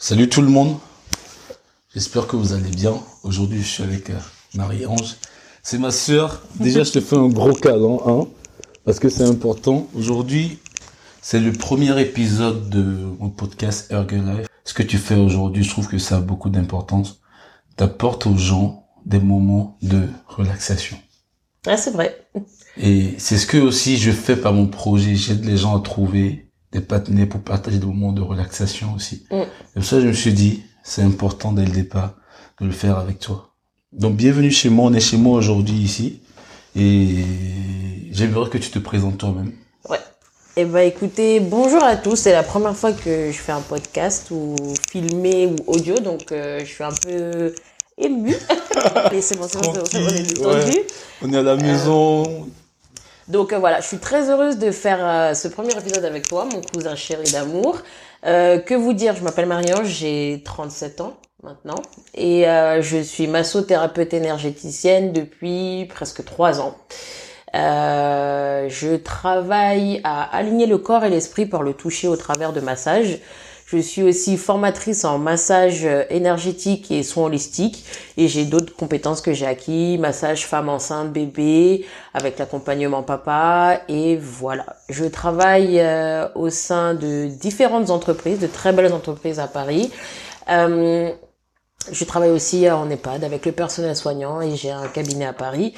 Salut tout le monde. J'espère que vous allez bien. Aujourd'hui, je suis avec euh, Marie-Ange. C'est ma sœur. Déjà, je te fais un gros câlin, hein, parce que c'est important. Aujourd'hui, c'est le premier épisode de mon podcast Ergo Life. Ce que tu fais aujourd'hui, je trouve que ça a beaucoup d'importance. T'apportes aux gens des moments de relaxation. Ah, c'est vrai. Et c'est ce que aussi je fais par mon projet. J'aide les gens à trouver des partenaires pour partager des moments de relaxation aussi. Mm. Et pour ça, je me suis dit, c'est important dès le départ de le faire avec toi. Donc, bienvenue chez moi. On est chez moi aujourd'hui ici. Et j'aimerais que tu te présentes toi-même. Ouais. Eh ben, écoutez, bonjour à tous. C'est la première fois que je fais un podcast ou filmé ou audio, donc euh, je suis un peu émue. Mais c'est bon, c'est bon, c'est bon, on est Tranquille, détendu. ouais. On est à la maison. Donc euh, voilà, je suis très heureuse de faire euh, ce premier épisode avec toi, mon cousin chéri d'amour. Euh, que vous dire, je m'appelle Marianne, j'ai 37 ans maintenant et je suis massothérapeute énergéticienne depuis presque 3 ans. Je travaille à aligner le corps et l'esprit par le toucher au travers de massages. Je suis aussi formatrice en massage euh, énergétique et soins holistiques et j'ai d'autres compétences que j'ai acquis, massage femme enceinte, bébé, avec l'accompagnement papa et voilà. Je travaille euh, au sein de différentes entreprises, de très belles entreprises à Paris. Euh, je travaille aussi en EHPAD avec le personnel soignant et j'ai un cabinet à Paris.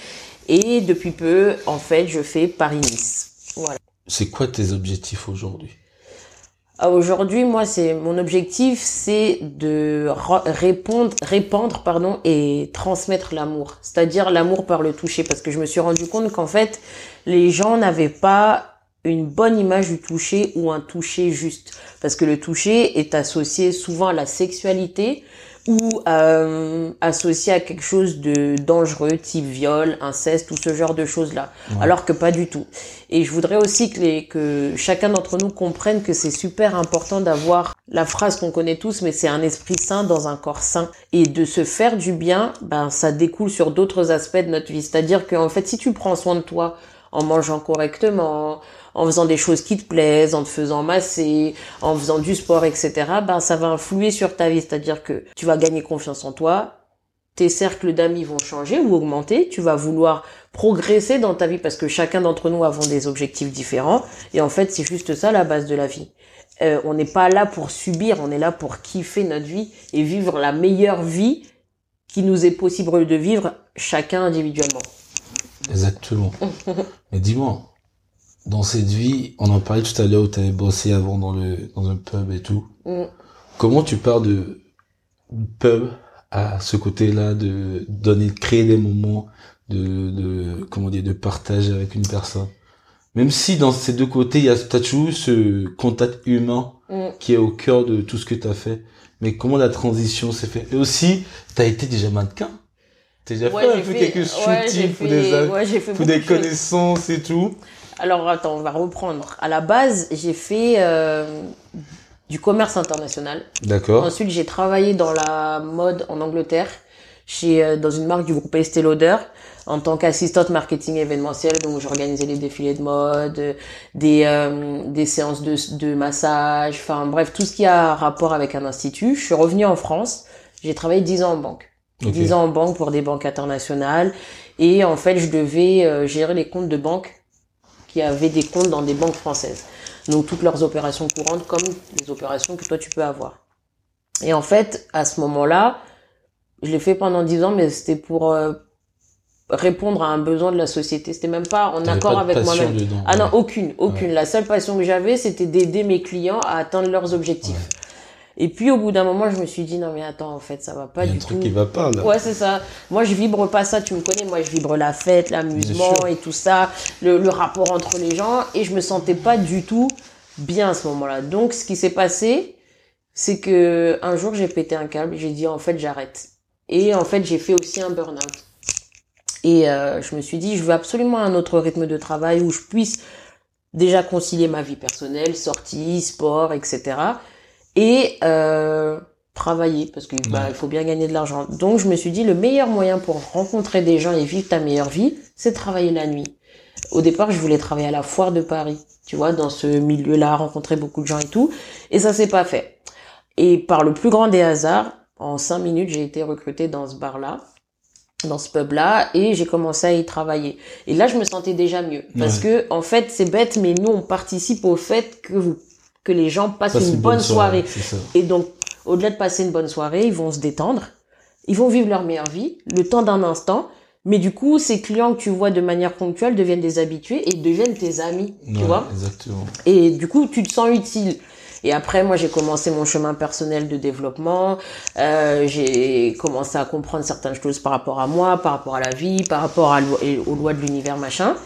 Et depuis peu, en fait, je fais Paris-Nice. Voilà. C'est quoi tes objectifs aujourd'hui? Aujourd'hui, moi, c'est mon objectif, c'est de répondre, répandre, pardon, et transmettre l'amour. C'est-à-dire l'amour par le toucher, parce que je me suis rendu compte qu'en fait, les gens n'avaient pas une bonne image du toucher ou un toucher juste, parce que le toucher est associé souvent à la sexualité ou euh, associé à quelque chose de dangereux, type viol, inceste, tout ce genre de choses-là. Alors que pas du tout. Et je voudrais aussi que, les, que chacun d'entre nous comprenne que c'est super important d'avoir la phrase qu'on connaît tous, mais c'est un esprit sain dans un corps sain. Et de se faire du bien, ben ça découle sur d'autres aspects de notre vie. C'est-à-dire qu'en fait, si tu prends soin de toi en mangeant correctement, en faisant des choses qui te plaisent, en te faisant masser, en faisant du sport, etc., ben ça va influer sur ta vie. C'est-à-dire que tu vas gagner confiance en toi, tes cercles d'amis vont changer ou augmenter, tu vas vouloir progresser dans ta vie parce que chacun d'entre nous avons des objectifs différents et en fait c'est juste ça la base de la vie. Euh, on n'est pas là pour subir, on est là pour kiffer notre vie et vivre la meilleure vie qui nous est possible de vivre chacun individuellement. Exactement. Mais dis-moi, dans cette vie, on en parlait tout à l'heure où tu avais bossé avant dans le dans un pub et tout. Mm. Comment tu pars de pub à ce côté-là de donner, de créer des moments de, de comment dire, de partage avec une personne? Même si dans ces deux côtés, il y a t'as toujours eu ce contact humain Mm. qui est au cœur de tout ce que tu as fait. Mais comment la transition s'est faite? Et aussi, tu as été déjà mannequin. T'as déjà Ouais, fait un peu quelques ouais, shootings pour des, ouais, pour des de choses. connaissances et tout. Alors attends, on va reprendre. À la base, j'ai fait euh, du commerce international. D'accord. Ensuite, j'ai travaillé dans la mode en Angleterre, chez euh, dans une marque du groupe Estée Lauder, en tant qu'assistante marketing événementiel. Donc, j'organisais des défilés de mode, des euh, des séances de de massage, enfin bref, tout ce qui a rapport avec un institut. Je suis revenue en France. J'ai travaillé 10 ans en banque. Ok. 10 ans en banque pour des banques internationales. Et en fait, je devais euh, gérer les comptes de banques qui avaient des comptes dans des banques françaises. Donc toutes leurs opérations courantes comme les opérations que toi tu peux avoir. Et en fait, à ce moment-là, je l'ai fait pendant 10 ans, mais c'était pour euh, répondre à un besoin de la société. C'était même pas en accord pas avec moi-même. Ah non, ouais. aucune, aucune. La seule passion que j'avais, c'était d'aider mes clients à atteindre leurs objectifs. Ouais. Et puis au bout d'un moment, je me suis dit non mais attends, en fait, ça va pas Il y a du un truc tout. qui va pas là. Ouais, c'est ça. Moi, je vibre pas ça, tu me connais. Moi, je vibre la fête, l'amusement et tout ça, le, le rapport entre les gens. Et je me sentais pas du tout bien à ce moment-là. Donc, ce qui s'est passé, c'est que un jour, j'ai pété un câble. J'ai dit, en fait, j'arrête. Et en fait, j'ai fait aussi un burn-out. Et euh, je me suis dit, je veux absolument un autre rythme de travail où je puisse déjà concilier ma vie personnelle, sortie, sport, etc. Et euh, travailler parce que bah, faut bien gagner de l'argent. Donc je me suis dit le meilleur moyen pour rencontrer des gens et vivre ta meilleure vie, c'est travailler la nuit. Au départ, je voulais travailler à la foire de Paris, tu vois, dans ce milieu-là, rencontrer beaucoup de gens et tout, et ça s'est pas fait. Et par le plus grand des hasards, en cinq minutes, j'ai été recrutée dans ce bar-là, dans ce pub-là, et j'ai commencé à y travailler. Et là, je me sentais déjà mieux. Parce que, en fait, c'est bête, mais nous, on participe au fait que vous, que les gens passent Passe une, bonne soirée. Et donc, au-delà de passer une bonne soirée, ils vont se détendre, ils vont vivre leur meilleure vie, le temps d'un instant. Mais du coup, ces clients que tu vois de manière ponctuelle deviennent des habitués et deviennent tes amis, tu vois. Exactement. Et du coup, tu te sens utile. Et après, moi, j'ai commencé mon chemin personnel de développement. Euh, j'ai commencé à comprendre certaines choses par rapport à moi, par rapport à la vie, par rapport à lo- aux lois de l'univers, machin.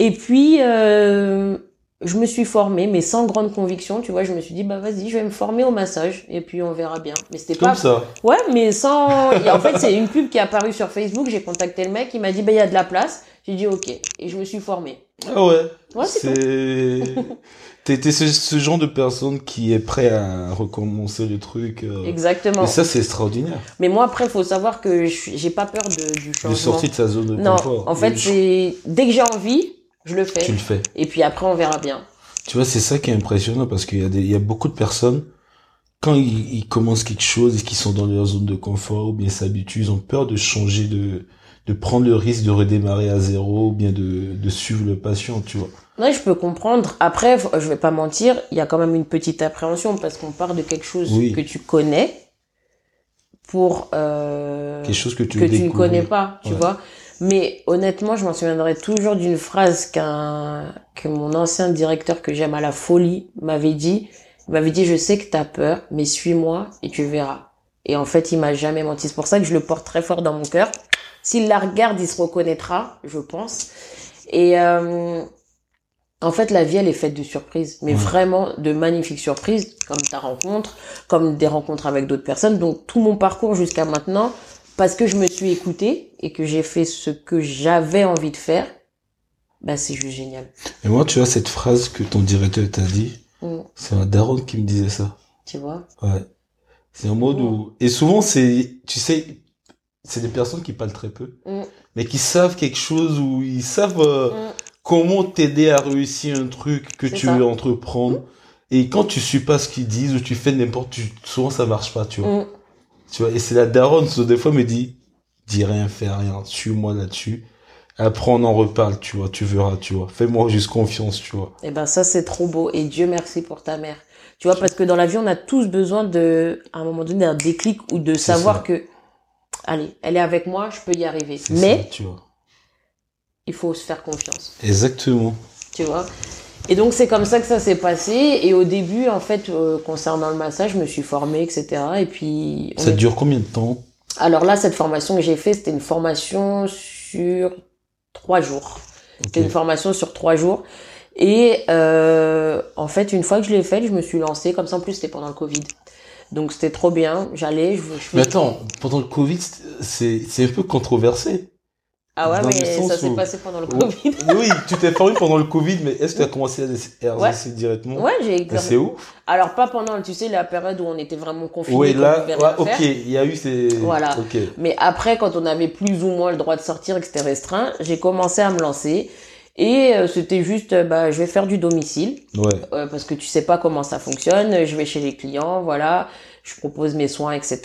Et puis, euh, je me suis formée, mais sans grande conviction, tu vois. Je me suis dit, bah vas-y, je vais me former au massage, et puis on verra bien. Mais c'était Comme pas ça. Ouais, mais sans. et en fait, c'est une pub qui est apparue sur Facebook. J'ai contacté le mec, il m'a dit, bah, il y a de la place. J'ai dit, ok. Et je me suis formée. Ah ouais. Ouais, c'est. T'es ce, ce genre de personne qui est prêt à recommencer le truc. euh, Exactement. Et ça, c'est extraordinaire. Mais moi, après, il faut savoir que j'ai pas peur de, du De changement. sortir de sa zone de non, confort. en fait, c'est dès que j'ai envie, je le Tu fais. le fais. Et puis après, on verra bien. Tu vois, c'est ça qui est impressionnant parce qu'il y a des, il y a beaucoup de personnes, quand ils, ils commencent quelque chose et qu'ils sont dans leur zone de confort ou bien s'habituent, ils ont peur de changer de, de prendre le risque de redémarrer à zéro ou bien de, de suivre le patient, tu vois. Ouais, je peux comprendre. Après, je vais pas mentir, il y a quand même une petite appréhension parce qu'on part de quelque chose Oui. que tu connais pour euh, Quelque chose que tu que tu ne connais pas, tu Ouais. vois. Mais honnêtement, je m'en souviendrai toujours d'une phrase qu'un que mon ancien directeur que j'aime à la folie m'avait dit. Il m'avait dit je sais que t'as peur, mais suis-moi et tu verras. Et en fait, il m'a jamais menti. C'est pour ça que je le porte très fort dans mon cœur. S'il la regarde, il se reconnaîtra, je pense. Et euh, en fait, la vie, elle est faite de surprises, mais Ouais. vraiment de magnifiques surprises, comme ta rencontre, comme des rencontres avec d'autres personnes. Donc tout mon parcours jusqu'à maintenant, parce que je me suis écoutée et que j'ai fait ce que j'avais envie de faire, bah c'est juste génial. Et moi, tu vois, cette phrase que ton directeur t'a dit, Mm, c'est un daron qui me disait ça. tu vois? Ouais. C'est un mode où, et souvent, c'est, tu sais, c'est des personnes qui parlent très peu, Mm. mais qui savent quelque chose ou ils savent, euh, Mm. comment t'aider à réussir un truc que tu ça. veux entreprendre. Et quand tu suis pas ce qu'ils disent ou tu fais n'importe, souvent ça marche pas, tu vois. Tu vois, et c'est la daronne, des fois, me dit, dis rien, fais rien, suis-moi là-dessus. Après, on en reparle, tu vois, tu verras, tu vois. Fais-moi juste confiance, tu vois. Et ben ça c'est trop beau et Dieu merci pour ta mère. Tu vois parce que dans la vie on a tous besoin de à un moment donné d'un déclic ou de savoir ça. que allez, elle est avec moi, je peux y arriver. Mais ça, tu vois. il faut se faire confiance. Exactement. tu vois? Et donc c'est comme ça que ça s'est passé. Et au début, en fait, euh, concernant le massage, je me suis formée, etc. Et puis, Ça est- dure combien de temps? alors là, cette formation que j'ai fait, c'était une formation sur trois jours. C'était une formation sur trois jours. Et euh, en fait, une fois que je l'ai faite, je me suis lancée. Comme ça, en plus, c'était pendant le Covid. Donc c'était trop bien. J'allais, je, je Mais attends, pendant le Covid, c'est, c'est un peu controversé. Ah ouais, dans mais ça s'est où- passé pendant le Ouais. Covid. oui, tu t'es formé pendant le Covid, mais est-ce que tu as commencé à exercer directement? Ouais, j'ai c'est ouf. Alors pas pendant, tu sais, la période où on était vraiment confinés. Oui, là, ouais, ok, il y a eu ces... Voilà. Ok. Mais après, quand on avait plus ou moins le droit de sortir et que c'était restreint, j'ai commencé à me lancer. Et euh, c'était juste, euh, bah, je vais faire du domicile, Ouais. euh, parce que tu sais pas comment ça fonctionne. Je vais chez les clients, voilà, je propose mes soins, etc.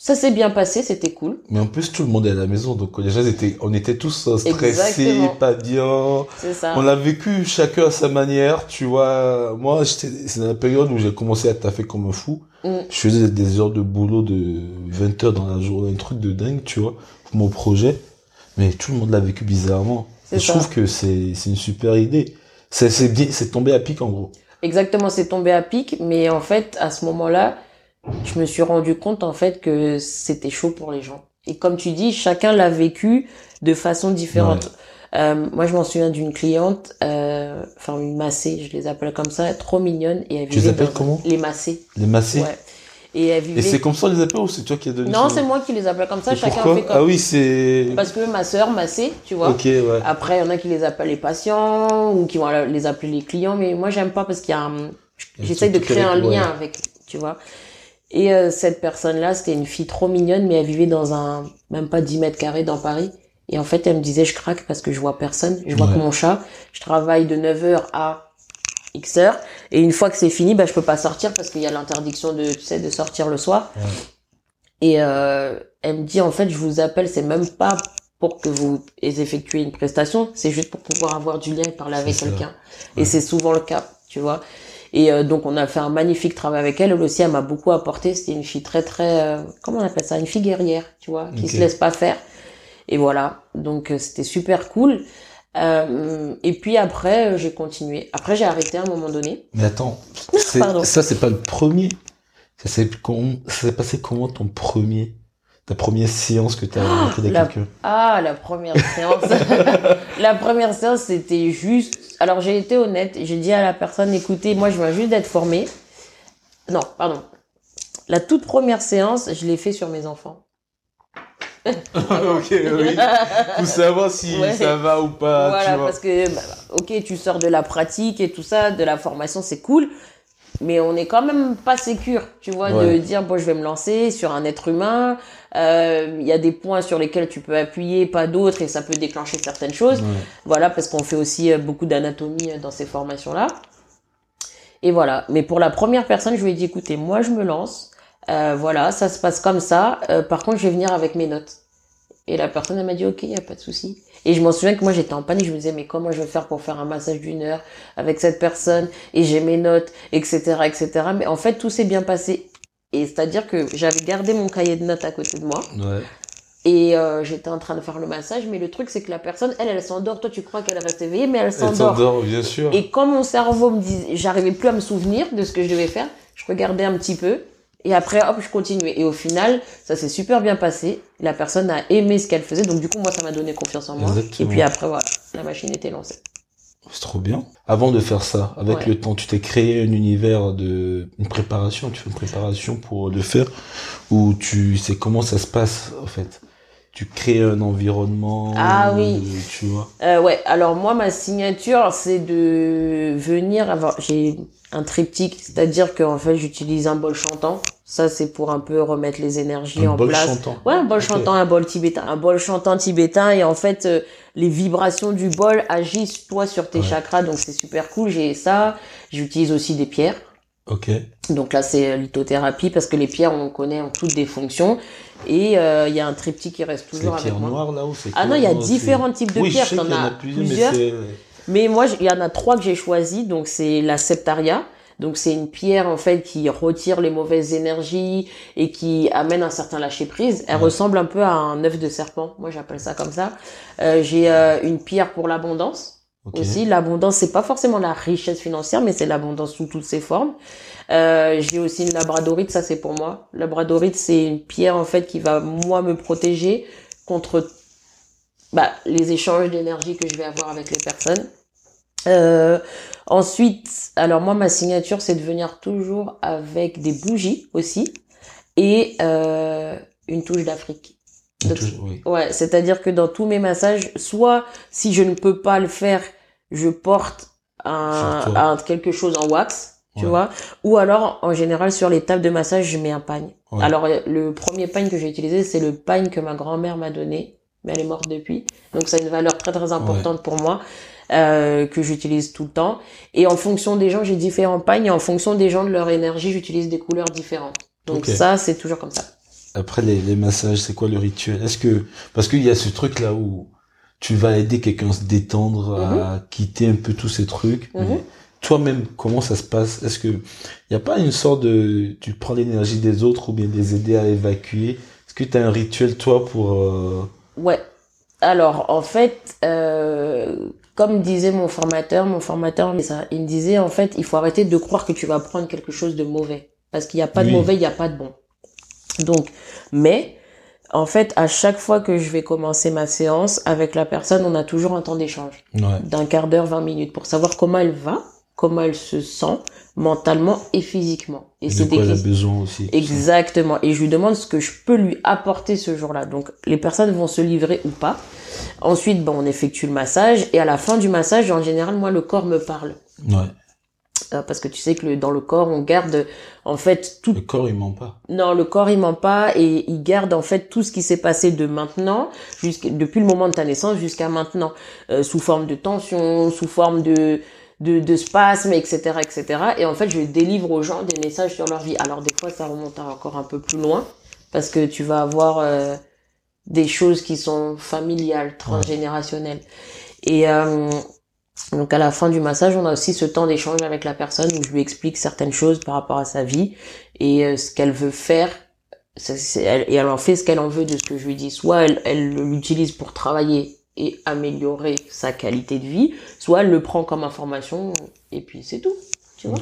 Ça s'est bien passé, c'était cool. Mais en plus, tout le monde est à la maison, donc les gens étaient, on était tous euh, stressés, Exactement. pas bien. C'est ça. On l'a vécu chacun à sa manière, tu vois. Moi, c'est la période où j'ai commencé à taffer comme un fou. Mm. Je faisais des heures de boulot de 20 heures dans la journée, un truc de dingue, tu vois, pour mon projet. Mais tout le monde l'a vécu bizarrement. Et je ça. trouve que c'est, c'est une super idée. C'est, c'est bien, c'est tombé à pic, en gros. Exactement, c'est tombé à pic, mais en fait, à ce moment-là, je me suis rendu compte en fait que c'était chaud pour les gens. Et comme tu dis, chacun l'a vécu de façon différente. Euh, moi, je m'en souviens d'une cliente, euh, enfin une massée, je les appelle comme ça, trop mignonne. Et elle Tu les appelles comment? Les massées. Les massés. Ouais. Et elle vivait. Et c'est comme ça, on les appelle, ou c'est toi qui as donné Non, ce c'est moi qui les appelle comme ça. Et chacun fait comme. Ah oui, c'est... Parce que ma sœur, massée, tu vois. Ok, ouais. Après, il y en a qui les appellent les patients ou qui vont les appeler les clients, mais moi, j'aime pas parce qu'il y a un... J'essaye de créer un ouais. lien avec, tu vois. Et euh, cette personne-là, c'était une fille trop mignonne, mais elle vivait dans un... même pas 10 mètres carrés dans Paris. Et en fait, elle me disait, je craque parce que je vois personne. Je vois Ouais. que mon chat. Je travaille de 9h à... X heures. Et une fois que c'est fini, bah, je peux pas sortir parce qu'il y a l'interdiction de, tu sais, de sortir le soir. Ouais. Et euh, elle me dit, en fait, je vous appelle, c'est même pas pour que vous effectuez une prestation, c'est juste pour pouvoir avoir du lien et parler avec quelqu'un. Ouais. Et c'est souvent le cas, tu vois. Et euh, donc on a fait un magnifique travail avec elle. Elle aussi, elle m'a beaucoup apporté. C'était une fille très très, euh, comment on appelle ça, une fille guerrière, tu vois, qui Ok. se laisse pas faire. Et voilà. Donc euh, c'était super cool. Euh, et puis après, j'ai continué. Après, j'ai arrêté à un moment donné. Mais attends, Pardon. ça c'est pas le premier. Ça s'est passé comment ton premier, ta première séance que t'as rencontré avec la- quelqu'un? Ah, la première séance. la première séance, c'était juste. Alors, j'ai été honnête. J'ai dit à la personne, écoutez, moi, je viens juste d'être formée. Non, pardon. La toute première séance, je l'ai fait sur mes enfants. Ok, oui. Pour savoir si Ouais. ça va ou pas, voilà, tu vois. parce que, bah, ok, tu sors de la pratique et tout ça, de la formation, c'est cool. Mais on est quand même pas sécure, tu vois, Ouais. de dire, bon, je vais me lancer sur un être humain. Euh, Il y a des points sur lesquels tu peux appuyer, pas d'autres, et ça peut déclencher certaines choses. Ouais. Voilà, parce qu'on fait aussi euh, beaucoup d'anatomie euh, dans ces formations-là. Et voilà. Mais pour la première personne, je lui ai dit, écoutez, moi, je me lance. Euh, voilà, ça se passe comme ça. Euh, par contre, je vais venir avec mes notes. Et la personne, elle m'a dit, ok, il a pas de souci. Et je m'en souviens que moi, j'étais en panique. Je me disais, mais comment je vais faire pour faire un massage d'une heure avec cette personne? Et j'ai mes notes, etc., etc. Mais en fait, tout s'est bien passé. Et c'est-à-dire que j'avais gardé mon cahier de notes à côté de moi. Ouais. Et euh, j'étais en train de faire le massage, mais le truc c'est que la personne, elle, elle s'endort. Toi, tu crois qu'elle reste éveillée, mais elle Elle s'endort. s'endort, bien sûr. Et quand mon cerveau me disait, j'arrivais plus à me souvenir de ce que je devais faire, je regardais un petit peu. Et après, hop, je continuais. Et au final, ça s'est super bien passé. La personne a aimé ce qu'elle faisait. Donc, du coup, moi, ça m'a donné confiance en moi. Exactement. Et puis après, voilà, la machine était lancée. C'est trop bien. Avant de faire ça, avec Ouais. le temps, tu t'es créé un univers de, une préparation, tu fais une préparation pour le faire, ou tu sais comment ça se passe, en fait? Tu crées un environnement. Ah oui. Tu vois. Euh, ouais, alors moi, ma signature, c'est de venir avoir... J'ai un triptyque, c'est-à-dire qu'en fait, j'utilise un bol chantant. Ça, c'est pour un peu remettre les énergies Un en bol place. chantant. Ouais, un bol chantant, un bol tibétain, un bol chantant tibétain et en fait euh, les vibrations du bol agissent toi sur tes Ouais. chakras donc c'est super cool. J'ai ça, j'utilise aussi des pierres. Ok. Donc là c'est lithothérapie parce que les pierres on connaît ont toutes des fonctions et euh, il y a un triptyque qui reste toujours avec moi. noires là Ah non, il y a différents types de oui, pierres, je sais qu'il y en a plusieurs, mais. Mais moi, il y en a trois que j'ai choisi. Donc, c'est la septaria. Donc, c'est une pierre, en fait, qui retire les mauvaises énergies et qui amène un certain lâcher-prise. Elle Ouais. ressemble un peu à un œuf de serpent. Moi, j'appelle ça comme ça. Euh, j'ai euh, une pierre pour l'abondance. Aussi, l'abondance, c'est pas forcément la richesse financière, mais c'est l'abondance sous toutes ses formes. Euh, j'ai aussi une labradorite, ça c'est pour moi. Labradorite, c'est une pierre en fait qui va moi me protéger contre bah, les échanges d'énergie que je vais avoir avec les personnes. Euh, ensuite, alors moi ma signature c'est de venir toujours avec des bougies aussi et euh, une touche d'Afrique. Donc, oui. Ouais, c'est-à-dire que dans tous mes massages, soit si je ne peux pas le faire, je porte un, un- quelque chose en wax, tu Ouais. vois, ou alors en général sur les tables de massage, je mets un pagne. Ouais. Alors le premier pagne que j'ai utilisé, c'est le pagne que ma grand-mère m'a donné, mais elle est morte depuis, donc ça a une valeur très très importante pour moi. euh, que j'utilise tout le temps. Et en fonction des gens j'ai différents pagnes. Et en fonction des gens de leur énergie j'utilise des couleurs différentes. Donc ça c'est toujours comme ça. Après les, les massages, c'est quoi le rituel? Est-ce que parce qu'il y a ce truc là où tu vas aider quelqu'un à se détendre, à quitter un peu tous ces trucs. mais Mhm. Toi-même, comment ça se passe? Est-ce que il y a pas une sorte de tu prends l'énergie des autres ou bien les aider à évacuer? Est-ce que tu as un rituel toi pour euh, Ouais. Alors, en fait, euh, comme disait mon formateur, mon formateur, il me disait, en fait, il faut arrêter de croire que tu vas prendre quelque chose de mauvais. Parce qu'il n'y a pas de Oui. mauvais, il n'y a pas de bon. Donc, mais, en fait, à chaque fois que je vais commencer ma séance avec la personne, on a toujours un temps d'échange ouais. d'un quart d'heure, 20 minutes pour savoir comment elle va, comment elle se sent mentalement et physiquement. Et de c'est quoi elle a besoin aussi. Exactement. Et je lui demande ce que je peux lui apporter ce jour-là. Donc, les personnes vont se livrer ou pas. Ensuite, bon, on effectue le massage. Et à la fin du massage, en général, moi, le corps me parle. Ouais. Euh, parce que tu sais que le- dans le corps, on garde, en fait, tout. Le corps il ment pas. Non, le corps, il ment pas. Et il garde, en fait, tout ce qui s'est passé de maintenant, depuis le moment de ta naissance jusqu'à maintenant. Euh, sous forme de tension, sous forme de, de, de spasmes, etc., etc. Et en fait, je délivre aux gens des messages sur leur vie. Alors des fois, ça remonte encore un peu plus loin parce que tu vas avoir euh, des choses qui sont familiales, transgénérationnelles. Et euh, donc à la fin du massage, on a aussi ce temps d'échange avec la personne où je lui explique certaines choses par rapport à sa vie et euh, ce qu'elle veut faire. et elle en fait ce qu'elle en veut de ce que je lui dis. Soit elle, l'utilise pour travailler et améliorer sa qualité de vie, soit elle le prend comme information et puis c'est tout. Tu vois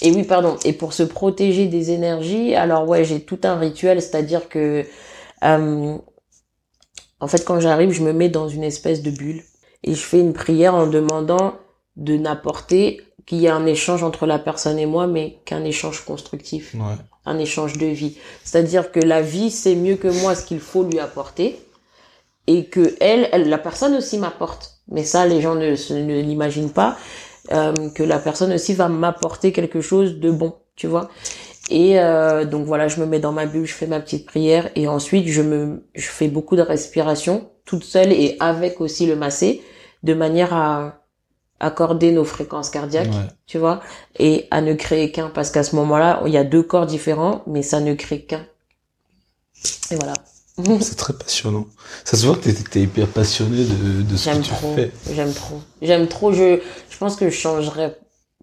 Et oui, pardon. Et pour se protéger des énergies, alors ouais, j'ai tout un rituel, c'est-à-dire que euh, en fait, quand j'arrive, je me mets dans une espèce de bulle et je fais une prière en demandant de n'apporter qu'il y ait un échange entre la personne et moi, mais qu'un échange constructif, un échange de vie. C'est-à-dire que la vie sait mieux que moi ce qu'il faut lui apporter et que elle, elle la personne aussi m'apporte. Mais ça, les gens ne, ne l'imaginent pas euh, que la personne aussi va m'apporter quelque chose de bon, tu vois. Et euh, donc voilà, je me mets dans ma bulle, je fais ma petite prière et ensuite je me, je fais beaucoup de respiration toute seule et avec aussi le massé, de manière à accorder nos fréquences cardiaques, tu vois, et à ne créer qu'un, parce qu'à ce moment-là, il y a deux corps différents, mais ça ne crée qu'un. Et voilà. C'est très passionnant. Ça se voit que t'es, es hyper passionné de, de ce que tu trop, fais. J'aime trop. J'aime trop. Je, je pense que je changerais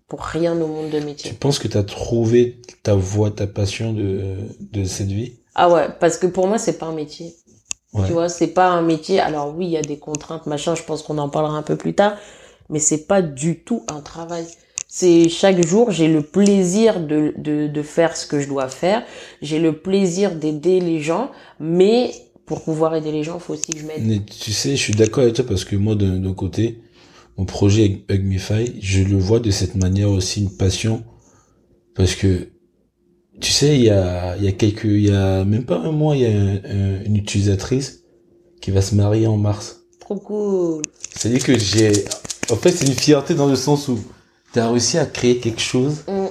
pour rien au monde de métier. Tu penses que tu as trouvé ta voie, ta passion de, de cette vie? Ah ouais, parce que pour moi, c'est pas un métier. Tu vois, c'est pas un métier. Alors oui, il y a des contraintes, machin. Je pense qu'on en parlera un peu plus tard, mais c'est pas du tout un travail. C'est chaque jour, j'ai le plaisir de, de, de faire ce que je dois faire. J'ai le plaisir d'aider les gens, mais pour pouvoir aider les gens, il faut aussi que je m'aide. Tu sais, je suis d'accord avec toi parce que moi, d'un côté, mon projet Hugmify, je le vois de cette manière aussi une passion parce que tu sais, il y a, il y a quelques, il y a même pas un mois, il y a une utilisatrice qui va se marier en mars. Trop cool. C'est-à-dire que j'ai, en fait, c'est une fierté dans le sens où tu as réussi à créer quelque chose mm.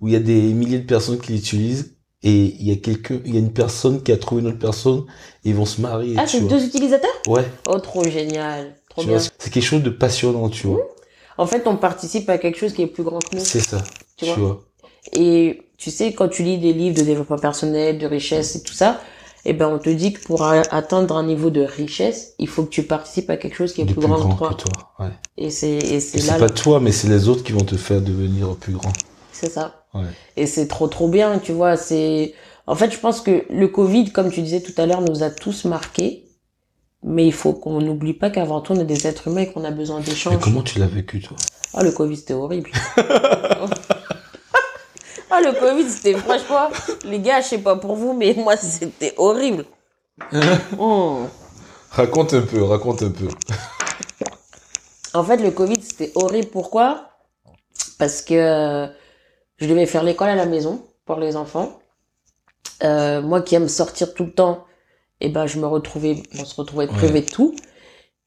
où il y a des milliers de personnes qui l'utilisent et il y a quelqu'un, il y a une personne qui a trouvé une autre personne et ils vont se marier. Ah, c'est deux utilisateurs? Ouais. Oh, trop génial. Trop bien. C'est quelque chose de passionnant, tu vois. Mm. En fait, on participe à quelque chose qui est plus grand que nous. C'est ça. Tu, vois. Et tu sais, quand tu lis des livres de développement personnel, de richesse et tout ça, eh ben, on te dit que pour atteindre un niveau de richesse, il faut que tu participes à quelque chose qui est plus, grand, que toi. ouais. Et c'est, et c'est là. C'est pas toi, mais c'est les autres qui vont te faire devenir plus grand. C'est ça. Ouais. Et c'est trop, trop bien, tu vois, c'est, en fait, je pense que le Covid, comme tu disais tout à l'heure, nous a tous marqués. Mais il faut qu'on n'oublie pas qu'avant tout, on est des êtres humains et qu'on a besoin d'échanges. comment tu l'as vécu, toi? Ah, le Covid, c'était horrible. Ah, le Covid, c'était franchement, les gars, je sais pas pour vous, mais moi, c'était horrible. Oh. Raconte un peu, raconte un peu. En fait, le Covid, c'était horrible. Pourquoi? Parce que euh, je devais faire l'école à la maison pour les enfants. Euh, moi qui aime sortir tout le temps, et ben, je me retrouvais, on se retrouvait privé de tout.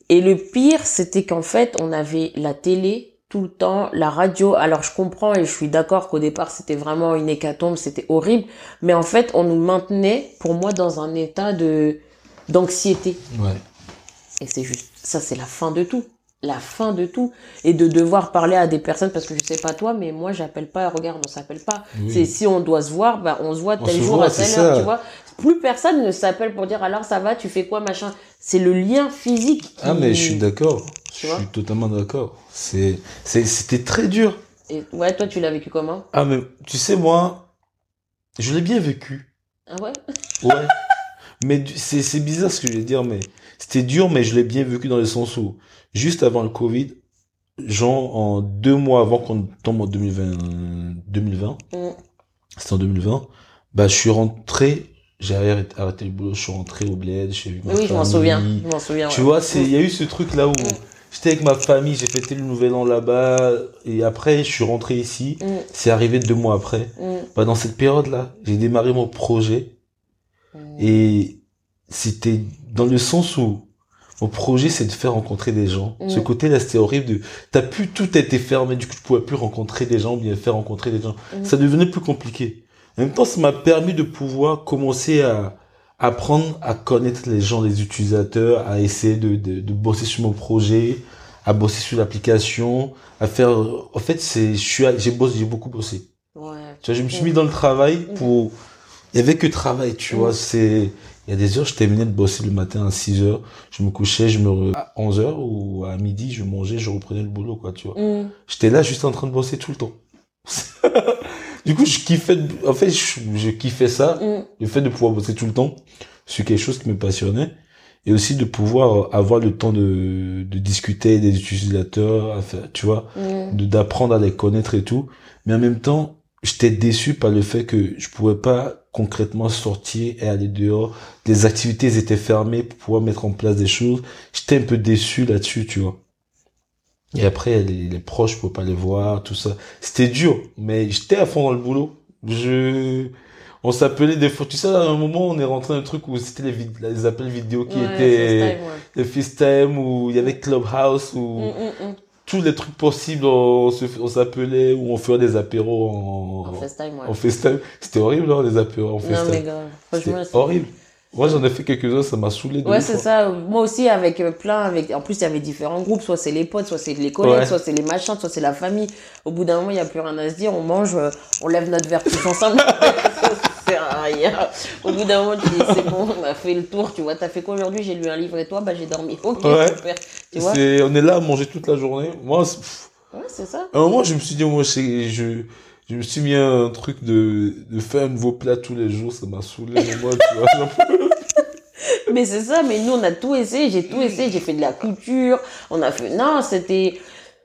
Et le pire, c'était qu'en fait, on avait la télé tout le temps, la radio. Alors je comprends et je suis d'accord qu'au départ c'était vraiment une hécatombe, c'était horrible, mais en fait on nous maintenait, pour moi, dans un état de d'anxiété. Ouais. Et c'est juste, ça c'est la fin de tout, la fin de tout, et de devoir parler à des personnes parce que je sais pas toi, mais moi j'appelle pas, regarde, on s'appelle pas. C'est si on doit se voir, bah on se voit tel jour à telle heure, tu vois. Plus personne ne s'appelle pour dire alors ça va, tu fais quoi, machin. C'est le lien physique. Ah mais je suis d'accord. Je suis totalement d'accord. C'est, c'était très dur. Et ouais, toi, tu l'as vécu comment? Ah, mais tu sais, moi, je l'ai bien vécu. Ah ouais? Ouais. mais c'est, c'est bizarre ce que je vais dire, mais c'était dur, mais je l'ai bien vécu dans le sens où, juste avant le Covid, genre, en deux mois avant qu'on tombe en 2020, 2020, mm. c'était en 2020, bah, je suis rentré, j'ai arrêté le boulot, je suis rentré au bled, j'ai vu Oui, je m'en souviens, je m'en souviens. Tu vois, c'est, il y a eu ce truc là où, mm. J'étais avec ma famille, j'ai fêté le nouvel an là-bas, et après, je suis rentré ici. Mm. C'est arrivé deux mois après. Mm. Bah, dans cette période-là, j'ai démarré mon projet. Mm. Et c'était dans le sens où mon projet, c'est de faire rencontrer des gens. Ce côté-là, c'était horrible de, t'as pu, tout a été fermé, du coup, tu pouvais plus rencontrer des gens, bien faire rencontrer des gens. Ça devenait plus compliqué. En même temps, ça m'a permis de pouvoir commencer à, apprendre à connaître les gens, les utilisateurs, à essayer de, de, de bosser sur mon projet, à bosser sur l'application, à faire. En fait, c'est, je suis, j'ai bossé, j'ai beaucoup bossé. Ouais. Tu vois, je me suis mis dans le travail Mhm. pour. Il y avait que travail, tu Mhm. vois. C'est. Il y a des heures, je terminais de bosser le matin à 6 heures. Je me couchais, je me. re- À 11 heures ou à midi, je mangeais, je reprenais le boulot, quoi, tu vois. Mm. J'étais là juste en train de bosser tout le temps. du coup, je kiffais. En fait, je, je kiffais ça. Mm. Le fait de pouvoir bosser tout le temps sur quelque chose qui me passionnait. Et aussi de pouvoir avoir le temps de, de discuter des utilisateurs, tu vois Mm. de d'apprendre à les connaître et tout. Mais en même temps, j'étais déçu par le fait que je pouvais pas concrètement sortir et aller dehors. Les activités étaient fermées pour pouvoir mettre en place des choses. J'étais un peu déçu là-dessus, tu vois. Et après, les, les proches, je pouvais pas les voir, tout ça. C'était dur, mais j'étais à fond dans le boulot. Je, on s'appelait des fois, tu sais, à un moment, on est rentré dans un truc où c'était les, vid- les appels vidéo qui Ouais, étaient, les FaceTime, où il y avait Clubhouse, où, Mm, mm, mm. tous les trucs possibles, on s'appelait ou on faisait des apéros en, En FaceTime, ouais. en FaceTime. C'était horrible, hein, les apéros en Non, FaceTime. mais grave. Franchement, C'était horrible. Moi, j'en ai fait quelques-uns, ça m'a saoulé de Ouais, c'est hein. ça. Moi aussi, avec euh, plein, avec, en plus, il y avait différents groupes. Soit c'est les potes, soit c'est les collègues, Ouais. soit c'est les machins, soit c'est la famille. Au bout d'un moment, il n'y a plus rien à se dire. On mange, euh, on lève notre verre tous ensemble. ça sert à rien. Au bout d'un moment, tu dis, c'est bon, on a fait le tour. Tu vois, t'as fait quoi aujourd'hui? J'ai lu un livre et toi, bah, j'ai dormi. Ok, Ouais. super. Tu vois? On est là à manger toute la journée. Moi, Ouais, c'est ça. à un moment, je me suis dit, moi, c'est- je, je me suis mis un truc de, de faire un nouveau plat tous les jours, ça m'a saoulé, moi, tu vois. Mais c'est ça, mais nous, on a tout essayé, j'ai tout essayé, j'ai fait de la couture, on a fait, non, c'était,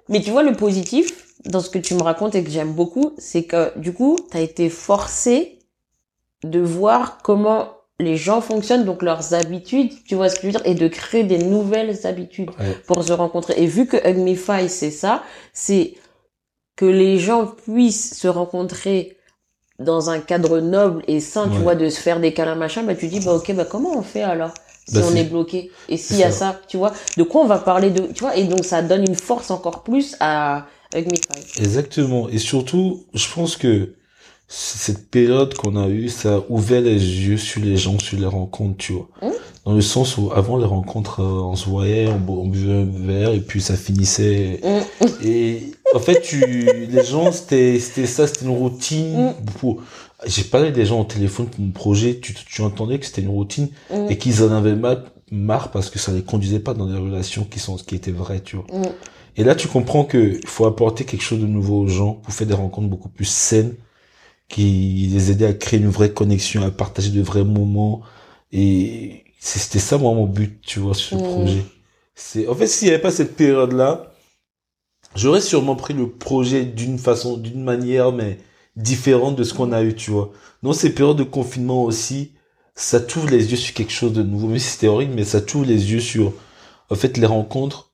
mais tu vois, le positif, dans ce que tu me racontes et que j'aime beaucoup, c'est que, du coup, t'as été forcé de voir comment les gens fonctionnent, donc leurs habitudes, tu vois ce que je veux dire, et de créer des nouvelles habitudes Ouais. pour se rencontrer. Et vu que Hugmify, c'est ça, c'est que les gens puissent se rencontrer dans un cadre noble et sain, tu vois, de se faire des câlins, machin, bah tu dis, bah ok, bah comment on fait alors si Bah, on est bloqué? Et s'il y a ça. tu vois, de quoi on va parler de, tu vois, et donc ça donne une force encore plus à Hugmify. Exactement. Et surtout, je pense que cette période qu'on a eue, ça a ouvert les yeux sur les gens, sur les rencontres, tu vois. Mmh. Dans le sens où, avant les rencontres, euh, on se voyait, on, bu- on buvait un verre, et puis ça finissait. Mm. Et en fait, tu, les gens, c'était, c'était ça, c'était une routine. Mm. J'ai parlé des gens au téléphone pour mon projet, tu, tu entendais que c'était une routine Mm. et qu'ils en avaient marre, marre parce que ça les conduisait pas dans des relations qui sont, qui étaient vraies, tu vois. Mm. Et là, tu comprends que il faut apporter quelque chose de nouveau aux gens pour faire des rencontres beaucoup plus saines, qui les aider à créer une vraie connexion, à partager de vrais moments. Et c'était ça, moi, mon but, tu vois, sur ce projet. C'est, en fait, s'il n'y avait pas cette période-là, j'aurais sûrement pris le projet d'une façon, d'une manière, mais différente de ce qu'on a eu, tu vois. Dans ces périodes de confinement aussi, ça t'ouvre les yeux sur quelque chose de nouveau. Mais c'était horrible, mais ça t'ouvre les yeux sur, en fait, les rencontres,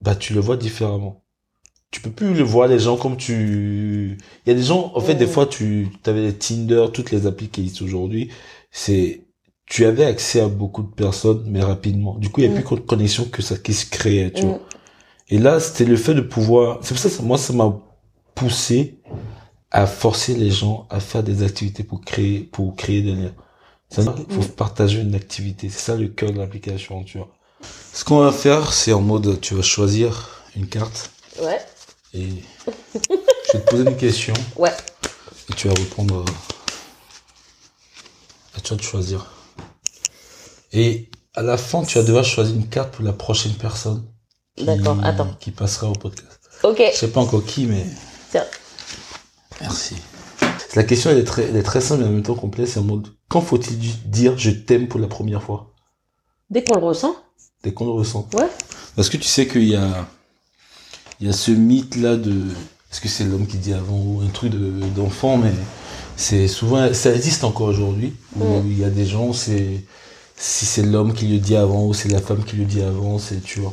bah, tu le vois différemment. Tu peux plus le voir les gens comme tu, il y a des gens, en fait, des fois, tu, avais les Tinder, toutes les applis qui existent aujourd'hui, c'est, tu avais accès à beaucoup de personnes, mais rapidement. Du coup, il y a plus de connexion que ça qui se créait, tu Mm. vois. Et là, c'était le fait de pouvoir, c'est pour ça que moi, ça m'a poussé à forcer les gens à faire des activités pour créer, pour créer des liens. Ça, il faut Mm. partager une activité. C'est ça le cœur de l'application, tu vois. Ce qu'on va faire, c'est en mode, tu vas choisir une carte Ouais. et je vais te poser une question Ouais. et tu vas répondre. À toi de choisir. Et à la fin, tu vas devoir choisir une carte pour la prochaine personne. qui- D'accord, attends. Qui passera au podcast. Ok. Je sais pas encore qui, mais. Tiens. Merci. La question, elle est très, elle est très simple et en même temps complexe. C'est en mode, quand faut-il dire je t'aime pour la première fois? Dès qu'on le ressent. Dès qu'on le ressent. Ouais. Parce que tu sais qu'il y a, il y a ce mythe-là de, est-ce que c'est l'homme qui dit avant ou un truc de, d'enfant, mais c'est souvent, ça existe encore aujourd'hui, où Mm. il y a des gens, c'est, si c'est l'homme qui le dit avant ou c'est la femme qui le dit avant, c'est, tu vois.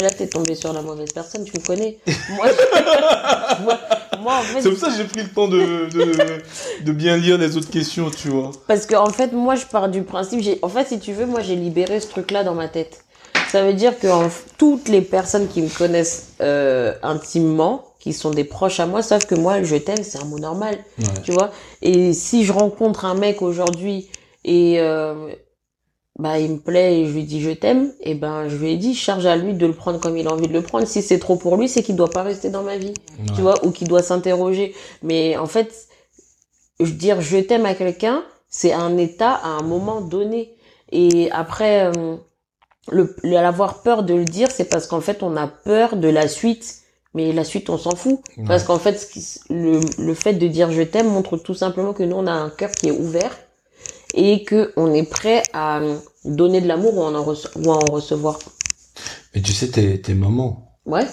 Là, t'es tombé sur la mauvaise personne, tu me connais. Moi, je- moi, moi, en fait, C'est pour ça que j'ai pris le temps de, de, de bien lire les autres questions, tu vois. Parce que en fait, moi, je pars du principe, en fait, si tu veux, moi, j'ai libéré ce truc-là dans ma tête. Ça veut dire que en toutes les personnes qui me connaissent euh, intimement, qui sont des proches à moi, savent que moi, je t'aime, c'est un mot normal, Ouais. tu vois. Et si je rencontre un mec aujourd'hui et euh, bah il me plaît et je lui dis je t'aime, et ben je lui ai dit charge à lui de le prendre comme il a envie de le prendre. Si c'est trop pour lui, c'est qu'il doit pas rester dans ma vie, tu vois, ou qu'il doit s'interroger. Mais en fait, je dire je t'aime à quelqu'un, c'est un état à un moment donné. Et après, euh, le, l'avoir peur de le dire, c'est parce qu'en fait on a peur de la suite. Mais la suite, on s'en fout. Parce qu'en fait, le, le fait de dire je t'aime montre tout simplement que nous, on a un cœur qui est ouvert et que on est prêt à donner de l'amour ou, en ou à en recevoir. Mais tu sais, t'es, t'es maman. Ouais.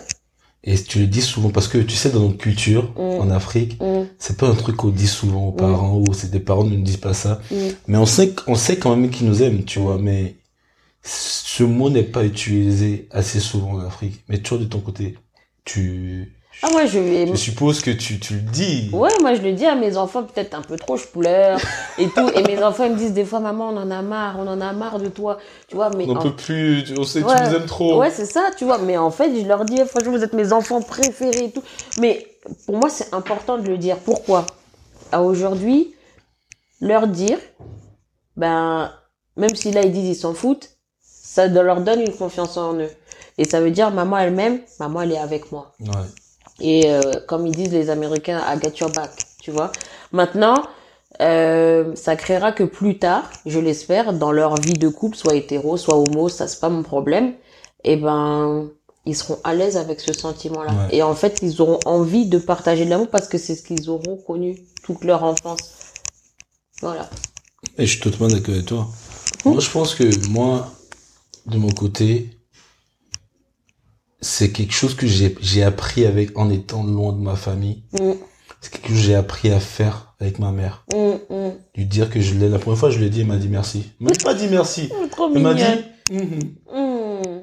Et tu le dis souvent parce que tu sais dans notre culture mm. en Afrique, mm. c'est pas un truc qu'on dit souvent aux parents mm. ou c'est des parents ne nous disent pas ça. Mais on sait on sait quand même qu'ils nous aiment, tu vois, mais ce mot n'est pas utilisé assez souvent en Afrique. Mais toujours de ton côté, tu ah ouais, je Je suppose que tu, tu le dis. Ouais, moi je le dis à mes enfants, peut-être un peu trop, je pleure et tout. Et mes enfants ils me disent des fois, maman, on en a marre, on en a marre de toi, tu vois. Mais on en... peut plus, on sait que tu nous aimes trop. Ouais, c'est ça, tu vois. Mais en fait, je leur dis, franchement, vous êtes mes enfants préférés et tout. Mais pour moi, c'est important de le dire. Pourquoi? À aujourd'hui, leur dire, ben, même si là ils disent ils s'en foutent, ça leur donne une confiance en eux. Et ça veut dire, maman elle-même, maman elle est avec moi. Ouais. Et euh, comme ils disent les Américains, I got your back, tu vois. Maintenant, euh, ça créera que plus tard, je l'espère, dans leur vie de couple, soit hétéro, soit homo, ça c'est pas mon problème, et eh ben ils seront à l'aise avec ce sentiment-là. Et en fait, ils auront envie de partager de l'amour parce que c'est ce qu'ils auront connu toute leur enfance. Voilà. Et je suis totalement d'accord avec toi. Moi, je pense que moi, de mon côté, c'est quelque chose que j'ai j'ai appris avec en étant loin de ma famille. Mm. C'est quelque chose que j'ai appris à faire avec ma mère. Mm, mm. Lui dire que je l'ai la première fois je lui ai dit elle m'a dit merci. Elle m'a pas dit merci. elle m'a dit mm-hmm.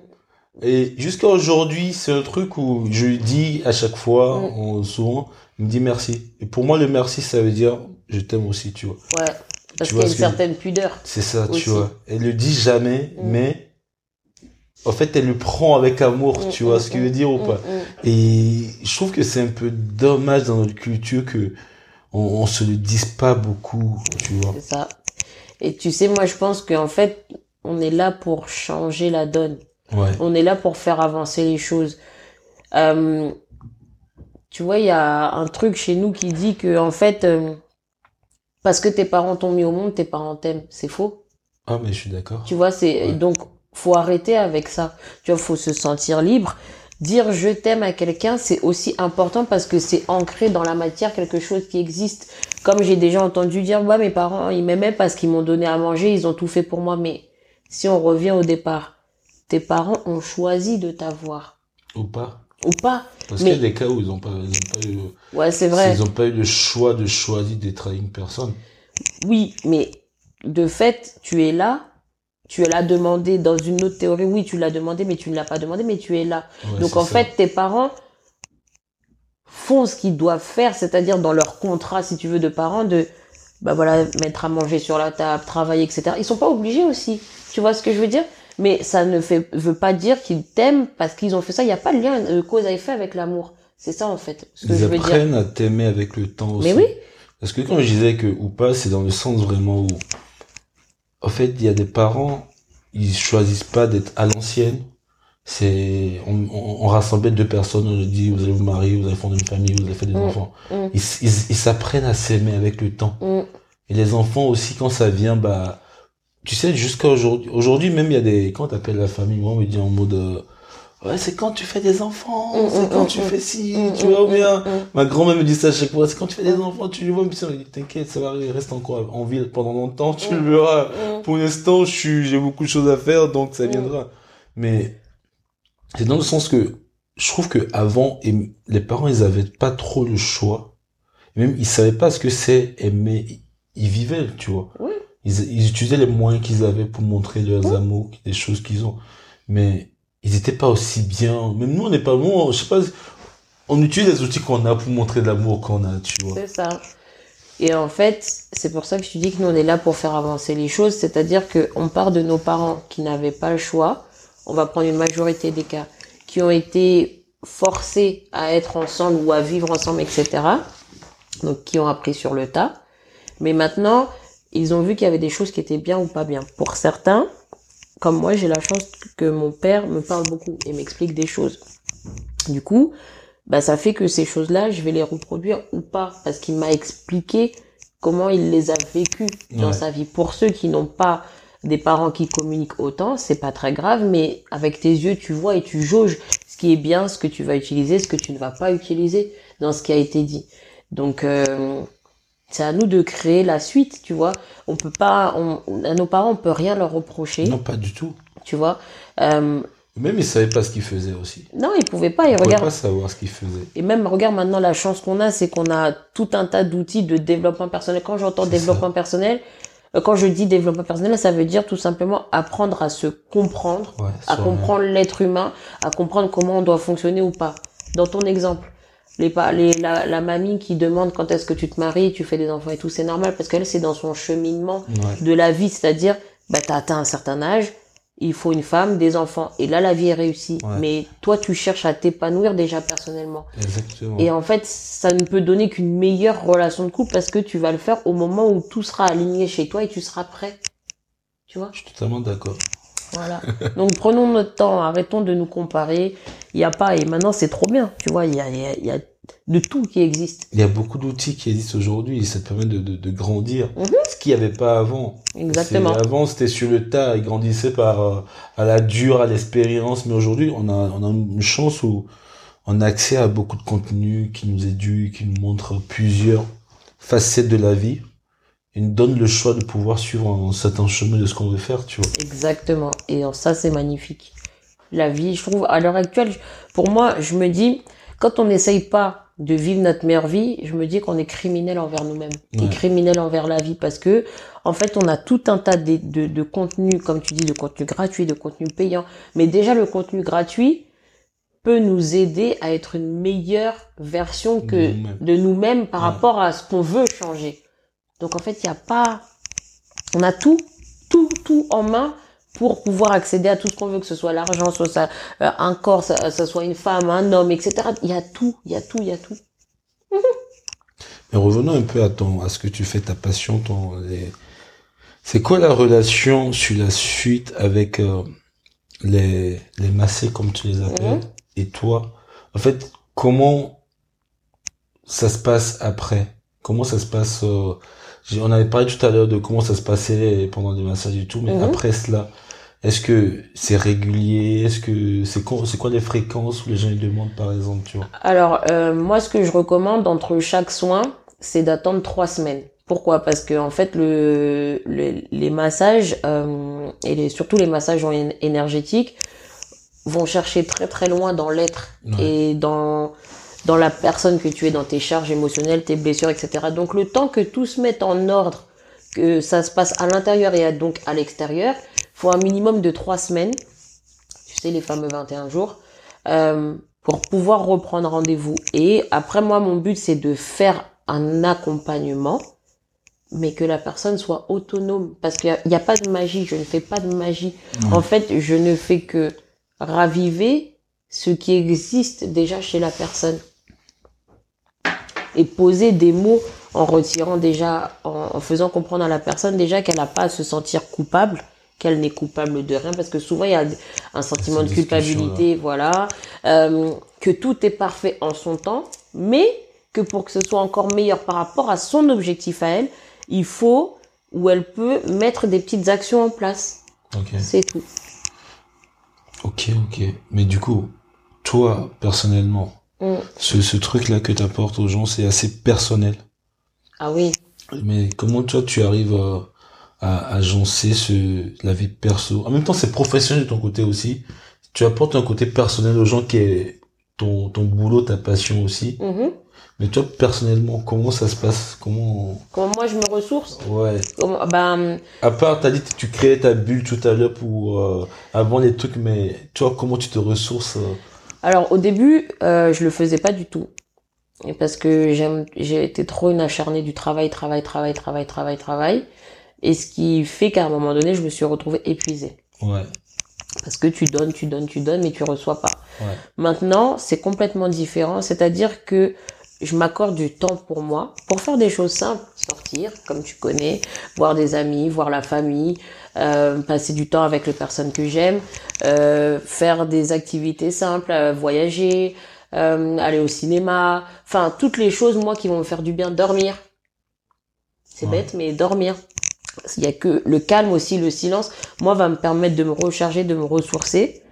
Et jusqu'à aujourd'hui, c'est un truc où je lui dis à chaque fois, souvent, il me dit merci. Et pour moi, le merci, ça veut dire je t'aime aussi, tu vois. Ouais. Parce qu'il y a une certaine pudeur. C'est ça, tu vois. Elle le dit jamais, mais en fait, elle le prend avec amour, mm, tu vois mm, ce qu'il veut dire ou mm, pas. Et je trouve que c'est un peu dommage dans notre culture que on, on se le dise pas beaucoup, tu vois. C'est ça. Et tu sais, moi, je pense qu'en fait, on est là pour changer la donne. Ouais. On est là pour faire avancer les choses. Euh, tu vois, il y a un truc chez nous qui dit que, en fait, euh, parce que tes parents t'ont mis au monde, tes parents t'aiment. C'est faux. Ah, mais je suis d'accord. Tu vois, c'est donc faut arrêter avec ça. Tu vois, faut se sentir libre. Dire je t'aime à quelqu'un, c'est aussi important parce que c'est ancré dans la matière quelque chose qui existe. Comme j'ai déjà entendu dire, ouais, mes parents, ils m'aimaient parce qu'ils m'ont donné à manger, ils ont tout fait pour moi. Mais si on revient au départ, tes parents ont choisi de t'avoir. Ou pas. Ou pas. Parce qu'il y a des cas où ils ont pas, ils ont pas eu. Ouais, c'est vrai. Ils ont pas eu le choix de choisir d'être avec une personne. Oui, mais de fait, tu es là tu l'as demandé dans une autre théorie, oui, tu l'as demandé, mais tu ne l'as pas demandé, mais tu es là. Donc en fait, tes parents font ce qu'ils doivent faire, c'est-à-dire dans leur contrat, si tu veux, de parents, de bah voilà, mettre à manger sur la table, travailler, etc. Ils sont pas obligés aussi. Tu vois ce que je veux dire? Mais ça ne fait, veut pas dire qu'ils t'aiment parce qu'ils ont fait ça. Il n'y a pas de lien de cause à effet avec l'amour. C'est ça en fait. Ce que Ils je veux apprennent à t'aimer avec le temps aussi. Mais oui. Parce que quand je disais que ou pas, c'est dans le sens vraiment où en fait, il y a des parents, ils choisissent pas d'être à l'ancienne. C'est, on, on, rassemble deux personnes, on leur dit, vous allez vous marier, vous allez fonder une famille, vous allez faire des mm. enfants. Mm. Ils, ils, s'apprennent à s'aimer avec le temps. Mm. Et les enfants aussi, quand ça vient, bah, tu sais, jusqu'à aujourd'hui, aujourd'hui même, il y a des, quand t'appelles la famille, moi, on me dit en mode, euh, ouais, c'est quand tu fais des enfants, mm, c'est mm, quand mm, tu fais ci, tu vois bien. Ma grand-mère me dit ça à chaque fois, c'est quand tu fais des enfants, tu vois, mais t'inquiète, ça va arriver, reste encore en ville pendant longtemps, tu le verras. Pour l'instant, je suis, j'ai beaucoup de choses à faire, donc ça viendra. Mais, c'est dans le sens que, je trouve que avant, les parents, ils avaient pas trop le choix. Même, ils savaient pas ce que c'est aimer, ils vivaient, tu vois. Ils, ils utilisaient les moyens qu'ils avaient pour montrer leurs amours, des choses qu'ils ont. Mais, ils étaient pas aussi bien. Même nous, on n'est pas bon. Je sais pas. On utilise les outils qu'on a pour montrer l'amour qu'on a, tu vois. C'est ça. Et en fait, c'est pour ça que je te dis que nous, on est là pour faire avancer les choses. C'est-à-dire que on part de nos parents qui n'avaient pas le choix. On va prendre une majorité des cas qui ont été forcés à être ensemble ou à vivre ensemble, etc. Donc, qui ont appris sur le tas. Mais maintenant, ils ont vu qu'il y avait des choses qui étaient bien ou pas bien. Pour certains, comme moi, j'ai la chance que mon père me parle beaucoup et m'explique des choses. Du coup, bah, ça fait que ces choses-là, je vais les reproduire ou pas, parce qu'il m'a expliqué comment il les a vécues dans Ouais. sa vie. Pour ceux qui n'ont pas des parents qui communiquent autant, c'est pas très grave, mais avec tes yeux, tu vois et tu jauges ce qui est bien, ce que tu vas utiliser, ce que tu ne vas pas utiliser dans ce qui a été dit. Donc, euh, c'est à nous de créer la suite, tu vois. On peut pas, on, à nos parents, on peut rien leur reprocher, Non, pas du tout. tu vois. Euh, Même ils savaient pas ce qu'ils faisaient aussi. non, ils pouvaient pas. Ils Ils pouvaient regardent. pas savoir ce qu'ils faisaient. Et même, regarde maintenant la chance qu'on a, c'est qu'on a tout un tas d'outils de développement personnel. Quand j'entends développement personnel, euh, quand je dis développement personnel, ça veut dire tout simplement apprendre à se comprendre, Ouais, à comprendre l'être humain, à comprendre comment on doit fonctionner ou pas. Dans ton exemple, les, les, la, la mamie qui demande quand est-ce que tu te maries, tu fais des enfants et tout, c'est normal parce qu'elle, c'est dans son cheminement Ouais. de la vie, c'est-à-dire, bah, t'as atteint un certain âge, il faut une femme, des enfants, et là, la vie est réussie. Ouais. Mais toi, tu cherches à t'épanouir déjà personnellement. Exactement. Et en fait, ça ne peut donner qu'une meilleure relation de couple parce que tu vas le faire au moment où tout sera aligné chez toi et tu seras prêt. Tu vois? Je suis totalement d'accord. Voilà. Donc prenons notre temps, arrêtons de nous comparer. Il y a pas, et maintenant c'est trop bien, tu vois, il y a, il y, a, il y a de tout qui existe. Il y a beaucoup d'outils qui existent aujourd'hui et ça te permet de, de, de grandir. Mhm. Ce qu'il n'y avait pas avant. Exactement. Avant, c'était sur le tas, ils grandissaient par, euh, à la dure, à l'expérience. Mais aujourd'hui, on a, on a une chance où on a accès à beaucoup de contenu qui nous éduque, qui nous montre plusieurs facettes de la vie. Et nous donne le choix de pouvoir suivre un certain chemin de ce qu'on veut faire, tu vois. Exactement. Et ça, c'est magnifique. La vie, je trouve, à l'heure actuelle, pour moi, je me dis, quand on n'essaye pas de vivre notre meilleure vie, je me dis qu'on est criminel envers nous-mêmes et criminel envers la vie parce que, en fait, on a tout un tas de, de, de contenus, comme tu dis, de contenu gratuit, de contenu payant. Mais déjà, le contenu gratuit peut nous aider à être une meilleure version que De nous-mêmes. par Ouais. rapport à ce qu'on veut changer. Donc, en fait, il n'y a pas, on a tout, tout, tout en main pour pouvoir accéder à tout ce qu'on veut, que ce soit l'argent, soit ça, euh, un corps, ça, ça soit une femme, un homme, etc. Il y a tout, il y a tout, il y a tout. Mais revenons un peu à ton, à ce que tu fais, ta passion, ton, les... c'est quoi la relation sur la suite avec euh, les, les massés, comme tu les appelles, Mhm. et toi? En fait, comment ça se passe après? Comment ça se passe, euh, on avait parlé tout à l'heure de comment ça se passait pendant les massages et tout, mais Mhm. après cela, est-ce que c'est régulier? Est-ce que c'est quoi, c'est quoi les fréquences où les gens ils demandent, par exemple, tu vois? Alors, euh, moi, ce que je recommande entre chaque soin, c'est d'attendre trois semaines. Pourquoi? Parce que en fait, le, le- les massages euh, et les, surtout les massages énergétiques vont chercher très très loin dans l'être Ouais. et dans dans la personne que tu es, dans tes charges émotionnelles, tes blessures, etc. Donc, le temps que tout se mette en ordre, que ça se passe à l'intérieur et à- donc à l'extérieur, faut un minimum de trois semaines. Tu sais, les fameux 21 jours. Euh, pour pouvoir reprendre rendez-vous. Et après, moi, mon but, c'est de faire un accompagnement, mais que la personne soit autonome. Parce qu'il n'y a, pas de magie, je ne fais pas de magie. En fait, je ne fais que raviver ce qui existe déjà chez la personne. Et poser des mots en retirant déjà, en, en faisant comprendre à la personne déjà qu'elle n'a pas à se sentir coupable, qu'elle n'est coupable de rien, parce que souvent il y a un sentiment de culpabilité, voilà, euh, que tout est parfait en son temps, mais que pour que ce soit encore meilleur par rapport à son objectif à elle, il faut ou elle peut mettre des petites actions en place. Ok. C'est tout. Ok, ok. Mais du coup, toi, personnellement, Mm. ce, ce truc-là que tu apportes aux gens, c'est assez personnel. Ah oui. Mais comment toi, tu arrives euh, à agencer ce, la vie perso En même temps, c'est professionnel de ton côté aussi. Tu apportes un côté personnel aux gens qui est ton, ton boulot, ta passion aussi. Mhm. Mais toi, personnellement, comment ça se passe? Comment... Comment moi je me ressource? Ouais. Comment, ben, À part, t'as dit que tu créais ta bulle tout à l'heure pour euh, avant les trucs, mais toi, comment tu te ressources euh? Alors au début, euh, je le faisais pas du tout. Parce que j'aime, j'ai été trop une acharnée du travail, travail, travail, travail, travail, travail. Et ce qui fait qu'à un moment donné, je me suis retrouvée épuisée. Ouais. Parce que tu donnes, tu donnes, tu donnes, mais tu reçois pas. Ouais. Maintenant, c'est complètement différent. C'est-à-dire que je m'accorde du temps pour moi, pour faire des choses simples, sortir, comme tu connais, voir des amis, voir la famille, euh, passer du temps avec les personnes que j'aime, euh, faire des activités simples, euh, voyager, euh, aller au cinéma, enfin toutes les choses moi qui vont me faire du bien, dormir. C'est Ouais. bête, mais dormir. Il y a que le calme aussi, le silence, moi va me permettre de me recharger, de me ressourcer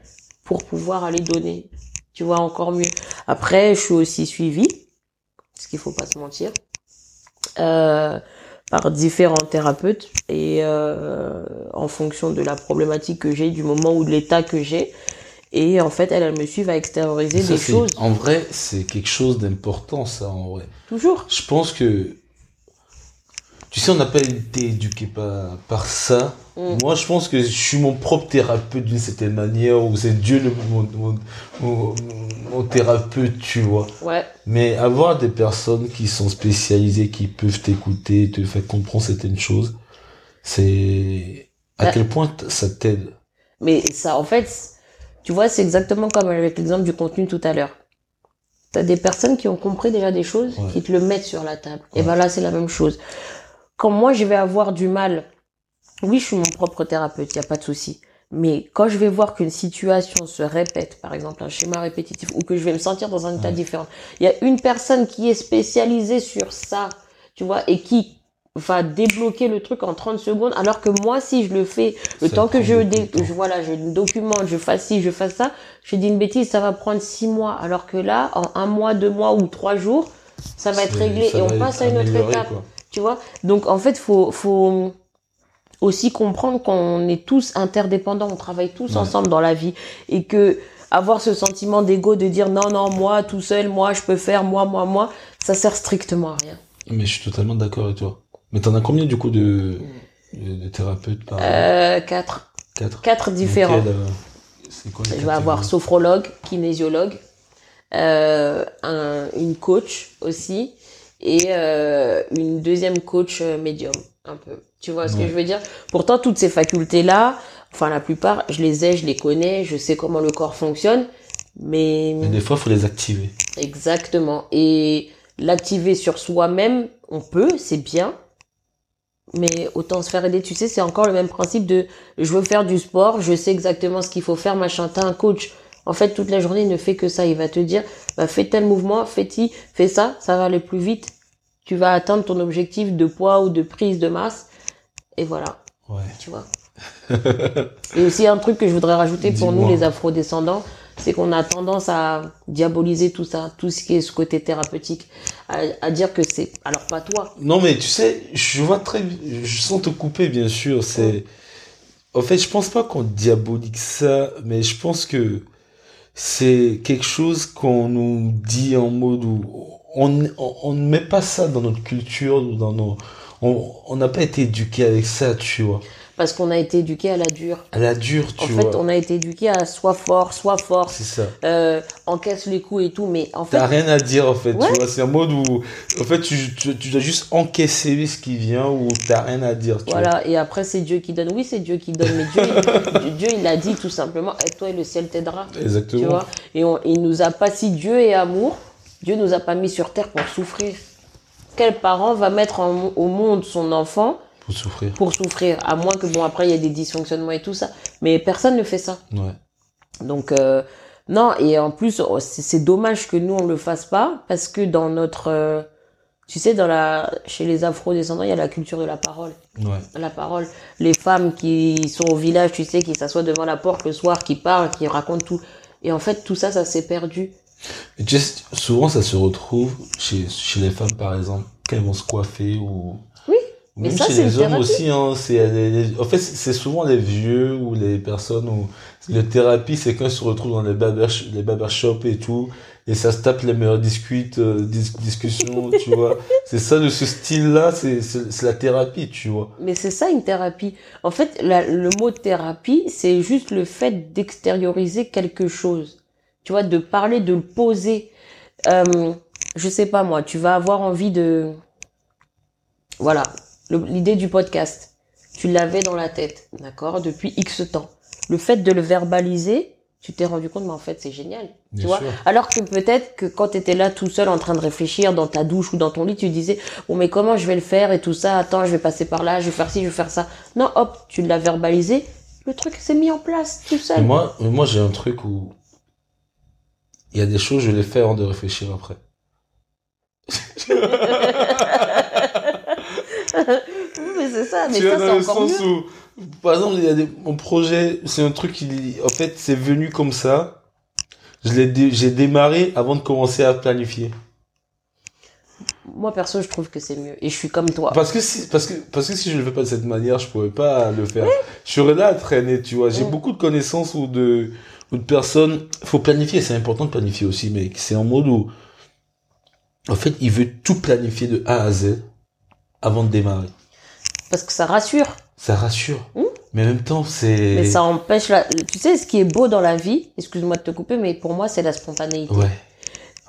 pour pouvoir aller donner. Tu vois encore mieux. Après, je suis aussi suivie, parce qu'il faut pas se mentir, euh, par différents thérapeutes et euh, en fonction de la problématique que j'ai, du moment ou de l'état que j'ai. Et en fait, elles, elles me suivent à extérioriser Ça, des choses. En vrai, c'est quelque chose d'important, ça, en vrai. Toujours. Je pense que, tu sais, on n'a pas été éduqué par, par ça. Mm. Moi, je pense que je suis mon propre thérapeute d'une certaine manière, ou c'est Dieu le, mon, mon, mon- mon thérapeute, tu vois. Ouais. Mais avoir des personnes qui sont spécialisées, qui peuvent t'écouter, te faire comprendre certaines choses, c'est à Bah. quel point ça t'aide. Mais ça, en fait, tu vois, c'est exactement comme avec l'exemple du contenu tout à l'heure. T'as des personnes qui ont compris déjà des choses, Ouais. qui te le mettent sur la table. Et ben là, c'est la même chose. Quand moi, je vais avoir du mal, oui, je suis mon propre thérapeute, il y a pas de souci. Mais quand je vais voir qu'une situation se répète, par exemple un schéma répétitif, ou que je vais me sentir dans un état Ouais. différent, il y a une personne qui est spécialisée sur ça, tu vois, et qui va débloquer le truc en 30 secondes, alors que moi, si je le fais le Ça temps que je, dé- je voilà, je documente, je fasse ci, je fasse ça, je dis une bêtise, ça va prendre six mois, alors que là, en un mois, deux mois ou trois jours, ça va être réglé et on passe à une autre étape, quoi. Tu vois. Donc en fait, faut faut aussi comprendre qu'on est tous interdépendants, on travaille tous Ouais. ensemble dans la vie et que avoir ce sentiment d'ego de dire non non moi tout seul, moi je peux faire, moi moi moi, ça sert strictement à rien. Mais je suis totalement d'accord avec toi. Mais t'en as combien du coup de, thérapeutes par Euh, quatre quatre quatre différents. Euh, quoi Je vais avoir sophrologue, kinésiologue, euh, un, une coach aussi et euh, une deuxième coach euh, médium un peu. Tu vois ce que je veux dire? Pourtant toutes ces facultés là, enfin la plupart, je les ai, je les connais, je sais comment le corps fonctionne, mais Mais des fois, faut les activer. exactement et l'activer sur soi-même, on peut, c'est bien. Mais autant se faire aider, tu sais, c'est encore le même principe de je veux faire du sport, je sais exactement ce qu'il faut faire, machin, t'as un coach. En fait, toute la journée, il ne fait que ça. Il va te dire, bah, fais tel mouvement, fais ci, fais ça, ça va aller plus vite. Tu vas atteindre ton objectif de poids ou de prise de masse. Et voilà, Ouais. tu vois. Et aussi un truc que je voudrais rajouter pour nous, les afrodescendants, c'est qu'on a tendance à diaboliser tout ça, tout ce qui est ce côté thérapeutique, à, à dire que c'est, alors pas toi, Non, mais tu sais, je vois très, je sens te couper, bien sûr. C'est, en fait, je pense pas qu'on diabolique ça, mais je pense que c'est quelque chose qu'on nous dit en mode où on, on, on ne met pas ça dans notre culture dans nos, on n'a pas été éduqué avec ça, tu vois. Parce qu'on a été éduqué à la dure. À la dure, tu En vois. fait, on a été éduqué à sois fort, sois fort, C'est ça. euh, encaisse les coups et tout, mais en fait, T'as rien à dire en fait, Ouais. tu vois, c'est un mode où en fait tu, tu, tu dois juste encaisser ce qui vient ou t'as rien à dire, tu vois. voilà, et après c'est Dieu qui donne. Oui, c'est Dieu qui donne, mais Dieu, il, Dieu, il a dit tout simplement, aide-toi et le ciel t'aidera. Exactement. Tu vois Et on, il nous a pas, si Dieu est amour, Dieu nous a pas mis sur terre pour souffrir. Quel parent va mettre en- au monde son enfant Pour souffrir. pour souffrir À moins que, bon, après, il y a des dysfonctionnements et tout ça. Mais personne ne fait ça. Ouais. Donc, euh, non, et en plus, oh, c'est dommage que nous, on le fasse pas, parce que dans notre... euh, tu sais, dans la, chez les afro-descendants, il y a la culture de la parole. Ouais. La parole. Les femmes qui sont au village, tu sais, qui s'assoient devant la porte le soir, qui parlent, qui racontent tout. Et en fait, tout ça, ça s'est perdu. Et sais, souvent ça se retrouve chez, chez les femmes par exemple, quand elles vont se coiffer ou. Mais même ça, chez les une hommes thérapie. aussi, hein. C'est, les- les- en fait, c'est souvent les vieux ou les personnes où. Le thérapie, c'est quand ils se retrouvent dans les, barber, les barbershops et tout, et ça se tape les meilleures discutes, euh, dis- discussions, tu vois. C'est ça, de ce style-là, c'est, c'est, c'est la thérapie, tu vois. Mais c'est ça une thérapie. En fait, la- le mot thérapie, c'est juste le fait d'extérioriser quelque chose. Tu vois, de parler, de le poser. Euh, je sais pas moi, tu vas avoir envie de... Voilà, l'idée du podcast. Tu l'avais dans la tête, d'accord, depuis X temps. Le fait de le verbaliser, tu t'es rendu compte, mais en fait, c'est génial. Bien tu vois sûr. Alors que peut-être que quand tu étais là tout seul en train de réfléchir dans ta douche ou dans ton lit, tu disais, bon, mais comment je vais le faire et tout ça, attends, je vais passer par là, je vais faire ci, je vais faire ça. Non, hop, tu l'as verbalisé, le truc s'est mis en place tout Mais seul. moi, mais moi j'ai un truc où il y a des choses, je les fais avant de réfléchir après. Oui, c'est ça, mais tu ça, c'est encore sens mieux. où, par exemple, il y a des, mon projet, c'est un truc qui, en fait, c'est venu comme ça. Je l'ai, j'ai démarré avant de commencer à planifier. Moi, perso, je trouve que c'est mieux. Et je suis comme toi. Parce que si, parce que, parce que si je le fais pas de cette manière, je pourrais pas le faire. Je serais là à traîner, tu vois. J'ai Mm. beaucoup de connaissances ou de, ou de personnes. Faut planifier, c'est important de planifier aussi, mais c'est en mode où, en fait, il veut tout planifier de A à Z avant de démarrer. Parce que ça rassure. Ça rassure. Mm. Mais en même temps, c'est. Mais ça empêche la... Tu sais, ce qui est beau dans la vie, excuse-moi de te couper, mais pour moi, c'est la spontanéité. Ouais.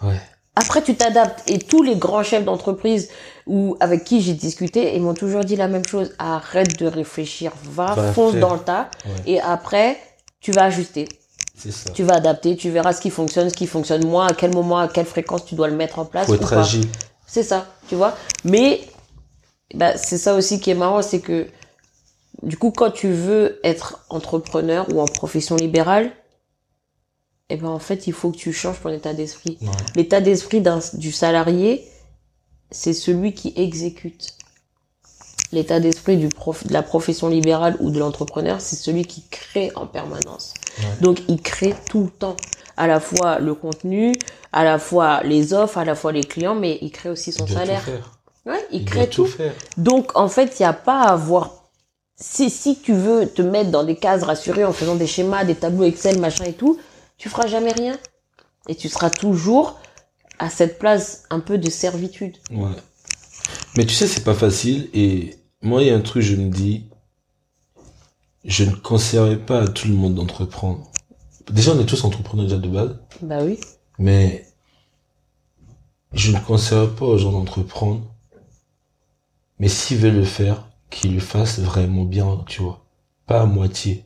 Ouais. Après, tu t'adaptes. Et tous les grands chefs d'entreprise ou avec qui j'ai discuté, ils m'ont toujours dit la même chose. Arrête de réfléchir. Va, Va fonce faire. dans le tas. Ouais. Et après, tu vas ajuster. C'est ça. Tu vas adapter. Tu verras ce qui fonctionne, ce qui fonctionne moins, à quel moment, à quelle fréquence tu dois le mettre en place. Faut être agile. C'est ça, tu vois. Mais bah, c'est ça aussi qui est marrant, c'est que du coup, quand tu veux être entrepreneur ou en profession libérale, eh ben en fait, il faut que tu changes ton état d'esprit. Ouais. L'état d'esprit du salarié, c'est celui qui exécute. L'état d'esprit du prof, de la profession libérale ou de l'entrepreneur, c'est celui qui crée en permanence. Ouais. Donc, il crée tout le temps. À la fois le contenu, à la fois les offres, à la fois les clients, mais il crée aussi son Il salaire. Ouais, il, Il crée tout. tout faire. Donc, en fait, il n'y a pas à avoir... Si, si tu veux te mettre dans des cases rassurées en faisant des schémas, des tableaux Excel, machin et tout, tu feras jamais rien. Et tu seras toujours à cette place un peu de servitude. Ouais. Mais tu sais, c'est pas facile. Et moi, il y a un truc, je me dis, je ne conseillerais pas à tout le monde d'entreprendre. Déjà, on est tous entrepreneurs déjà de base. Bah oui. Mais je ne conseillerais pas aux gens d'entreprendre. Mais s'ils veulent le faire, qu'ils le fassent vraiment bien, tu vois. Pas à moitié.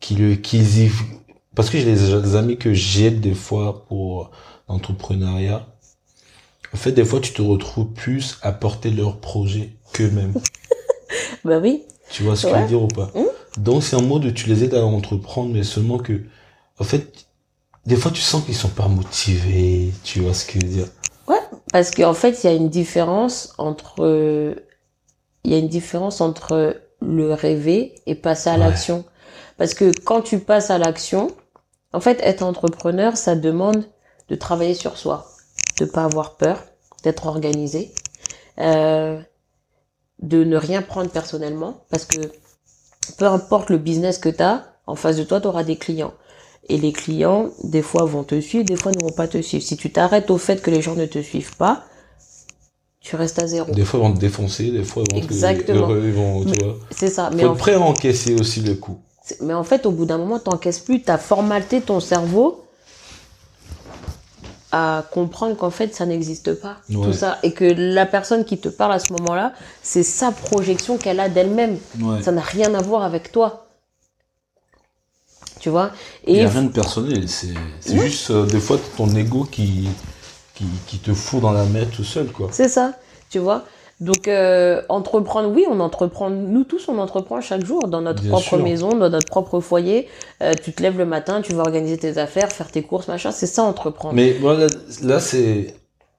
Qu'ils le, qu'ils y, parce que j'ai des, amis que j'aide des fois pour l'entrepreneuriat. En fait, des fois, tu te retrouves plus à porter leur projet qu'eux-mêmes. Bah oui. Tu vois ce que je Ouais. veux dire ou pas? Mm. Donc c'est un mot de tu les aides à entreprendre, mais seulement que, en fait, des fois tu sens qu'ils sont pas motivés. Tu vois ce que je veux dire? Parce qu'en fait, il y a une différence entre... Il y a une différence entre le rêver et passer à Ouais. l'action. Parce que quand tu passes à l'action, en fait, être entrepreneur, ça demande de travailler sur soi, de pas avoir peur, d'être organisé, euh, de ne rien prendre personnellement, parce que peu importe le business que tu as, en face de toi, tu auras des clients. Et les clients, des fois, vont te suivre, des fois, ne vont pas te suivre. Si tu t'arrêtes au fait que les gens ne te suivent pas, tu restes à zéro. Des fois ils vont te défoncer, des fois ils vont te Exactement. heureux, ils vont, tu vois. C'est ça. Mais Faut en, prêt à encaisser aussi le coup. mais en fait, au bout d'un moment, t'encaisses plus. T'as formaté ton cerveau à comprendre qu'en fait, ça n'existe pas. Ouais. Tout ça. Et que la personne qui te parle à ce moment-là, c'est sa projection qu'elle a d'elle-même. Ouais. Ça n'a rien à voir avec toi. Tu vois? Il Et y a rien de personnel, c'est juste euh, des fois ton ego qui, qui qui te fout dans la mer tout seul quoi. c'est ça. Tu vois donc, euh, entreprendre, oui, on entreprend, nous tous, on entreprend chaque jour dans notre Bien propre sûr. maison, dans notre propre foyer. Euh, tu te lèves le matin, tu vas organiser tes affaires, faire tes courses, machin. C'est ça, entreprendre. Mais voilà, là c'est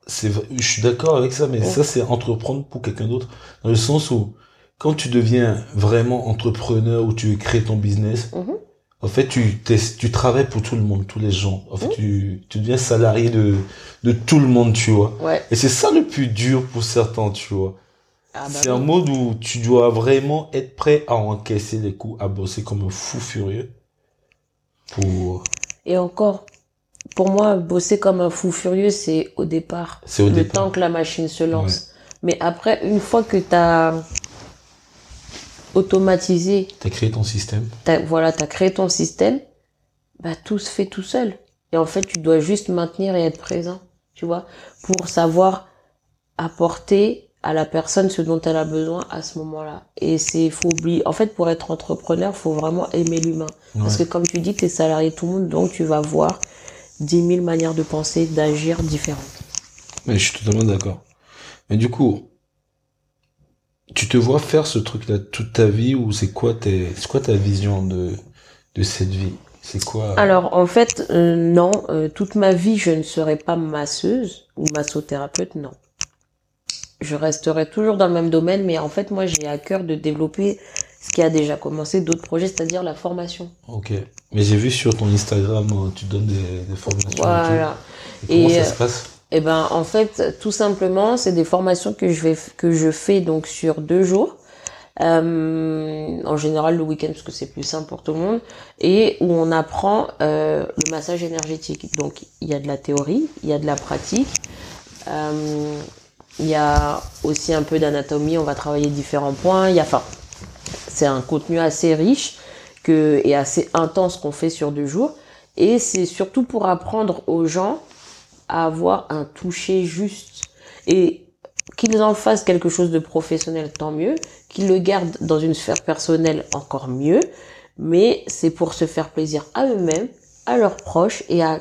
je suis d'accord avec ça, mais Ouais. ça c'est entreprendre pour quelqu'un d'autre dans le sens où quand tu deviens vraiment entrepreneur ou tu crées ton business, Mhm. En fait tu tu travailles pour tout le monde, tous les gens. En fait Mhm. tu tu deviens salarié de de tout le monde, tu vois. Ouais. Et c'est ça le plus dur pour certains, tu vois. Ah bah c'est oui. un mode où tu dois vraiment être prêt à encaisser les coups, à bosser comme un fou furieux pour Et encore, pour moi, bosser comme un fou furieux, c'est au départ. c'est au le départ. temps que la machine se lance. Mais après, une fois que tu as automatisé, T'as créé ton système. t'as, voilà, tu as créé ton système, bah, tout se fait tout seul. Et en fait, tu dois juste maintenir et être présent, tu vois, pour savoir apporter à la personne ce dont elle a besoin à ce moment-là. Et c'est faut oublier. En fait, pour être entrepreneur, faut vraiment aimer l'humain. Parce que comme tu dis, tu es salarié tout le monde, donc tu vas voir 10 000 manières de penser, d'agir différentes. Mais je suis totalement d'accord. Mais du coup, tu te vois faire ce truc-là toute ta vie ou c'est quoi, tes, c'est quoi ta vision de, de cette vie? C'est quoi? Alors en fait, euh, non, euh, toute ma vie, je ne serai pas masseuse ou massothérapeute, non. Je resterai toujours dans le même domaine, mais en fait, moi, j'ai à cœur de développer ce qui a déjà commencé, d'autres projets, c'est-à-dire la formation. Ok. Mais j'ai vu sur ton Instagram, euh, tu donnes des, des formations. Voilà. Et, comment ça se passe? Eh ben, en fait, tout simplement, c'est des formations que je vais que je fais donc sur deux jours. Euh, en général le week-end parce que c'est plus simple pour tout le monde et où on apprend euh, le massage énergétique. Donc il y a de la théorie, il y a de la pratique, euh, il y a aussi un peu d'anatomie. On va travailler différents points. Il y a, enfin, c'est un contenu assez riche que et assez intense qu'on fait sur deux jours. Et c'est surtout pour apprendre aux gens à avoir un toucher juste. Et qu'ils en fassent quelque chose de professionnel, tant mieux. Qu'ils le gardent dans une sphère personnelle, encore mieux. Mais c'est pour se faire plaisir à eux-mêmes, à leurs proches et à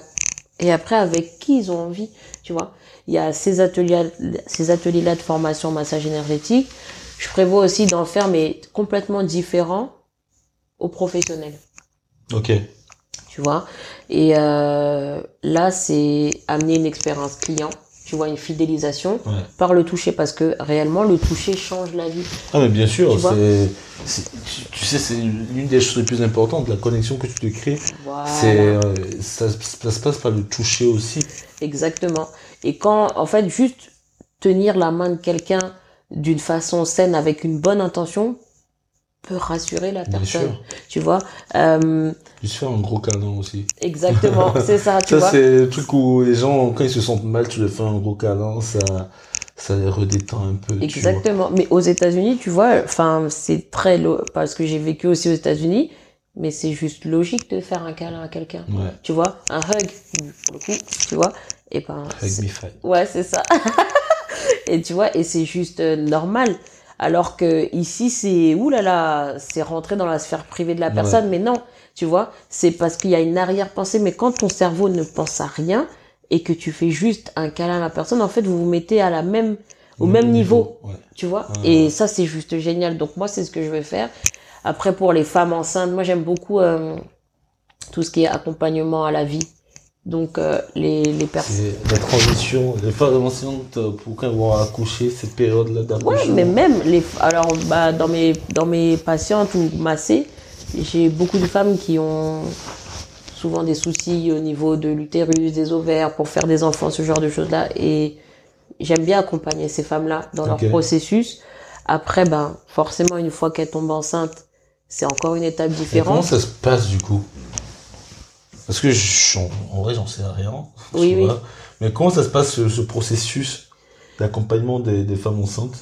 et après avec qui ils ont envie, tu vois. Il y a ces ateliers ces ateliers là de formation massage énergétique. Je prévois aussi d'en faire mais complètement différent aux professionnels Ok. Tu vois. Et euh, là, c'est amener une expérience client, tu vois, une fidélisation Ouais. par le toucher, parce que réellement, le toucher change la vie. Ah mais bien sûr, c'est, tu, tu sais, c'est l'une des choses les plus importantes, la connexion que tu te crées. Voilà. C'est, euh, ça, ça se passe par le toucher aussi. Exactement. Et quand, en fait, juste tenir la main de quelqu'un d'une façon saine, avec une bonne intention, peut rassurer la Bien personne. sûr. Tu vois. Euh, Juste faire un gros câlin aussi. exactement, c'est ça, tu ça vois. c'est le truc où les gens, quand ils se sentent mal, tu leur fais un gros câlin, ça, ça les redétend un peu. Exactement. Mais aux États-Unis, tu vois, enfin, c'est très lo- parce que j'ai vécu aussi aux États-Unis, mais c'est juste logique de faire un câlin à quelqu'un. Ouais. Tu vois, un hug pour le coup, tu vois. Et ben, Hug me fight. ouais, c'est ça. et tu vois, et c'est juste euh, normal. Alors que ici, c'est oulala, c'est rentrer dans la sphère privée de la Ouais. personne, mais non, tu vois, c'est parce qu'il y a une arrière-pensée. Mais quand ton cerveau ne pense à rien et que tu fais juste un câlin à la personne, en fait, vous vous mettez à la même, au même niveau Ouais. tu vois et ça c'est juste génial donc moi c'est ce que je vais faire après pour les femmes enceintes moi j'aime beaucoup euh, tout ce qui est accompagnement à la vie donc euh, les, les personnes la transition, les femmes enceintes, pour quand elles vont accoucher, cette période-là d'accouchement. mais même les alors bah dans mes dans mes patientes ou massées j'ai beaucoup de femmes qui ont souvent des soucis au niveau de l'utérus des ovaires pour faire des enfants ce genre de choses là et j'aime bien accompagner ces femmes là dans leur processus. Après ben forcément une fois qu'elles tombent enceintes c'est encore une étape Et comment différente. ça se passe du coup? Parce que je, en, vrai, j'en sais rien. Oui, oui. Mais comment ça se passe ce, ce processus d'accompagnement des, des femmes enceintes?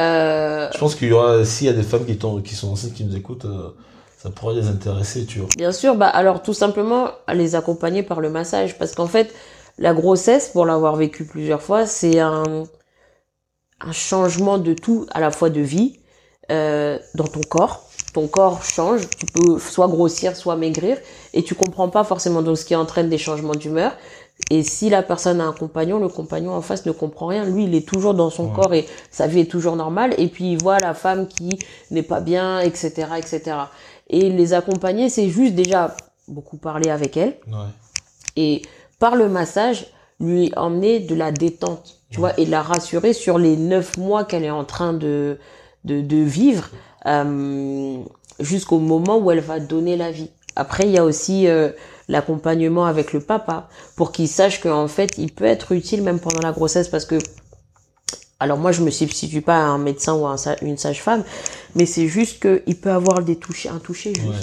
Euh, Je pense qu'il y aura, s'il y a des femmes qui, sont enceintes qui nous écoutent, euh, ça pourrait les intéresser, tu vois. Bien sûr, bah alors tout simplement les accompagner par le massage parce qu'en fait la grossesse pour l'avoir vécu plusieurs fois c'est un un changement de tout à la fois de vie euh, dans ton corps ton corps change tu peux soit grossir soit maigrir et tu comprends pas forcément donc ce qui entraîne des changements d'humeur. Et si la personne a un compagnon le compagnon en face ne comprend rien. Lui il est toujours dans son Ouais. corps et sa vie est toujours normale. Et puis il voit la femme qui n'est pas bien etc etc et les accompagner, c'est juste déjà beaucoup parler avec elle. Ouais. et par le massage, lui emmener de la détente, tu vois, et la rassurer sur les neuf mois qu'elle est en train de, de, de vivre euh, jusqu'au moment où elle va donner la vie. Après, il y a aussi euh, l'accompagnement avec le papa pour qu'il sache qu'en fait, il peut être utile même pendant la grossesse parce que alors moi, je me substitue pas à un médecin ou à une sage-femme, mais c'est juste qu'il peut avoir des touchés, un toucher juste Ouais.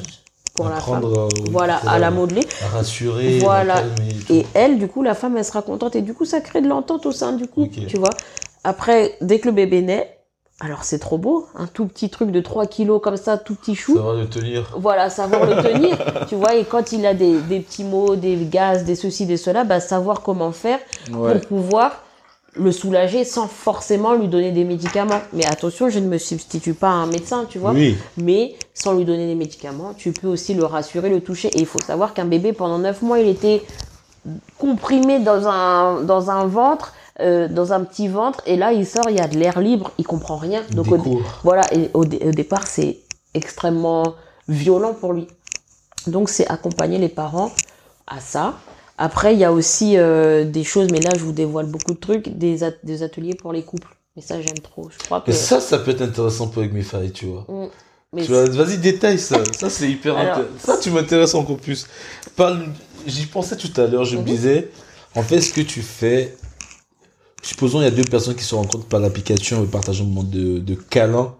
pour la femme. Voilà, à la modeler. à rassurer, Voilà. et elle, du coup, la femme, elle sera contente. Et du coup, ça crée de l'entente au sein du couple, tu vois. Après, dès que le bébé naît, alors c'est trop beau, un tout petit truc de 3 kilos comme ça, tout petit chou. Ça va le tenir. Voilà, savoir le tenir, tu vois. Et quand il a des, des petits mots, des gaz, des ceci, des cela, bah, savoir comment faire Ouais. pour pouvoir le soulager sans forcément lui donner des médicaments. Mais attention, je ne me substitue pas à un médecin, tu vois. Oui. Mais sans lui donner des médicaments, tu peux aussi le rassurer, le toucher. Et il faut savoir qu'un bébé, pendant neuf mois, il était comprimé dans un, dans un ventre, euh, dans un petit ventre. Et là, il sort, il y a de l'air libre, il comprend rien. Donc, au, voilà, et au, dé- au départ, c'est extrêmement violent pour lui. Donc, c'est accompagner les parents à ça. Après, il y a aussi euh, des choses, mais là, je vous dévoile beaucoup de trucs, des, at- des ateliers pour les couples. Mais ça, j'aime trop. Je crois que. Et ça, ça peut être intéressant pour avec mes failles, tu vois. Mm. Mais Tu vois, vas-y, détaille ça. Ça, c'est hyper Alors- intéressant. Ça, tu m'intéresses encore plus. Parle... J'y pensais tout à l'heure, je me Mhm. disais, en fait, ce que tu fais, supposons il y a deux personnes qui se rencontrent par l'application et partagent un moment de, de câlin.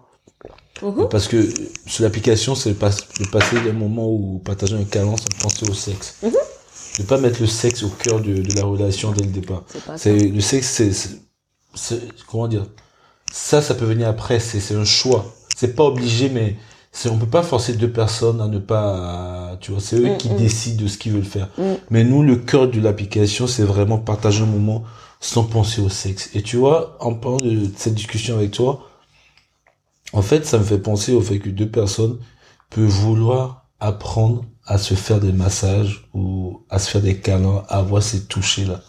Parce que sur l'application, c'est le, pas- le passer d'un moment où partager un câlin sans penser au sexe. Ne pas mettre le sexe au cœur de, de la relation dès le départ. c'est le sexe, c'est, comment dire? Ça, ça peut venir après. C'est, c'est un choix. C'est pas obligé, mais c'est, on peut pas forcer deux personnes à ne pas, tu vois. C'est eux Mm, qui mm. décident de ce qu'ils veulent faire. Mm. Mais nous, le cœur de l'application, c'est vraiment partager un moment sans penser au sexe. Et tu vois, en parlant de cette discussion avec toi, en fait, ça me fait penser au fait que deux personnes peuvent vouloir apprendre à se faire des massages ou à se faire des câlins, à avoir ces touchés là.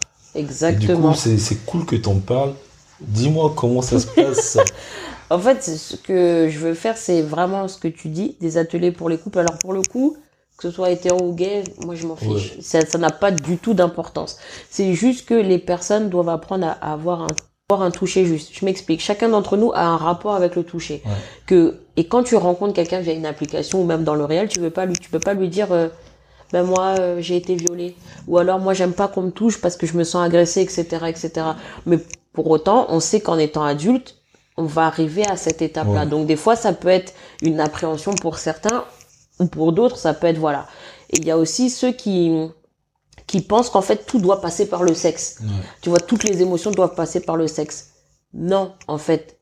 Et du Exactement. coup, c'est c'est cool que t'en parles. Dis-moi comment ça se passe. En fait, ce que je veux faire, c'est vraiment ce que tu dis, des ateliers pour les couples. Alors pour le coup, que ce soit hétéro ou gay, moi je m'en fiche. Ouais. Ça n'a pas du tout d'importance. C'est juste que les personnes doivent apprendre à, à avoir un avoir un toucher juste. Je m'explique. Chacun d'entre nous a un rapport avec le toucher. Ouais. Que et quand tu rencontres quelqu'un via une application ou même dans le réel, tu veux pas lui, tu peux pas lui dire. euh, ben moi euh, j'ai été violée ou alors moi j'aime pas qu'on me touche parce que je me sens agressée etc etc mais pour autant on sait qu'en étant adulte on va arriver à cette étape là Ouais. donc des fois ça peut être une appréhension pour certains ou pour d'autres ça peut être voilà et il y a aussi ceux qui qui pensent qu'en fait tout doit passer par le sexe Ouais. tu vois toutes les émotions doivent passer par le sexe non en fait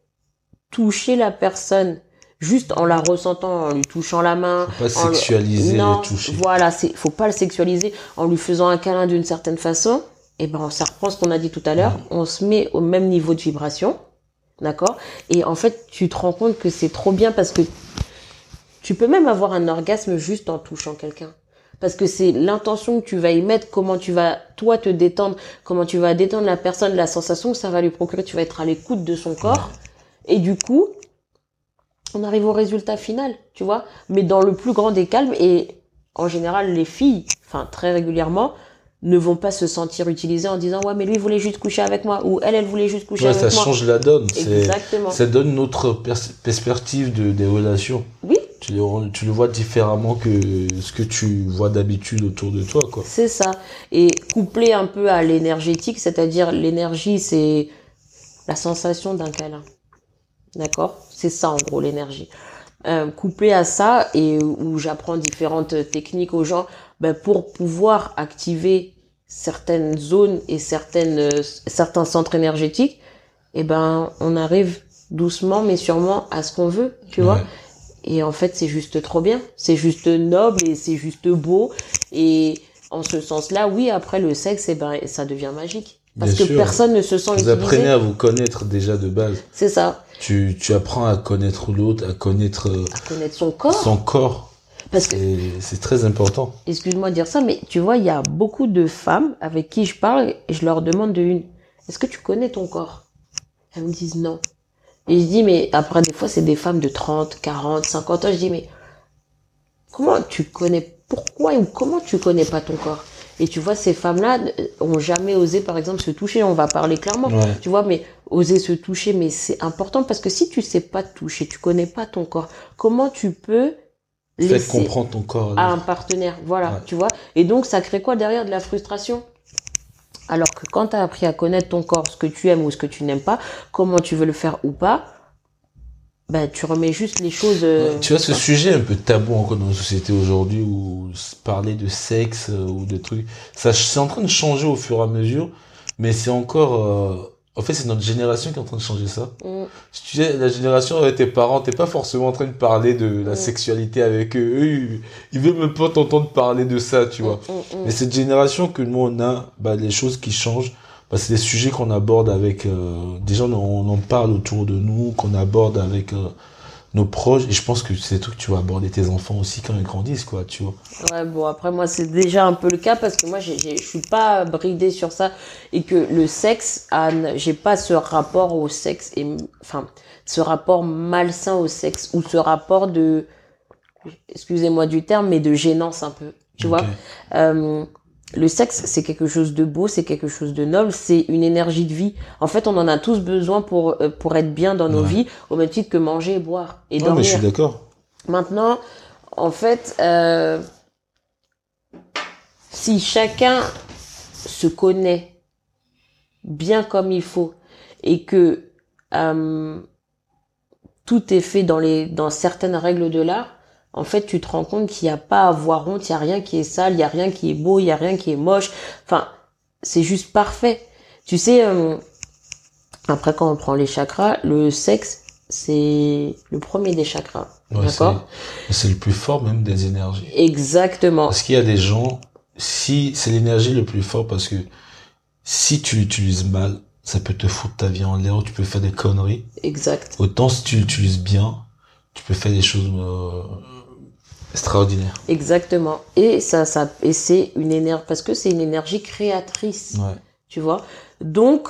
toucher la personne juste en la ressentant en lui touchant la main Faut pas en le- sexualiser non, toucher. Voilà, c'est faut pas le sexualiser en lui faisant un câlin d'une certaine façon. Et ben ça reprend ce qu'on a dit tout à l'heure. On se met au même niveau de vibration, d'accord? Et en fait, tu te rends compte que c'est trop bien parce que tu peux même avoir un orgasme juste en touchant quelqu'un. Parce que c'est l'intention que tu vas y mettre, comment tu vas toi te détendre, comment tu vas détendre la personne, la sensation que ça va lui procurer. Tu vas être à l'écoute de son corps. Et du coup, on arrive au résultat final, tu vois, mais dans le plus grand des calmes et en général les filles, enfin très régulièrement, ne vont pas se sentir utilisées en disant ouais mais lui il voulait juste coucher avec moi ou elle elle voulait juste coucher Ouais, avec ça moi. change la donne. Exactement. ça donne notre pers- perspective de, des relations. Oui, Tu le, tu le vois différemment que ce que tu vois d'habitude autour de toi, quoi. c'est ça. Et couplé un peu à l'énergétique, c'est-à-dire l'énergie c'est la sensation d'un câlin. D'accord? C'est ça en gros l'énergie. Euh, couplé à ça et où j'apprends différentes techniques aux gens ben, pour pouvoir activer certaines zones et certaines euh, certains centres énergétiques et ben on arrive doucement mais sûrement à ce qu'on veut tu vois? Et en fait c'est juste trop bien c'est juste noble et c'est juste beau et en ce sens-là oui après le sexe et ben ça devient magique parce Bien que sûr. personne ne se sent Vous apprenez à vous connaître déjà de base. c'est ça Tu, tu apprends à connaître l'autre, à connaître euh, à connaître son corps son corps. parce que c'est très important. excuse-moi de dire ça, mais tu vois, il y a beaucoup de femmes avec qui je parle et je leur demande de une, est-ce que tu connais ton corps? Elles me disent non. Et je dis, mais après, des fois, c'est des femmes de 30, 40, 50 ans. Je dis, mais comment tu connais, pourquoi ou comment tu connais pas ton corps? Et tu vois, ces femmes-là euh, ont jamais osé, par exemple, se toucher. On va parler clairement. Ouais. Tu vois, mais oser se toucher, mais c'est important parce que si tu sais pas te toucher, tu connais pas ton corps, comment tu peux Faites laisser comprendre ton corps. à un partenaire? Voilà, Ouais. tu vois? Et donc, ça crée quoi derrière? De la frustration Alors que quand tu as appris à connaître ton corps, ce que tu aimes ou ce que tu n'aimes pas, comment tu veux le faire ou pas, ben, tu remets juste les choses. euh, Tu vois, ce sujet un peu tabou encore dans la société aujourd'hui où parler de sexe euh, ou de trucs, ça c'est en train de changer au fur et à mesure, mais c'est encore, euh, en fait, c'est notre génération qui est en train de changer ça. mm, Si tu sais, la génération avec tes parents, t'es pas forcément en train de parler de la Mm. sexualité avec eux. Eux, ils, veulent même pas t'entendre parler de ça, tu vois. mm, mm, Mais cette génération que nous on a, bah, les choses qui changent. bah, c'est des sujets qu'on aborde avec euh, déjà on, on en parle autour de nous, qu'on aborde avec euh, nos proches et je pense que c'est trucs que tu vas aborder tes enfants aussi quand ils grandissent quoi, tu vois. Ouais, bon, après, moi, c'est déjà un peu le cas parce que moi, je suis pas bridée sur ça et que le sexe, j'ai pas ce rapport au sexe et, enfin, ce rapport malsain au sexe ou ce rapport de, excusez-moi du terme, mais de gênance un peu, tu vois. Euh, le sexe, c'est quelque chose de beau, c'est quelque chose de noble, c'est une énergie de vie. En fait, on en a tous besoin pour, euh, pour être bien dans nos Ouais. vies, au même titre que manger et boire et Ouais, mais dormir. je suis d'accord. Maintenant, en fait, euh, si chacun se connaît bien comme il faut et que euh, tout est fait dans les dans certaines règles de l'art, en fait, tu te rends compte qu'il n'y a pas à avoir honte, il n'y a rien qui est sale, il n'y a rien qui est beau, il n'y a rien qui est moche. Enfin, c'est juste parfait. Tu sais, euh, après quand on prend les chakras, le sexe, c'est le premier des chakras. Ouais, D'accord? c'est- C'est le plus fort même des énergies. Exactement. Parce qu'il y a des gens, si c'est l'énergie le plus fort parce que si tu l'utilises mal, ça peut te foutre ta vie en l'air, tu peux faire des conneries. Exact. Autant si tu l'utilises bien, tu peux faire des choses euh, extraordinaires. Exactement. Et ça, ça, et c'est une énergie, parce que c'est une énergie créatrice, Ouais. tu vois. Donc,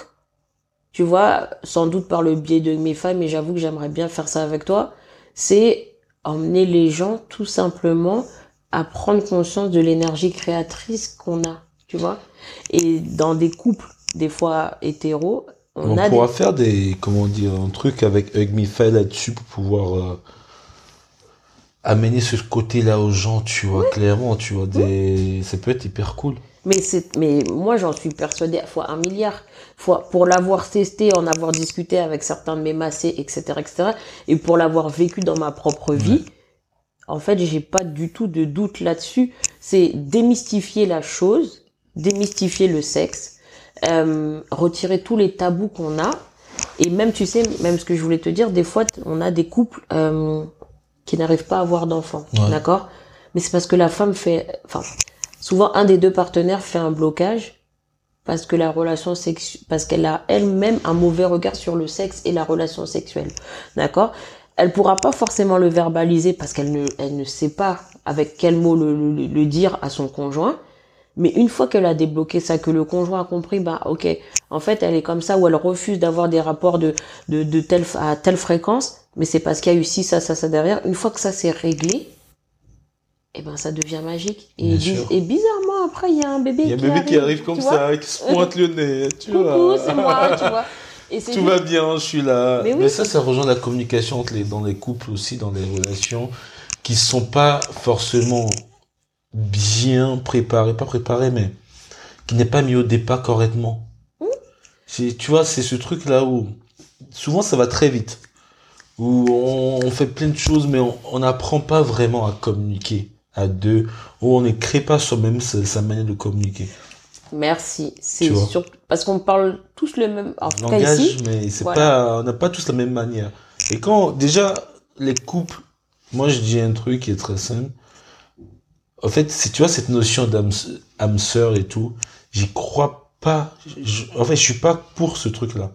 tu vois, sans doute par le biais de mes femmes, et j'avoue que j'aimerais bien faire ça avec toi, c'est emmener les gens tout simplement à prendre conscience de l'énergie créatrice qu'on a, tu vois. Et dans des couples, des fois hétéros, on, On, a pourra des... faire des, comment dire, un truc avec Hug Me là-dessus pour pouvoir euh, amener ce côté-là aux gens, tu vois, clairement, tu vois, des, ça peut être hyper cool. Mais c'est, mais moi j'en suis persuadée fois un milliard. Fois pour l'avoir testé, en avoir discuté avec certains de mes massés, etc., etc., et pour l'avoir vécu dans ma propre vie, en fait, j'ai pas du tout de doute là-dessus. C'est démystifier la chose, démystifier le sexe, euh, retirer tous les tabous qu'on a, et même, tu sais, même ce que je voulais te dire, des fois, on a des couples euh, qui n'arrivent pas à avoir d'enfants, Ouais. d'accord? Mais c'est parce que la femme fait, enfin, souvent un des deux partenaires fait un blocage parce que la relation sexuelle, parce qu'elle a elle-même un mauvais regard sur le sexe et la relation sexuelle, d'accord? Elle pourra pas forcément le verbaliser parce qu'elle ne, elle ne sait pas avec quel mot le, le- le dire à son conjoint. Mais une fois qu'elle a débloqué ça, que le conjoint a compris, bah ok, en fait elle est comme ça ou elle refuse d'avoir des rapports de de, de telle à telle fréquence, mais c'est parce qu'il y a eu ci ça ça ça derrière. Une fois que ça s'est réglé, eh ben ça devient magique. Et, et bizarrement après il y a un bébé. Il y a un qui bébé qui arrive comme ça, qui se pointe le nez, tu Coucou, vois. c'est moi, tu vois. Et Tout juste- va bien, je suis là. Mais Mais, oui. ça, ça rejoint la communication entre les, dans les couples aussi, dans les relations, qui sont pas forcément bien préparés, pas préparés, mais qui n'est pas mis au départ correctement. Mmh. C'est- Tu vois, c'est ce truc-là où souvent ça va très vite, où on, on fait plein de choses, mais on n'apprend pas vraiment à communiquer à deux, où on ne crée pas soi-même sa, sa manière de communiquer. Merci. C'est surtout parce qu'on parle tous le même. En tout cas langage, ici, mais c'est voilà. pas, on n'a pas tous la même manière. Et quand, déjà, les couples, moi je dis un truc qui est très simple. En fait, si tu vois cette notion d'âme âme sœur et tout, j'y crois pas. Je- en fait, je suis pas pour ce truc-là.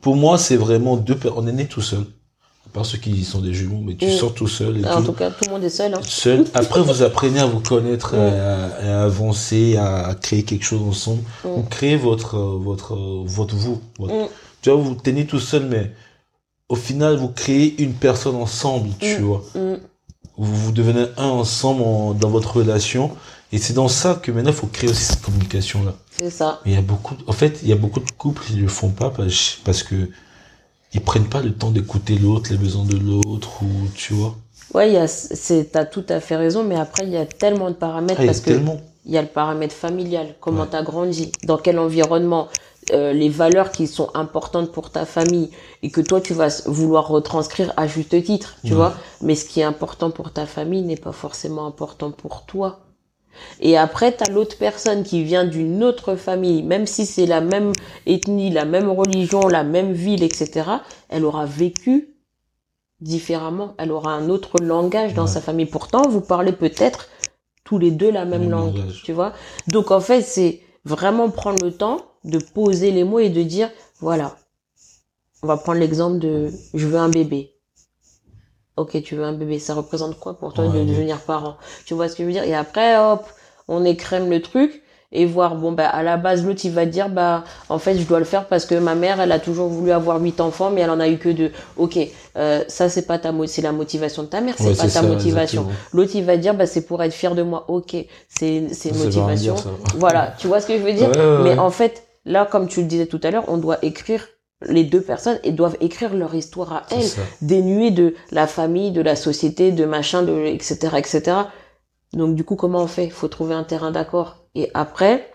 Pour moi, c'est vraiment deux, on est né tout seul. À part ceux qui sont des jumeaux, mais tu Mm. sors tout seul et en tout tout cas, tout le monde est seul. Hein. seul. Après, vous apprenez à vous connaître, Mm. à, à avancer, à, créer quelque chose ensemble. Mm. Vous créez votre, votre, votre vous. votre- Mm. Tu vois, vous tenez tout seul, mais au final, vous créez une personne ensemble, tu Mm. vois. Vous, vous devenez un ensemble en- dans votre relation. Et c'est dans ça que maintenant, il faut créer aussi cette communication-là. C'est ça. Mais il y a beaucoup, en fait, il y a beaucoup de couples qui ne le font pas parce, parce que ils prennent pas le temps d'écouter l'autre, les besoins de l'autre, ou, tu vois. Ouais, il y a, c'est, t'as tout à fait raison, mais après, il y a tellement de paramètres Ah, il y a parce que tellement. il y a le paramètre familial, comment Ouais. t'as grandi, dans quel environnement, euh, les valeurs qui sont importantes pour ta famille et que toi tu vas vouloir retranscrire à juste titre, tu vois. Mais ce qui est important pour ta famille n'est pas forcément important pour toi. Et après, t'as l'autre personne qui vient d'une autre famille, même si c'est la même ethnie, la même religion, la même ville, etc. Elle aura vécu différemment. Elle aura un autre langage dans Ouais. sa famille. Pourtant, vous parlez peut-être tous les deux la même langue, langage. tu vois. Donc en fait, c'est vraiment prendre le temps de poser les mots et de dire, voilà, on va prendre l'exemple de je veux un bébé. Ok, tu veux un bébé, ça représente quoi pour toi Ouais, de devenir parent? Tu vois ce que je veux dire? Et après, hop, on écrème le truc et voir, bon, bah, à la base, l'autre, il va dire, bah, en fait, je dois le faire parce que ma mère, elle a toujours voulu avoir huit enfants, mais elle en a eu que deux. Ok, euh, ça, c'est pas ta c'est la motivation de ta mère, c'est Ouais, pas ta ça, motivation. L'autre, il va dire, bah, c'est pour être fier de moi. Ok, c'est, c'est motivation. dire. Voilà, tu vois ce que je veux dire? Ouais, ouais, Mais en fait, là, comme tu le disais tout à l'heure, on doit écrire les deux personnes et doivent écrire leur histoire à elles, ça. dénuée de la famille, de la société, de machin, de etc. etc. Donc du coup, comment on fait? Il faut trouver un terrain d'accord. Et après,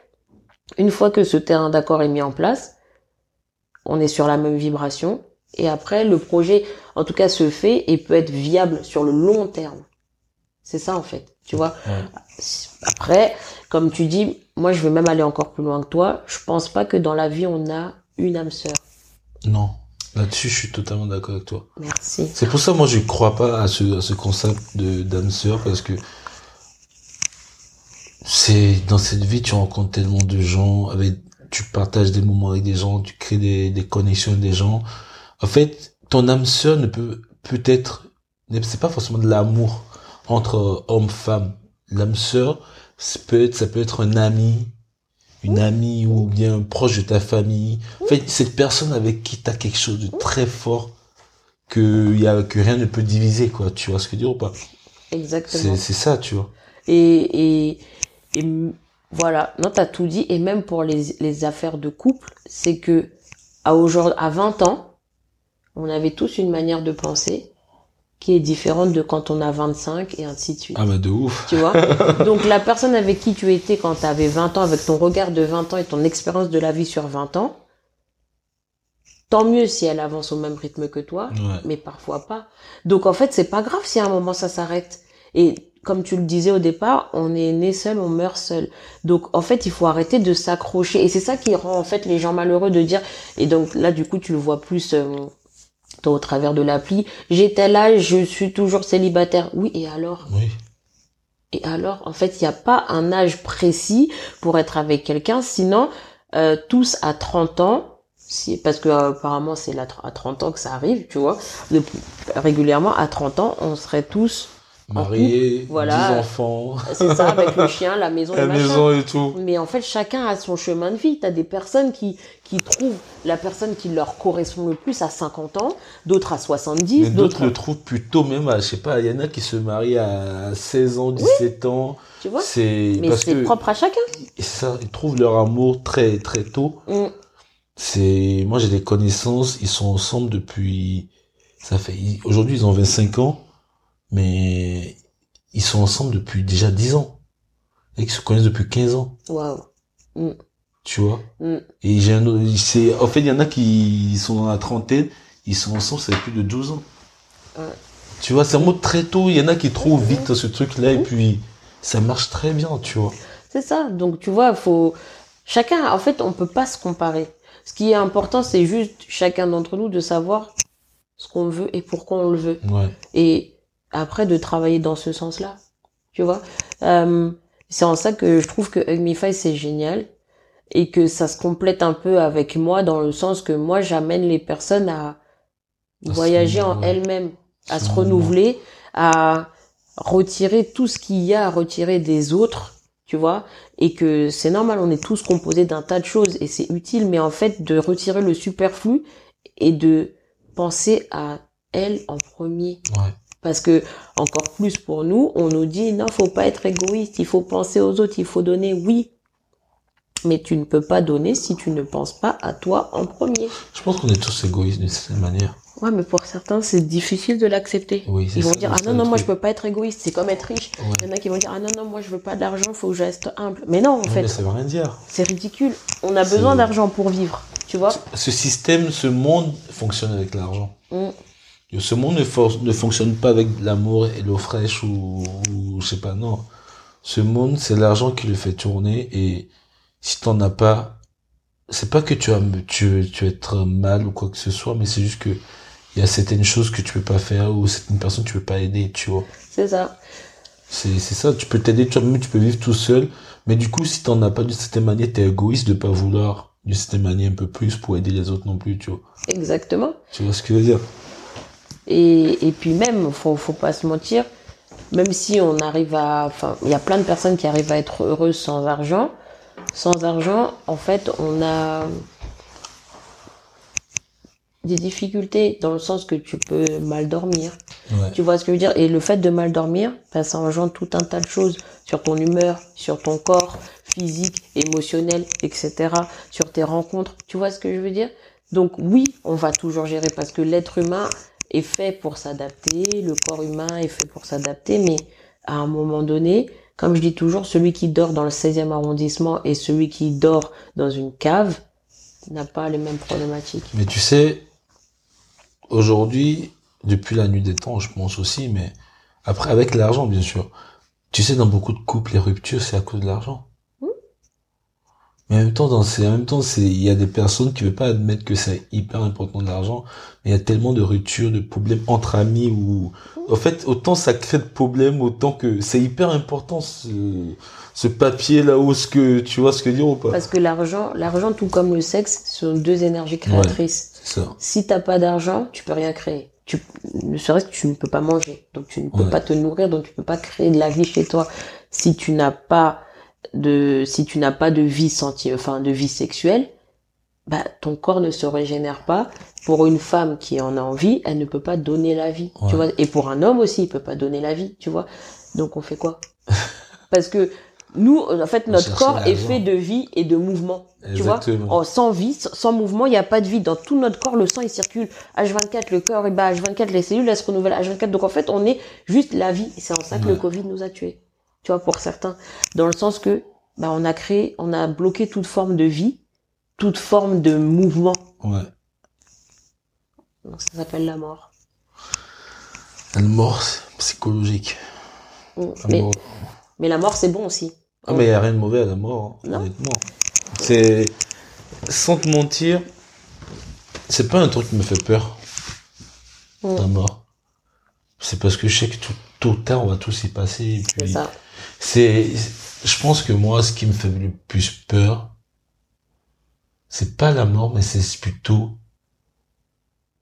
une fois que ce terrain d'accord est mis en place, on est sur la même vibration. Et après, le projet, en tout cas, se fait et peut être viable sur le long terme. C'est ça en fait, tu vois? Ouais. Après, comme tu dis, moi je veux même aller encore plus loin que toi. Je pense pas que dans la vie on a une âme sœur. Non. Là-dessus, je suis totalement d'accord avec toi. Merci. C'est pour ça, moi, je crois pas à ce, à ce concept de d'âme sœur parce que c'est dans cette vie, tu rencontres tellement de gens, avec, tu partages des moments avec des gens, tu crées des, des connexions avec des gens. En fait, ton âme sœur ne peut, peut être, c'est pas forcément de l'amour entre homme-femme. L'âme sœur, ça peut être, ça peut être un ami, une amie ou bien proche de ta famille. En fait, cette personne avec qui tu as quelque chose de très fort que, y a, que rien ne peut diviser, quoi. Tu vois ce que je veux dire ou pas? Exactement. C'est ça, tu vois. Et, et, et voilà, non, t'as tout dit. Et même pour les, les affaires de couple, c'est que à, aujourd'hui, à 20 ans, on avait tous une manière de penser qui est différente de quand on a 25 et ainsi de suite. Ah, bah, de ouf. Tu vois Donc la personne avec qui tu étais quand tu avais 20 ans, avec ton regard de 20 ans et ton expérience de la vie sur 20 ans, tant mieux si elle avance au même rythme que toi, Ouais. mais parfois pas. Donc en fait, c'est pas grave si à un moment ça s'arrête. Et comme tu le disais au départ, on est né seul, on meurt seul. Donc en fait, il faut arrêter de s'accrocher. Et c'est ça qui rend en fait les gens malheureux de dire. Et donc là, du coup, tu le vois plus euh, toi, au travers de l'appli. J'ai tel âge, je suis toujours célibataire. Oui, et alors? Oui. et alors, en fait, il n'y a pas un âge précis pour être avec quelqu'un. Sinon, euh, tous à 30 ans, si, parce que euh, apparemment c'est là, à 30 ans que ça arrive, tu vois, de- régulièrement à 30 ans, on serait tous, Marié, couple, voilà. 10 enfants, c'est ça, avec le chien, la maison, la maison et tout. Mais en fait, chacun a son chemin de vie. T'as des personnes qui, qui trouvent la personne qui leur correspond le plus à 50 ans, d'autres à 70, Mais d'autres le trouvent plutôt même à, je sais pas, il y en a qui se marient à 16 ans, 17 ans. tu vois. C'est Mais parce c'est que propre à chacun. ça, ils trouvent leur amour très très tôt. Mm. C'est moi j'ai des connaissances, ils sont ensemble depuis ça fait aujourd'hui ils ont 25 ans mais ils sont ensemble depuis déjà 10 ans. Et ils se connaissent depuis 15 ans, Waouh. tu vois? Mm. Et j'ai un autre c'est en fait il y en a qui sont dans la trentaine, ils sont ensemble ça fait plus de 12 ans. Ouais. Tu vois, c'est un mot très tôt, il y en a qui trouvent vite ce truc là et puis ça marche très bien, tu vois. C'est ça. Donc, tu vois, faut, chacun, en fait, on peut pas se comparer. Ce qui est important, c'est juste chacun d'entre nous de savoir ce qu'on veut et pourquoi on le veut. Ouais. Et après, de travailler dans ce sens-là. Tu vois? Euh, c'est en ça que je trouve que Hugmify, c'est génial. Et que ça se complète un peu avec moi dans le sens que moi, j'amène les personnes à voyager en elles-mêmes, à se Se renouveler, à retirer tout ce qu'il y a à retirer des autres, tu vois, et que c'est normal, on est tous composés d'un tas de choses et c'est utile, mais en fait, de retirer le superflu et de penser à elle en premier. Ouais. Parce que, encore plus pour nous, on nous dit, non, faut pas être égoïste, il faut penser aux autres, il faut donner, oui. Mais tu ne peux pas donner si tu ne penses pas à toi en premier. Je pense qu'on est tous égoïstes d'une certaine manière. Ouais, mais pour certains, c'est difficile de l'accepter. Oui, Ils vont ça, dire, ah non, non, moi je peux pas être égoïste, c'est comme être riche. Ouais. Il y en a qui vont dire, ah non, non, moi je veux pas d'argent, faut que je reste humble. Mais non, en fait, mais ça veut rien dire. c'est ridicule. On a besoin d'argent pour vivre, tu vois. Ce système, ce monde fonctionne avec l'argent. Mm. Ce monde ne, for- ne fonctionne pas avec l'amour et l'eau fraîche ou, ou je sais pas, non. Ce monde, c'est l'argent qui le fait tourner et si t'en as pas, c'est pas que tu me- tu, tu être mal ou quoi que ce soit, mais c'est juste que il y a certaines choses que tu peux pas faire ou certaines personnes que tu peux pas aider, tu vois. C'est ça. C'est, c'est ça, tu peux t'aider toi-même, tu peux vivre tout seul, mais du coup, si t'en as pas d'une certaine manière, t'es égoïste de pas vouloir d'une certaine manière un peu plus pour aider les autres non plus, tu vois. Exactement. Tu vois ce que je veux dire? Et, et puis même, faut, faut pas se mentir, même si on arrive à, enfin, il y a plein de personnes qui arrivent à être heureuses sans argent. Sans argent, en fait, on a des difficultés dans le sens que tu peux mal dormir. Ouais. Tu vois ce que je veux dire? Et le fait de mal dormir, ben, ça engendre tout un tas de choses sur ton humeur, sur ton corps physique, émotionnel, etc. Sur tes rencontres. Tu vois ce que je veux dire? Donc oui, on va toujours gérer parce que l'être humain est fait pour s'adapter, le corps humain est fait pour s'adapter, mais à un moment donné, comme je dis toujours, celui qui dort dans le 16e arrondissement et celui qui dort dans une cave n'a pas les mêmes problématiques. Mais tu sais, aujourd'hui, depuis la nuit des temps, je pense aussi, mais après, avec l'argent, bien sûr. Tu sais, dans beaucoup de couples, les ruptures, c'est à cause de l'argent. Mais en même temps, dans ces, en même temps, c'est, il y a des personnes qui veulent pas admettre que c'est hyper important de l'argent. Mais il y a tellement de ruptures, de problèmes entre amis ou, en fait, autant ça crée de problèmes, autant que c'est hyper important ce, ce papier là-haut, ce que, tu vois ce que dire ou pas? Parce que l'argent, l'argent tout comme le sexe, sont deux énergies créatrices. C'est ça. Si t'as pas d'argent, tu peux rien créer. Tu, ne serait-ce que tu ne peux pas manger, donc tu ne peux Ouais. pas te nourrir, donc tu peux pas créer de la vie chez toi. Si tu n'as pas de, si tu n'as pas de vie senti, enfin de vie sexuelle, bah ton corps ne se régénère pas. Pour une femme qui en a envie, elle ne peut pas donner la vie, Ouais. tu vois. Et pour un homme aussi, il peut pas donner la vie, tu vois. Donc on fait quoi? Parce que nous, en fait, notre corps est fait de vie et de mouvement. Tu vois. Oh, sans vie, sans mouvement, il n'y a pas de vie. Dans tout notre corps, le sang, il circule. H24, le cœur, et bah, H24, les cellules, elles se renouvellent. H24. Donc, en fait, on est juste la vie. C'est en ça que le. Covid nous a tués. Tu vois, pour certains. Dans le sens que, bah, on a créé, on a bloqué toute forme de vie, toute forme de mouvement. Ouais. Donc, ça s'appelle la mort. La mort, psychologique. Mm. La Mais, mort. mais la mort, c'est bon aussi. Ah, mais il n'y a rien de mauvais à la mort, hein, Non. honnêtement. C'est, sans te mentir, c'est pas un truc qui me fait peur, Mm. la mort. C'est parce que je sais que tout, tôt ou tard, on va tous y passer. et C'est ça. C'est, je pense que moi, ce qui me fait le plus peur, c'est pas la mort, mais c'est plutôt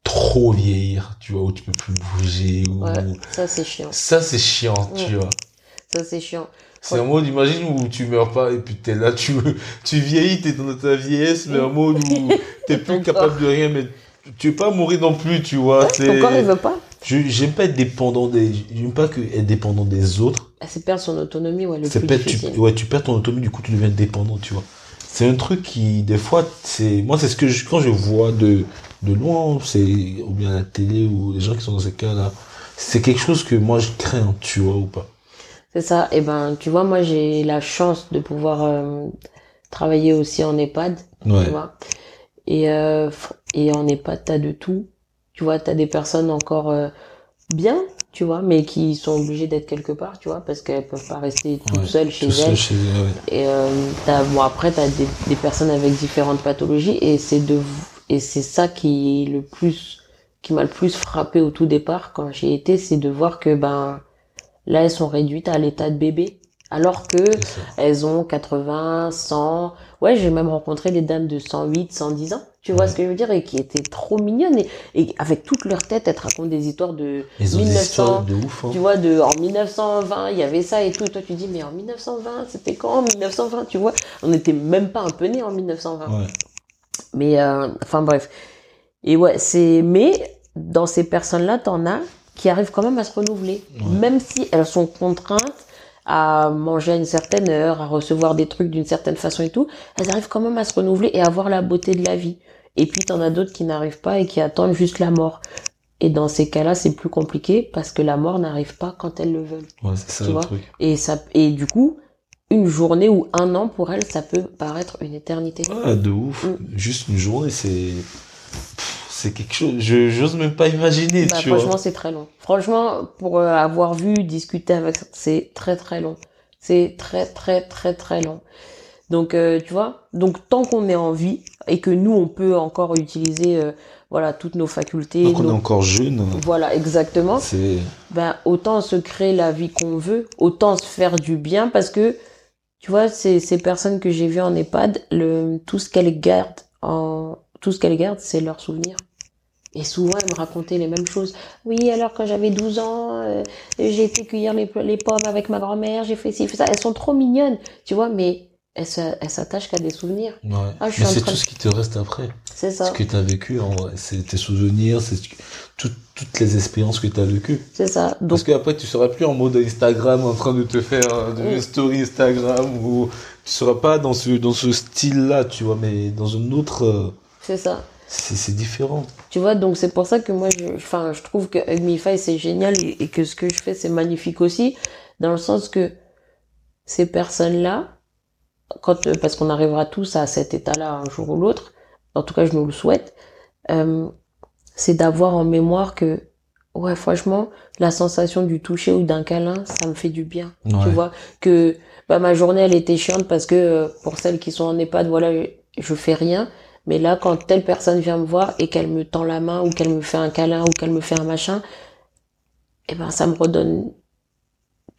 trop vieillir, tu vois, où tu peux plus bouger, ou... Ouais. Ça, c'est chiant. Ça, c'est chiant, tu vois. Ça, c'est chiant. C'est un mode, imagine où tu meurs pas et puis t'es là, tu, tu vieillis, t'es dans ta vieillesse, mais un mode où t'es plus Ton capable de rien, mais tu veux pas mourir non plus, tu vois. Ton c'est- corps, il veut pas. Je, j'aime pas être dépendant des, j'aime pas que être dépendant des autres. C'est perdre son autonomie, ouais, le plus perdre- tu, difficile. ouais, tu perds ton autonomie, du coup, tu deviens dépendant, tu vois. C'est un truc qui, des fois, c'est, moi, c'est ce que je, quand je vois de, de loin, c'est, ou bien à la télé, ou les gens qui sont dans ces cas-là, c'est quelque chose que moi, je crains, tu vois, ou pas. C'est ça. Et ben, tu vois, moi, j'ai la chance de pouvoir euh, travailler aussi en EHPAD, Ouais. tu vois. Et, euh, et en EHPAD, t'as de tout. Tu vois, t'as des personnes encore euh, bien, tu vois, mais qui sont obligées d'être quelque part, tu vois, parce qu'elles peuvent pas rester toutes Ouais, seules chez elles. chez eux, ouais. Et euh, t'as, bon, après, t'as des, des personnes avec différentes pathologies, et c'est de, et c'est ça qui est le plus, qui m'a le plus frappé au tout départ quand j'y étais, c'est de voir que ben là elles sont réduites à l'état de bébé, alors que elles ont 80, 100. Ouais, j'ai même rencontré des dames de 108, 110 ans. Tu vois Ouais. ce que je veux dire et qui étaient trop mignonnes et, et avec toute leur tête, elles te racontent des histoires de Ils ont des 1900, histoires de ouf, hein. tu vois, de, en 1920, il y avait ça et tout. Et toi, tu dis, mais en 1920, c'était quand en 1920, tu vois? On n'était même pas un peu nés en 1920. Ouais. Mais, euh, enfin bref. Et ouais, c'est, mais dans ces personnes-là, t'en as qui arrivent quand même à se renouveler. Ouais. Même si elles sont contraintes à manger à une certaine heure, à recevoir des trucs d'une certaine façon et tout, elles arrivent quand même à se renouveler et à voir la beauté de la vie. Et puis t'en as d'autres qui n'arrivent pas et qui attendent juste la mort. Et dans ces cas-là, c'est plus compliqué parce que la mort n'arrive pas quand elles le veulent. Ouais, c'est ça Tu le vois truc. Et ça, et du coup, une journée ou un an pour elles, ça peut paraître une éternité. Ouais, de ouf. Mm. Juste une journée, c'est, c'est quelque chose, je, j'ose même pas imaginer, Bah, tu franchement, vois. c'est très long. Franchement, pour euh, avoir vu, discuter avec, c'est très très long. C'est très très très très long. Donc, euh, tu vois, donc tant qu'on est en vie et que nous, on peut encore utiliser, euh, voilà, toutes nos facultés, Donc on est encore jeune, voilà, exactement. c'est, Ben, autant se créer la vie qu'on veut, autant se faire du bien parce que tu vois, ces, ces personnes que j'ai vues en EHPAD, le, tout ce qu'elles gardent en, tout ce qu'elles gardent, c'est leurs souvenirs. Et souvent, elles me racontaient les mêmes choses. Oui, alors quand j'avais 12 ans, euh, j'ai été cueillir les, les pommes avec ma grand-mère, j'ai fait ci, fait ça. Elles sont trop mignonnes, tu vois, mais elles s'attachent qu'à des souvenirs. Ouais. Ah, je Mais c'est train tout ce qui te reste après. C'est Ce ça, que tu as vécu, en vrai. C'est tes souvenirs, c'est ce tout- toutes les expériences que tu as vécues. c'est ça. Donc, Parce qu'après, tu seras plus en mode Instagram en train de te faire euh, de Mm. story Instagram ou tu seras pas dans ce, dans ce style-là, tu vois, mais dans une autre, euh, c'est ça. c'est différent. Tu vois, donc c'est pour ça que moi, je, enfin, je trouve que Hugmify, c'est génial et, et que ce que je fais, c'est magnifique aussi, dans le sens que ces personnes-là, quand, euh, parce qu'on arrivera tous à cet état-là un jour ou l'autre, en tout cas, je nous le souhaite, euh, c'est d'avoir en mémoire que, ouais, franchement, la sensation du toucher ou d'un câlin, ça me fait du bien. Tu vois, que bah, ma journée, elle était chiante parce que euh, pour celles qui sont en EHPAD, voilà, je, je fais rien. Mais là, quand telle personne vient me voir et qu'elle me tend la main ou qu'elle me fait un câlin ou qu'elle me fait un machin, eh ben, ça me redonne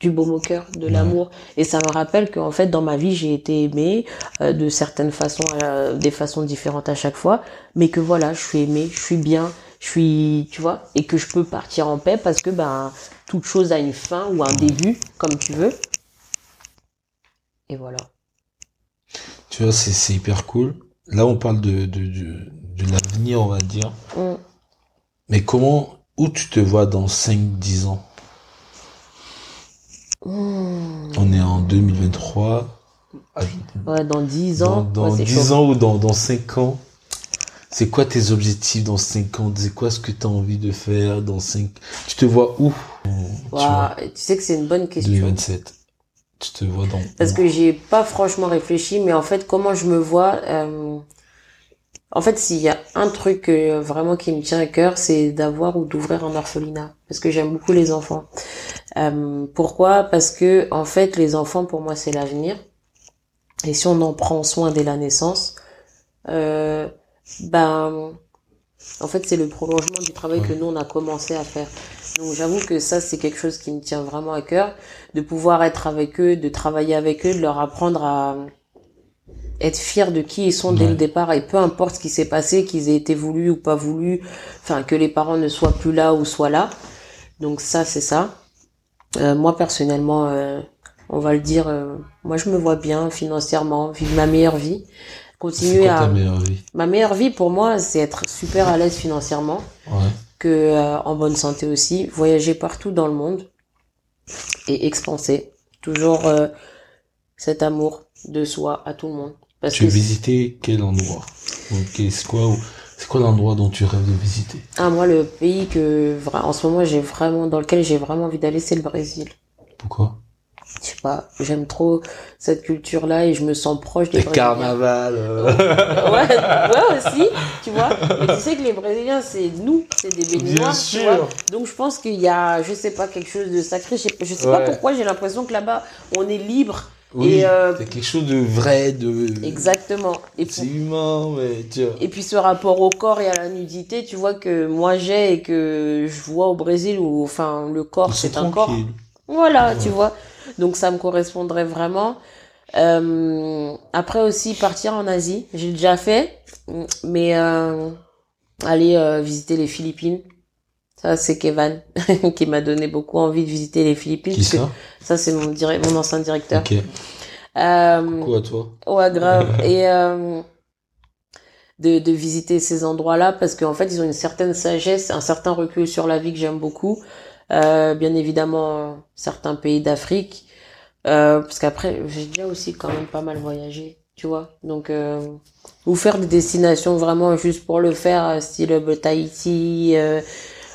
du baume au cœur, de l'amour. Et ça me rappelle qu'en fait, dans ma vie, j'ai été aimée euh, de certaines façons, euh, des façons différentes à chaque fois. Mais que voilà, je suis aimée, je suis bien, je suis, tu vois, et que je peux partir en paix parce que, ben, toute chose a une fin ou un début, comme tu veux. Et voilà. Tu vois, c'est c'est hyper cool. Là, on parle de, de, de, de l'avenir, on va dire. Mm. Mais comment, où tu te vois dans 5-10 ans? Mm. On est en 2023. Ouais, dans 10 Dans, ans, dans ouais, c'est 10 chaud. ans ou dans, dans 5 ans, c'est quoi tes objectifs dans 5 ans? C'est quoi ce que tu as envie de faire dans 5 Tu te vois où? Tu Ouah, tu sais que c'est une bonne question. 2027. Tu te vois dans Parce que j'ai pas franchement réfléchi, mais en fait, comment je me vois, euh, en fait, s'il y a un truc euh, vraiment qui me tient à cœur, c'est d'avoir ou d'ouvrir un orphelinat. Parce que j'aime beaucoup les enfants. Euh, pourquoi? Parce que, en fait, les enfants, pour moi, c'est l'avenir. Et si on en prend soin dès la naissance, euh, ben, en fait, c'est le prolongement du travail que nous, on a commencé à faire. Donc, j'avoue que ça, c'est quelque chose qui me tient vraiment à cœur, de pouvoir être avec eux, de travailler avec eux, de leur apprendre à être fiers de qui ils sont dès Ouais. le départ et peu importe ce qui s'est passé, qu'ils aient été voulus ou pas voulus, enfin, que les parents ne soient plus là ou soient là. Donc, ça, c'est ça. Euh, moi, personnellement, euh, on va le dire, euh, moi, je me vois bien financièrement, vivre ma meilleure vie, continuer quoi ta à... meilleure vie? Ma meilleure vie, pour moi, c'est être super à l'aise financièrement Ouais. Que euh, en bonne santé aussi, voyager partout dans le monde et expanser toujours euh, cet amour de soi à tout le monde. Parce Tu que visiter quel endroit? Donc, C'est quoi, c'est quoi l'endroit dont tu rêves de visiter? Ah, moi le pays que en ce moment j'ai vraiment dans lequel j'ai vraiment envie d'aller c'est le Brésil. Pourquoi? Pas, j'aime trop cette culture là et je me sens proche des Les Brésiliens. carnavals. euh. ouais, ouais aussi, tu vois. Mais tu sais que les Brésiliens, c'est nous, c'est des béninois, tu vois. Donc je pense qu'il y a, je sais pas, quelque chose de sacré. Je sais, je sais pas pourquoi j'ai l'impression que là-bas, on est libre. Oui, Et, euh, c'est quelque chose de vrai, de. Exactement. Et, C'est pour- humain, mais tu vois. et puis ce rapport au corps et à la nudité, tu vois que moi j'ai et que je vois au Brésil où, enfin, le corps c'est un corps. Voilà, Ouais. tu vois. Donc ça me correspondrait vraiment. Euh, après aussi partir en Asie, j'ai déjà fait, mais euh, aller euh, visiter les Philippines. Ça c'est Kevin qui m'a donné beaucoup envie de visiter les Philippines. Qui ça? ça c'est mon direct, mon ancien directeur. Ok. Euh, Quoi, toi Ouais, grave. Et euh, de, de visiter ces endroits-là parce qu'en fait, ils ont une certaine sagesse, un certain recul sur la vie que j'aime beaucoup. Euh, bien évidemment, certains pays d'Afrique. Euh, parce qu'après, j'ai déjà aussi quand même pas mal voyagé, tu vois. Donc, euh, ou faire des destinations vraiment juste pour le faire, euh, style euh, Tahiti, euh,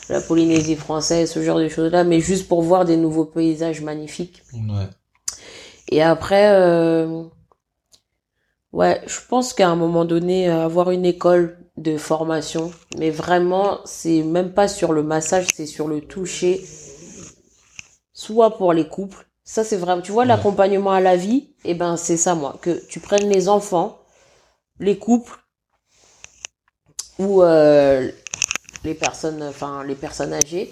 la Polynésie française, ce genre de choses-là, mais juste pour voir des nouveaux paysages magnifiques. Ouais. Et après, euh, ouais, je pense qu'à un moment donné, avoir une école de formation, mais vraiment, c'est même pas sur le massage, c'est sur le toucher, soit pour les couples. Ça, c'est vraiment, tu vois, l'accompagnement à la vie, et ben, c'est ça, moi, que tu prennes les enfants, les couples, ou euh, les personnes, enfin, les personnes âgées,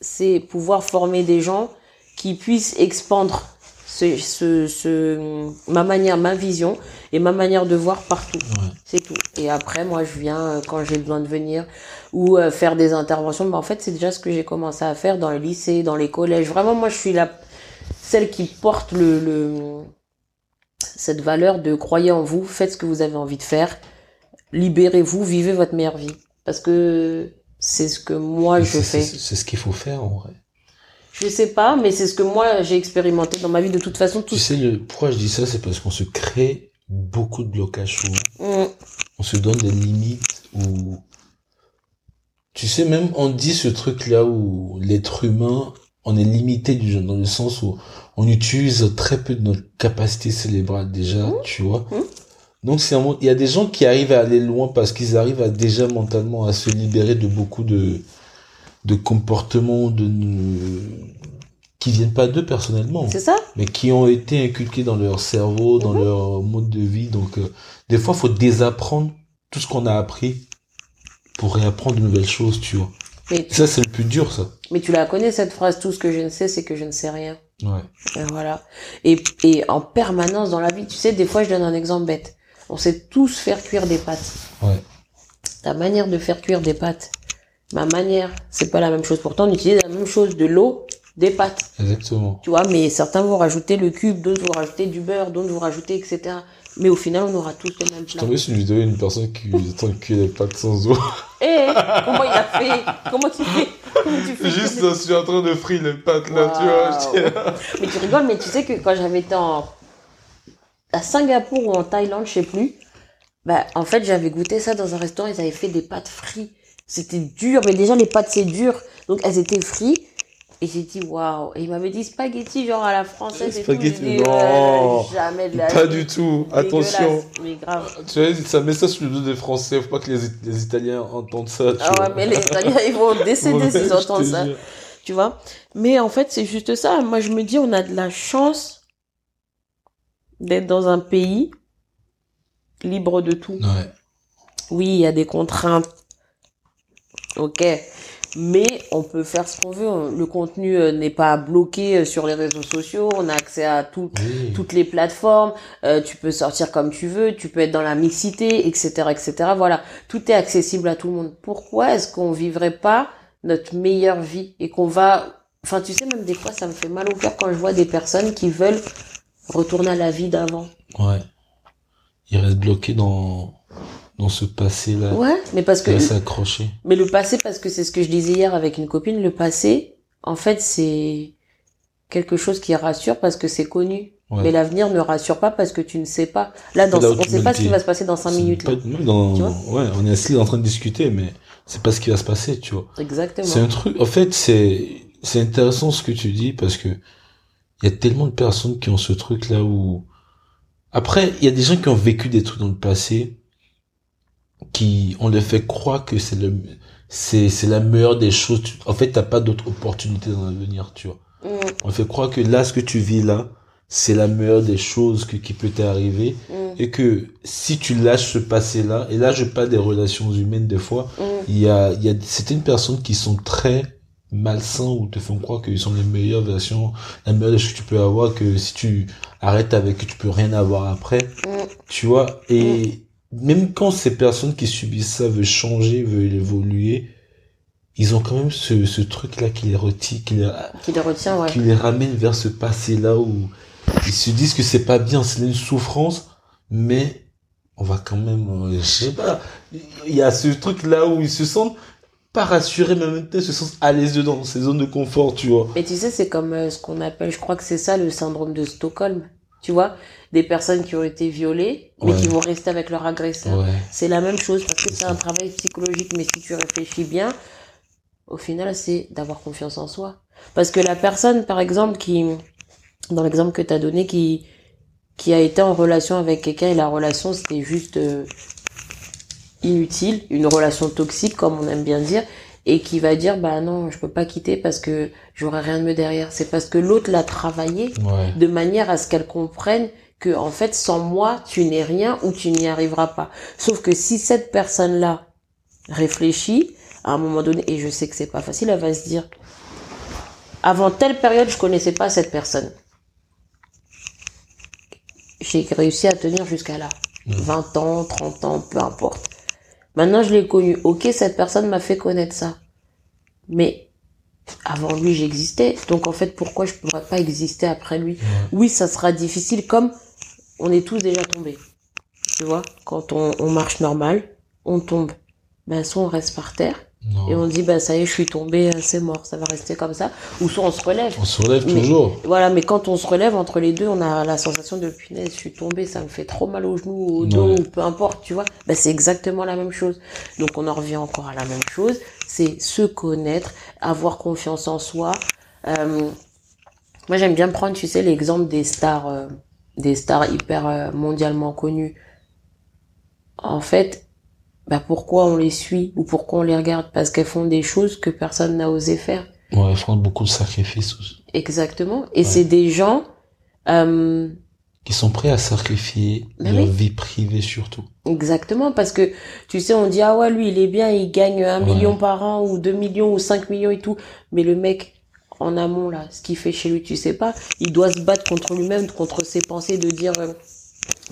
c'est pouvoir former des gens qui puissent expandre ce, ce, ce, ma manière, ma vision et ma manière de voir partout. Ouais. C'est tout. Et après, moi, je viens euh, quand j'ai besoin de venir ou euh, faire des interventions. Mais en fait, c'est déjà ce que j'ai commencé à faire dans les lycées, dans les collèges. Vraiment, moi, je suis la celle qui porte le, le cette valeur de croyez en vous, faites ce que vous avez envie de faire, libérez-vous, vivez votre meilleure vie. Parce que c'est ce que moi je fais. C'est ce qu'il faut faire en vrai. Je sais pas, mais c'est ce que moi j'ai expérimenté dans ma vie de toute façon. Tout Tu sais, le, pourquoi je dis ça, c'est parce qu'on se crée beaucoup de blocages souvent. Mm. On se donne des limites où... Tu sais, même on dit ce truc-là où l'être humain, on est limité du dans le sens où on utilise très peu de notre capacité cérébrale déjà, tu vois. Mhm. Donc c'est il y a des gens qui arrivent à aller loin parce qu'ils arrivent à déjà mentalement à se libérer de beaucoup de de comportements de qui viennent pas d'eux personnellement C'est ça mais qui ont été inculqués dans leur cerveau, dans leur mode de vie. Donc, euh, des fois, faut désapprendre tout ce qu'on a appris pour réapprendre de nouvelles choses, tu vois. mais tu, ça, c'est le plus dur, ça. mais tu la connais cette phrase, tout ce que je ne sais, c'est que je ne sais rien. Ouais. Et voilà. Et, et en permanence dans la vie, tu sais, des fois je donne un exemple bête. On sait tous faire cuire des pâtes. Ouais. Ta manière de faire cuire des pâtes, ma manière, c'est pas la même chose. Pourtant, on utilise la même chose, de l'eau, des pâtes. Exactement. Tu vois, mais certains vont rajouter le cube, d'autres vont rajouter du beurre, d'autres vont rajouter, etc. Mais au final, on aura tous le même Je plat. tombé sur une vidéo d'une personne qui attend de cuire les pâtes sans eau. Eh, comment il a fait? Comment tu fais? Comment tu fais? Juste, je suis en train de frire les pâtes, là, tu vois. Mais tu rigoles, mais tu sais que quand j'avais été en... à Singapour ou en Thaïlande, je sais plus, bah, en fait, j'avais goûté ça dans un restaurant, ils avaient fait des pâtes frites. C'était dur, mais déjà, les pâtes, c'est dur. Donc, elles étaient frites. Et j'ai dit, waouh. Et il m'avait dit spaghetti, genre à la française et Spaghetti, tout. J'ai dit, non. ouais, jamais de la Pas vie. du tout. Attention. Mais grave. Tu vois, ça met ça sur le dos des Français. Faut pas que les, les Italiens entendent ça, tu Ah vois. ouais, mais les Italiens, ils vont décéder Ouais, s'ils je entendent te ça. Tu vois? Mais en fait, c'est juste ça. Moi, je me dis, on a de la chance d'être dans un pays libre de tout. Ouais. Oui, il y a des contraintes. Ok. Mais on peut faire ce qu'on veut. Le contenu euh, n'est pas bloqué euh, sur les réseaux sociaux. On a accès à tout, Oui. toutes les plateformes. Euh, tu peux sortir comme tu veux. Tu peux être dans la mixité, etc., etc. Voilà. Tout est accessible à tout le monde. Pourquoi est-ce qu'on vivrait pas notre meilleure vie et qu'on va, enfin, tu sais, même des fois, ça me fait mal au cœur quand je vois des personnes qui veulent retourner à la vie d'avant. Ouais. Il reste bloqué dans, dans ce passé-là. Ouais, mais parce que accroché. Mais le passé, parce que c'est ce que je disais hier avec une copine, le passé, en fait, c'est quelque chose qui rassure parce que c'est connu. Ouais. Mais l'avenir ne rassure pas parce que tu ne sais pas. Là, dans, Là on tu sait pas ce qui va se passer dans cinq C'est minutes. pas- là. même dans, Tu vois ouais, on est assis en train de discuter, mais c'est pas ce qui va se passer, tu vois. Exactement. C'est un truc, en fait, c'est, c'est intéressant ce que tu dis parce que il y a tellement de personnes qui ont ce truc là où, après, il y a des gens qui ont vécu des trucs dans le passé qui, on les fait croire que c'est le, c'est, c'est la meilleure des choses. En fait, t'as pas d'autres opportunités dans l'avenir, tu vois. Mm, On fait croire que là, ce que tu vis là, c'est la meilleure des choses que, qui peut t'arriver mm, et que si tu lâches ce passé-là, et là je parle des relations humaines des fois, mm. il y a, il y a certaines personnes qui sont très malsains ou te font croire qu'ils sont les meilleures versions, la meilleure des choses que tu peux avoir, que si tu arrêtes avec, que tu peux rien avoir après, Mm. tu vois, et même quand ces personnes qui subissent ça veulent changer, veulent évoluer, ils ont quand même ce, ce truc-là qui les retient, qui les, Qui les retient, ouais. qui les ramène vers ce passé-là où ils se disent que c'est pas bien, c'est une souffrance, mais on va quand même, euh, je sais pas, il y a ce truc-là où ils se sentent pas rassurés, mais en même temps ils se sentent à l'aise dedans, dans ces zones de confort, tu vois. Mais tu sais, c'est comme euh, ce qu'on appelle, je crois que c'est ça le syndrome de Stockholm. Tu vois, des personnes qui ont été violées, mais Ouais. qui vont rester avec leur agresseur. Ouais, C'est la même chose parce que C'est un travail psychologique, mais si tu réfléchis bien, au final, c'est d'avoir confiance en soi. Parce que la personne, par exemple, qui, dans l'exemple que tu as donné, qui, qui a été en relation avec quelqu'un et la relation, c'était juste euh, inutile, une relation toxique, comme on aime bien dire, et qui va dire, bah non, je peux pas quitter parce que j'aurai rien de mieux derrière. C'est parce que l'autre l'a travaillé ouais, de manière à ce qu'elle comprenne que en fait sans moi tu n'es rien ou tu n'y arriveras pas. Sauf que si cette personne là réfléchit à un moment donné et je sais que c'est pas facile, elle va se dire avant telle période je connaissais pas cette personne. j'ai réussi à tenir jusqu'à là. 20 ans, 30 ans, peu importe. Maintenant, je l'ai connu. Ok, cette personne m'a fait connaître ça. Mais avant lui, j'existais. Donc, en fait, pourquoi je pourrais pas exister après lui? Oui, ça sera difficile comme on est tous déjà tombés. Tu vois, quand on, on marche normal, on tombe. Ben, soit on reste par terre, Non. et on dit, bah, ça y est, je suis tombé, euh, c'est mort, ça va rester comme ça. Ou soit on se relève. On se relève Mais- toujours. Voilà, mais quand on se relève entre les deux, on a la sensation de punaise, je suis tombé, ça me fait trop mal au genou, au dos, Ouais. ou peu importe, tu vois. Bah, c'est exactement la même chose. Donc on en revient encore à la même chose, c'est se connaître, avoir confiance en soi. Euh, moi j'aime bien prendre, tu sais, l'exemple des stars, euh, des stars hyper euh, mondialement connues. En fait, bah pourquoi on les suit ou pourquoi on les regarde? Parce qu'elles font des choses que personne n'a osé faire. Ouais, ils font beaucoup de sacrifices aussi. Exactement. Et Ouais. c'est des gens, euh, Qui sont prêts à sacrifier leur oui. vie privée surtout. exactement, parce que tu sais, on dit ah ouais, lui il est bien, il gagne un Ouais. million par an ou deux millions ou cinq millions et tout, mais le mec en amont là, ce qu'il fait chez lui, tu sais pas, il doit se battre contre lui-même, contre ses pensées, de dire euh,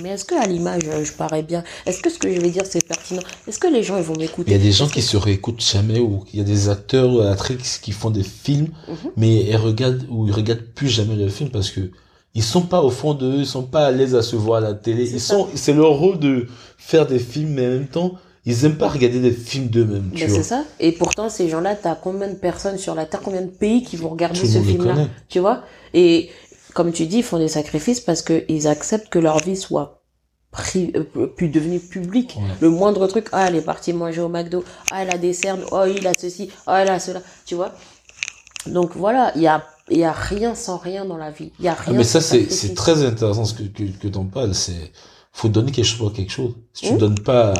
mais est-ce que à l'image euh, je parais bien Est-ce que ce que je vais dire c'est pertinent? Est-ce que les gens ils vont Il y m'écouter a des gens qui se réécoutent jamais ou il y a des acteurs ou actrices qui font des films, Mhm. mais ils regardent ou ils regardent plus jamais le film parce que ils sont pas au fond d'eux, ils sont pas à l'aise à se voir à la télé. C'est Ils ça. sont, c'est leur rôle de faire des films, mais en même temps, ils aiment pas regarder des films d'eux-mêmes, tu Ben, c'est ça. Et pourtant, ces gens-là, t'as combien de personnes sur la Terre, combien de pays qui vont regarder Tout ce film-là? Tu vois? Et comme tu dis, ils font des sacrifices parce qu'ils acceptent que leur vie soit pri euh, puis devenue publique. Ouais. Le moindre truc, ah, elle est partie manger au McDo, ah, elle a des cernes, oh, il a ceci, oh, elle a cela, tu vois? Donc voilà, il y a, il y a rien sans rien dans la vie. Il y a Ah, rien mais ça, c'est, très intéressant ce que, que, que t'en parles. C'est, faut donner quelque chose pour quelque chose. Si tu Mhm. donnes pas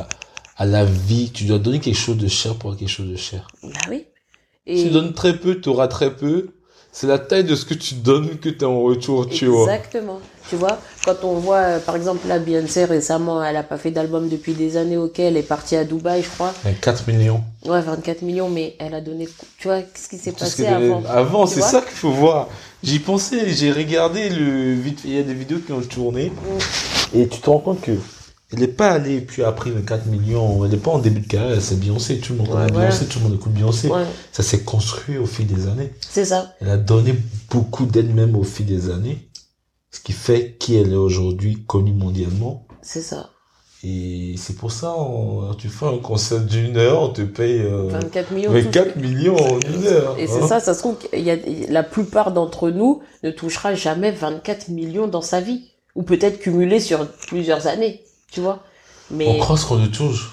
à la vie, tu dois donner quelque chose de cher pour quelque chose de cher. Bah oui. Si tu donnes très peu, tu auras très peu. C'est la taille de ce que tu donnes que tu as en retour, tu vois. Exactement. Tu vois, quand on voit, euh, par exemple, là, Beyoncé, récemment, elle a pas fait d'album depuis des années, ok, elle est partie à Dubaï, je crois. Mais 4 millions. Ouais, 24 millions, mais elle a donné, tu vois, qu'est-ce qui s'est passé avant? Avant, c'est ça qu'il faut voir. J'y pensais, j'ai regardé le il y a des vidéos qui ont tourné. Mm. Et tu te rends compte que elle n'est pas allée puis après les 4 millions, elle n'est pas en début de carrière, c'est Beyoncé, tout le monde Ouais. Beyoncé, tout le monde écoute Beyoncé. Ouais, Ça s'est construit au fil des années. c'est ça. Elle a donné beaucoup d'aide même au fil des années. Ce qui fait qui elle est aujourd'hui connue mondialement. C'est ça. Et c'est pour ça, on- tu fais un concert d'une heure, on te paye euh, 24 millions. tout- 24 millions en une heure. Et c'est hein. ça, ça se trouve y a, la plupart d'entre nous ne touchera jamais 24 millions dans sa vie. Ou peut-être cumulé sur plusieurs années. Tu vois? Mais, On croise qu'on le touche.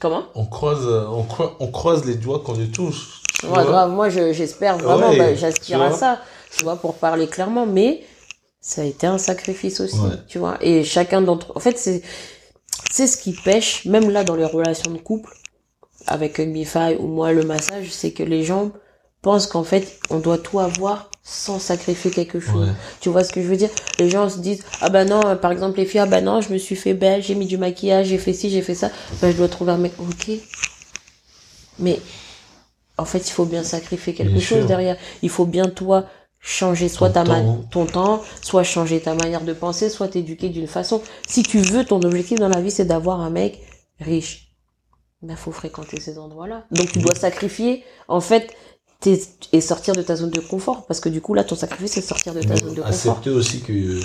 comment? On croise, euh, on, croi- on croise les doigts qu'on le touche. Ouais, grave, moi je- j'espère vraiment, Ouais, bah, j'aspire à ça, tu vois, pour parler clairement, mais ça a été un sacrifice aussi, Ouais. tu vois, et chacun d'entre, en fait, c'est, c'est ce qui pêche, même là dans les relations de couple, avec Mify ou moi le massage, c'est que les gens pensent qu'en fait, on doit tout avoir sans sacrifier quelque chose. Ouais. Tu vois ce que je veux dire? Les gens se disent ah bah non, euh, par exemple les filles ah bah non, je me suis fait belle, j'ai mis du maquillage, j'ai fait ci, j'ai fait ça, bah je dois trouver un mec. OK. Mais en fait, il faut bien sacrifier quelque Bien chose sûr. derrière. Il faut bien toi changer soit Ton ta temps. ton temps, soit changer ta manière de penser, soit t'éduquer d'une façon. Si tu veux ton objectif dans la vie c'est d'avoir un mec riche, ben faut fréquenter ces endroits-là. Donc tu dois sacrifier en fait et sortir de ta zone de confort parce que du coup là ton sacrifice c'est sortir de ta zone de confort. accepter aussi que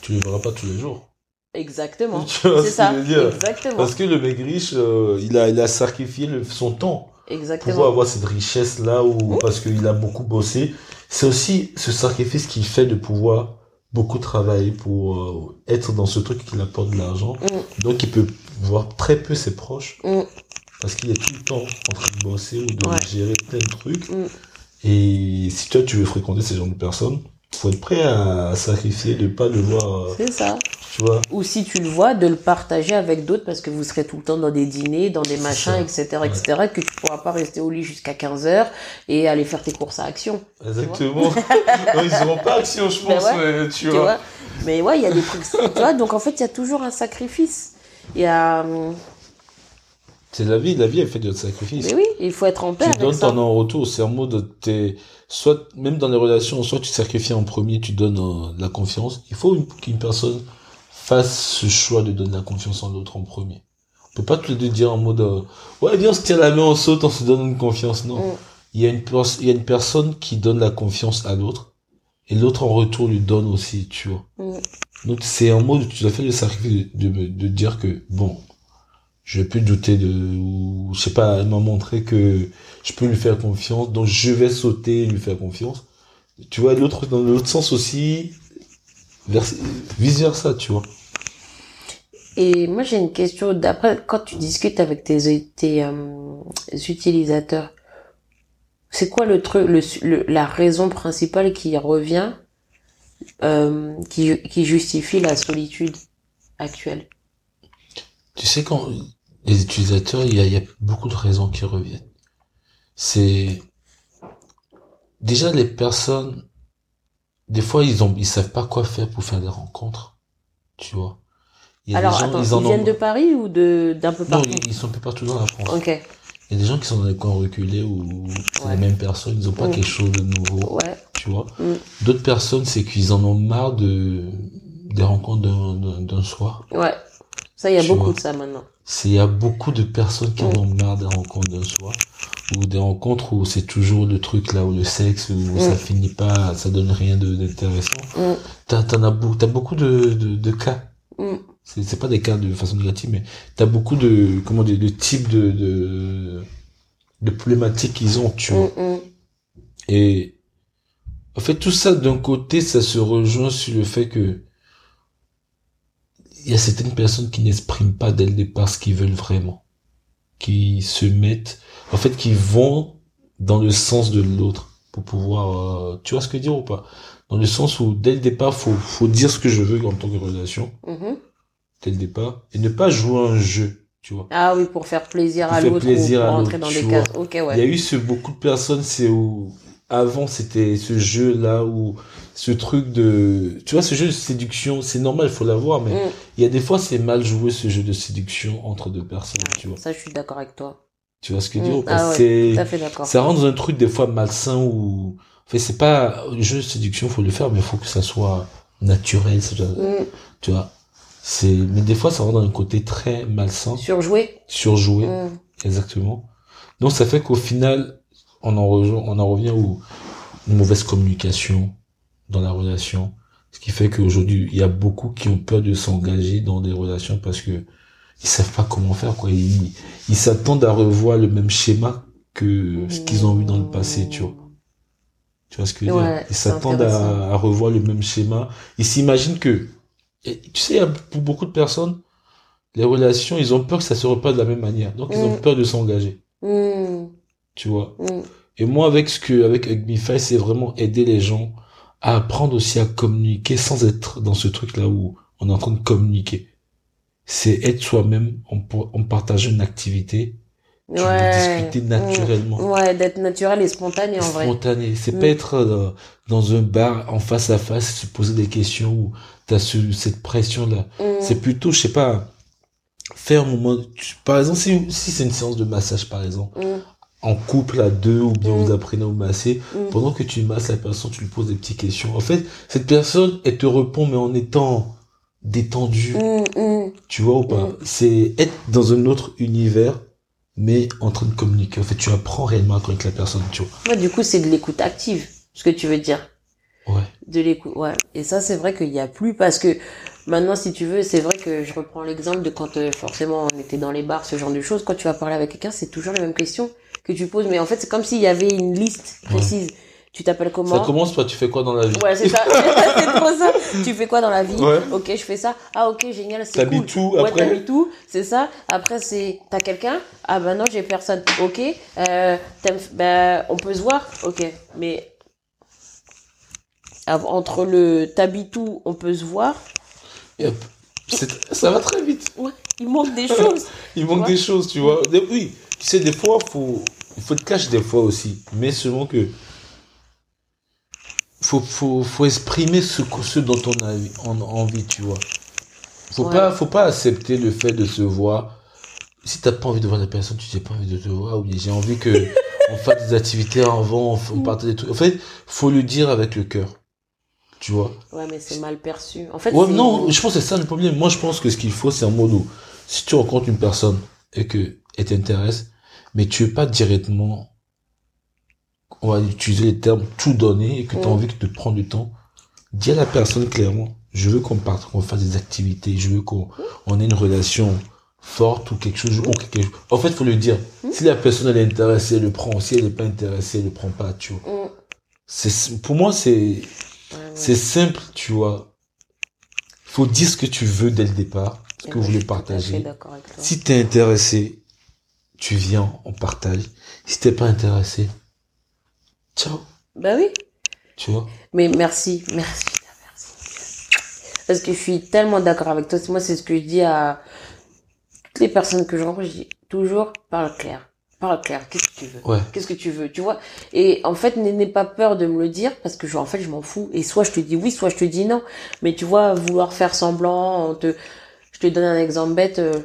tu ne le verras pas tous les jours. Exactement. C'est ce ça. Exactement. Parce que le mec riche, euh, il, a, il a sacrifié le- son temps pour Exactement. avoir cette richesse-là ou parce qu'il a beaucoup bossé. C'est aussi ce sacrifice qu'il fait de pouvoir beaucoup travailler pour euh, être dans ce truc qui apporte de l'argent. Mm. Donc il peut voir très peu ses proches Mm. Parce qu'il est tout le temps en train de bosser ou de Ouais. gérer plein de trucs. Mm. Et si toi tu veux fréquenter ces genre de personnes, faut être prêt à sacrifier, de pas le voir, euh, C'est ça. tu vois. Ou si tu le vois, de le partager avec d'autres parce que vous serez tout le temps dans des dîners, dans des machins, etc., etc., que tu pourras pas rester au lit jusqu'à 15 heures et aller faire tes courses à Action. Exactement. non, ils auront pas action, je Ben pense, ouais. mais tu Tu vois. vois Mais ouais, il y a des trucs, tu vois, donc en fait, il y a toujours un sacrifice. Il y a, hum, C'est la vie, la vie elle fait de sacrifices. mais oui, il faut être en paix tu donnes ton en retour, c'est un mot de tes, soit, même dans les relations, soit tu sacrifies en premier, tu donnes euh, la confiance. Il faut une- qu'une personne fasse ce choix de donner la confiance en l'autre en premier. On peut pas tous les deux dire en mode, euh, ouais, viens, on se tient la main, on saute, on se donne une confiance. Non. Mm. Il y a une il y a une personne qui donne la confiance à l'autre et l'autre en retour lui donne aussi, tu vois. Mm. Donc c'est en mode, tu dois faire le sacrifice de, de, de dire que, bon, je vais plus douter de, ou, je sais pas, elle m'a montré que je peux lui faire confiance, donc je vais sauter et lui faire confiance. Tu vois, l'autre, dans l'autre sens aussi, vice versa, tu vois. Et moi, j'ai une question. D'après, quand tu discutes avec tes, tes euh, utilisateurs, c'est quoi le truc, le, le- la raison principale qui revient, euh, qui, qui justifie la solitude actuelle? Tu sais, quand les utilisateurs, il y a, il y a beaucoup de raisons qui reviennent. C'est déjà les personnes, des fois ils ont, ils savent pas quoi faire pour faire des rencontres, tu vois. Il y a Alors, des gens, attends, ils, en ont- viennent de Paris ou de d'un peu non, partout ils, ils sont un peu partout dans la France. Ok, Il y a des gens qui sont dans les coins reculés où c'est Ouais. les mêmes personnes, ils ont pas Mm. quelque chose de nouveau, ouais. tu vois. Mm. D'autres personnes, c'est qu'ils en ont marre de des rencontres d'un- d'un d'un soir. Ouais. Ça, il y a beaucoup vois. de ça maintenant. C'est, il y a beaucoup de personnes qui en Mm. ont marre des rencontres d'un soir, ou des rencontres où c'est toujours le truc là, où le sexe, où ça finit pas, ça donne rien de- d'intéressant. Mm. T'as, t'en as beaucoup, t'as beaucoup de, de, de cas. Mm. C'est, pas des cas de façon négative, mais t'as beaucoup de, comment dire, de types de, de, de problématiques qu'ils ont, tu vois. Mm, mm. Et, en fait, tout ça, d'un côté, ça se rejoint sur le fait que, il y a certaines personnes qui n'expriment pas dès le départ ce qu'ils veulent vraiment. Qui se mettent, en fait, qui vont dans le sens de l'autre pour pouvoir, euh, tu vois ce que dire ou pas? Dans le sens où, dès le départ, faut, faut dire ce que je veux en tant que relation, Mhm. dès le départ, et ne pas jouer un jeu, tu vois. Ah oui, pour faire plaisir Pour à faire l'autre ou plaisir pour à rentrer l'autre, dans des cases. Ok, Il y a ouais. eu ce, beaucoup de personnes, c'est où, avant, c'était ce jeu-là où, ce truc de, tu vois, ce jeu de séduction, c'est normal, il faut l'avoir, mais Mm. il y a des fois, c'est mal joué ce jeu de séduction entre deux personnes, tu vois. Ça, je suis d'accord avec toi. Tu vois ce que je Mm. veux dire ou pas? Ah ouais, ça rend dans un truc des fois malsain où, en fait, c'est pas, le jeu de séduction, faut le faire, mais il faut que ça soit naturel, ça doit- Mm. tu vois. C'est, mais des fois, ça rend dans un côté très malsain, Surjoué. surjoué. Mm. Exactement. Donc ça fait qu'au final, on en, rejoint, on en revient où une mauvaise communication dans la relation, ce qui fait qu'aujourd'hui il y a beaucoup qui ont peur de s'engager dans des relations parce que ils savent pas comment faire quoi. Ils s'attendent à revoir le même schéma que ce qu'ils ont eu dans le passé, tu vois. Tu vois ce que je veux dire? Ils s'attendent à, à revoir le même schéma. Ils s'imaginent que, et tu sais, pour beaucoup de personnes, les relations, ils ont peur que ça se repasse de la même manière. Donc, ils ont Mm. peur de s'engager. Mm. Tu vois? Mm. Et moi, avec ce que, avec Ugmify, c'est vraiment aider les gens à apprendre aussi à communiquer sans être dans ce truc-là où on est en train de communiquer. C'est être soi-même en, en partageant une activité. Tu Ouais. discuter naturellement. Mm. Ouais, d'être naturel et spontané en vrai. Spontané. C'est Mm. pas être euh, dans un bar en face à face, se poser des questions où t'as ce, cette pression-là. Mm. C'est plutôt, je sais pas, faire un moment, tu- par exemple, si, si c'est une séance de massage, par exemple, Mm. En couple à deux ou bien vous apprenez à vous masser, pendant que tu masses la personne, tu lui poses des petites questions. En fait, cette personne, elle te répond, mais en étant détendue, Mm, mm. tu vois ou pas? Mm. C'est être dans un autre univers, mais en train de communiquer. En fait, tu apprends réellement à connaître la personne, tu vois. Ouais, du coup, c'est de l'écoute active, ce que tu veux dire. Ouais. De l'écoute, ouais. Et ça, c'est vrai qu'il n'y a plus parce que maintenant, si tu veux, c'est vrai que je reprends l'exemple de quand euh, forcément on était dans les bars, ce genre de choses. Quand tu vas parler avec quelqu'un, c'est toujours les mêmes questions que tu poses. Mais en fait, c'est comme s'il y avait une liste précise. Tu t'appelles comment Ça commence par tu fais quoi dans la vie? Ouais, c'est ça. c'est trop ça. Tu fais quoi dans la vie Ouais. Ok, je fais ça. Ah, ok, génial, c'est T'habites cool. Ouais, après t'habites où C'est ça. Après, c'est t'as quelqu'un Ah bah non, j'ai personne. Ok. Euh, bah, on peut se voir. Ok. Mais entre le t'habites où, on peut se voir. Yep. Ça va très vite. Ouais, il manque des choses. Il manque des choses, tu vois. Oui, tu sais, des fois, faut, il faut te cacher des fois aussi. Mais seulement que, faut, faut, faut exprimer ce, que- ce dont on a envie, tu vois. Faut Ouais. pas, faut pas accepter le fait de se voir. Si t'as pas envie de voir la personne, tu n'as pas envie de te voir, ou j'ai envie que on fasse des activités avant, on, on partage des trucs. En fait, faut le dire avec le cœur. Tu vois Ouais, mais c'est mal perçu. En fait, Ouais, non, je pense que c'est ça le problème. Moi, je pense que ce qu'il faut, c'est un mode où, si tu rencontres une personne et que elle t'intéresse, mais tu veux pas directement, on va utiliser les termes tout donner et que tu as Mm. envie de prendre du temps, dis à la personne clairement, je veux qu'on parte, qu'on fasse des activités, je veux qu'on on ait une relation forte ou quelque chose, qu'on- quelque chose. En fait, faut lui dire, si la personne elle est intéressée, elle le prend. Si elle n'est pas intéressée, elle le prend pas, tu vois. Mm. C'est, pour moi, c'est, c'est simple, tu vois. Faut dire ce que tu veux dès le départ, ce Et que vous je voulez partager. Si t'es intéressé, tu viens, on partage. Si t'es pas intéressé, ciao, Bah oui. tu vois? Mais merci, merci, merci. Parce que je suis tellement d'accord avec toi. Moi, c'est ce que je dis à toutes les personnes que je rencontre. Je dis toujours, parle clair. Parle clair. Qu'est-ce que tu veux? Ouais, Qu'est-ce que tu veux, tu vois? Et en fait, n'aie pas peur de me le dire parce que je, en fait, je m'en fous. Et soit je te dis oui, soit je te dis non. Mais tu vois, vouloir faire semblant, te, je te donne un exemple bête. euh,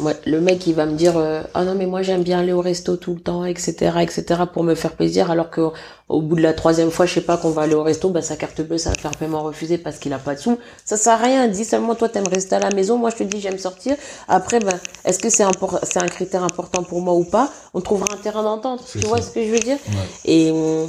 Ouais, le mec il va me dire euh, ah non mais moi j'aime bien aller au resto tout le temps etc etc pour me faire plaisir alors que au bout de la troisième fois je sais pas qu'on va aller au resto bah sa carte bleue ça va faire paiement refusé parce qu'il a pas de sous. Ça sert à rien dis seulement toi t'aimes rester à la maison moi je te dis j'aime sortir. Après ben est-ce que c'est impor- c'est un critère important pour moi ou pas? On trouvera un terrain d'entente C'est tu vois ce que je veux dire? Ouais. et hum,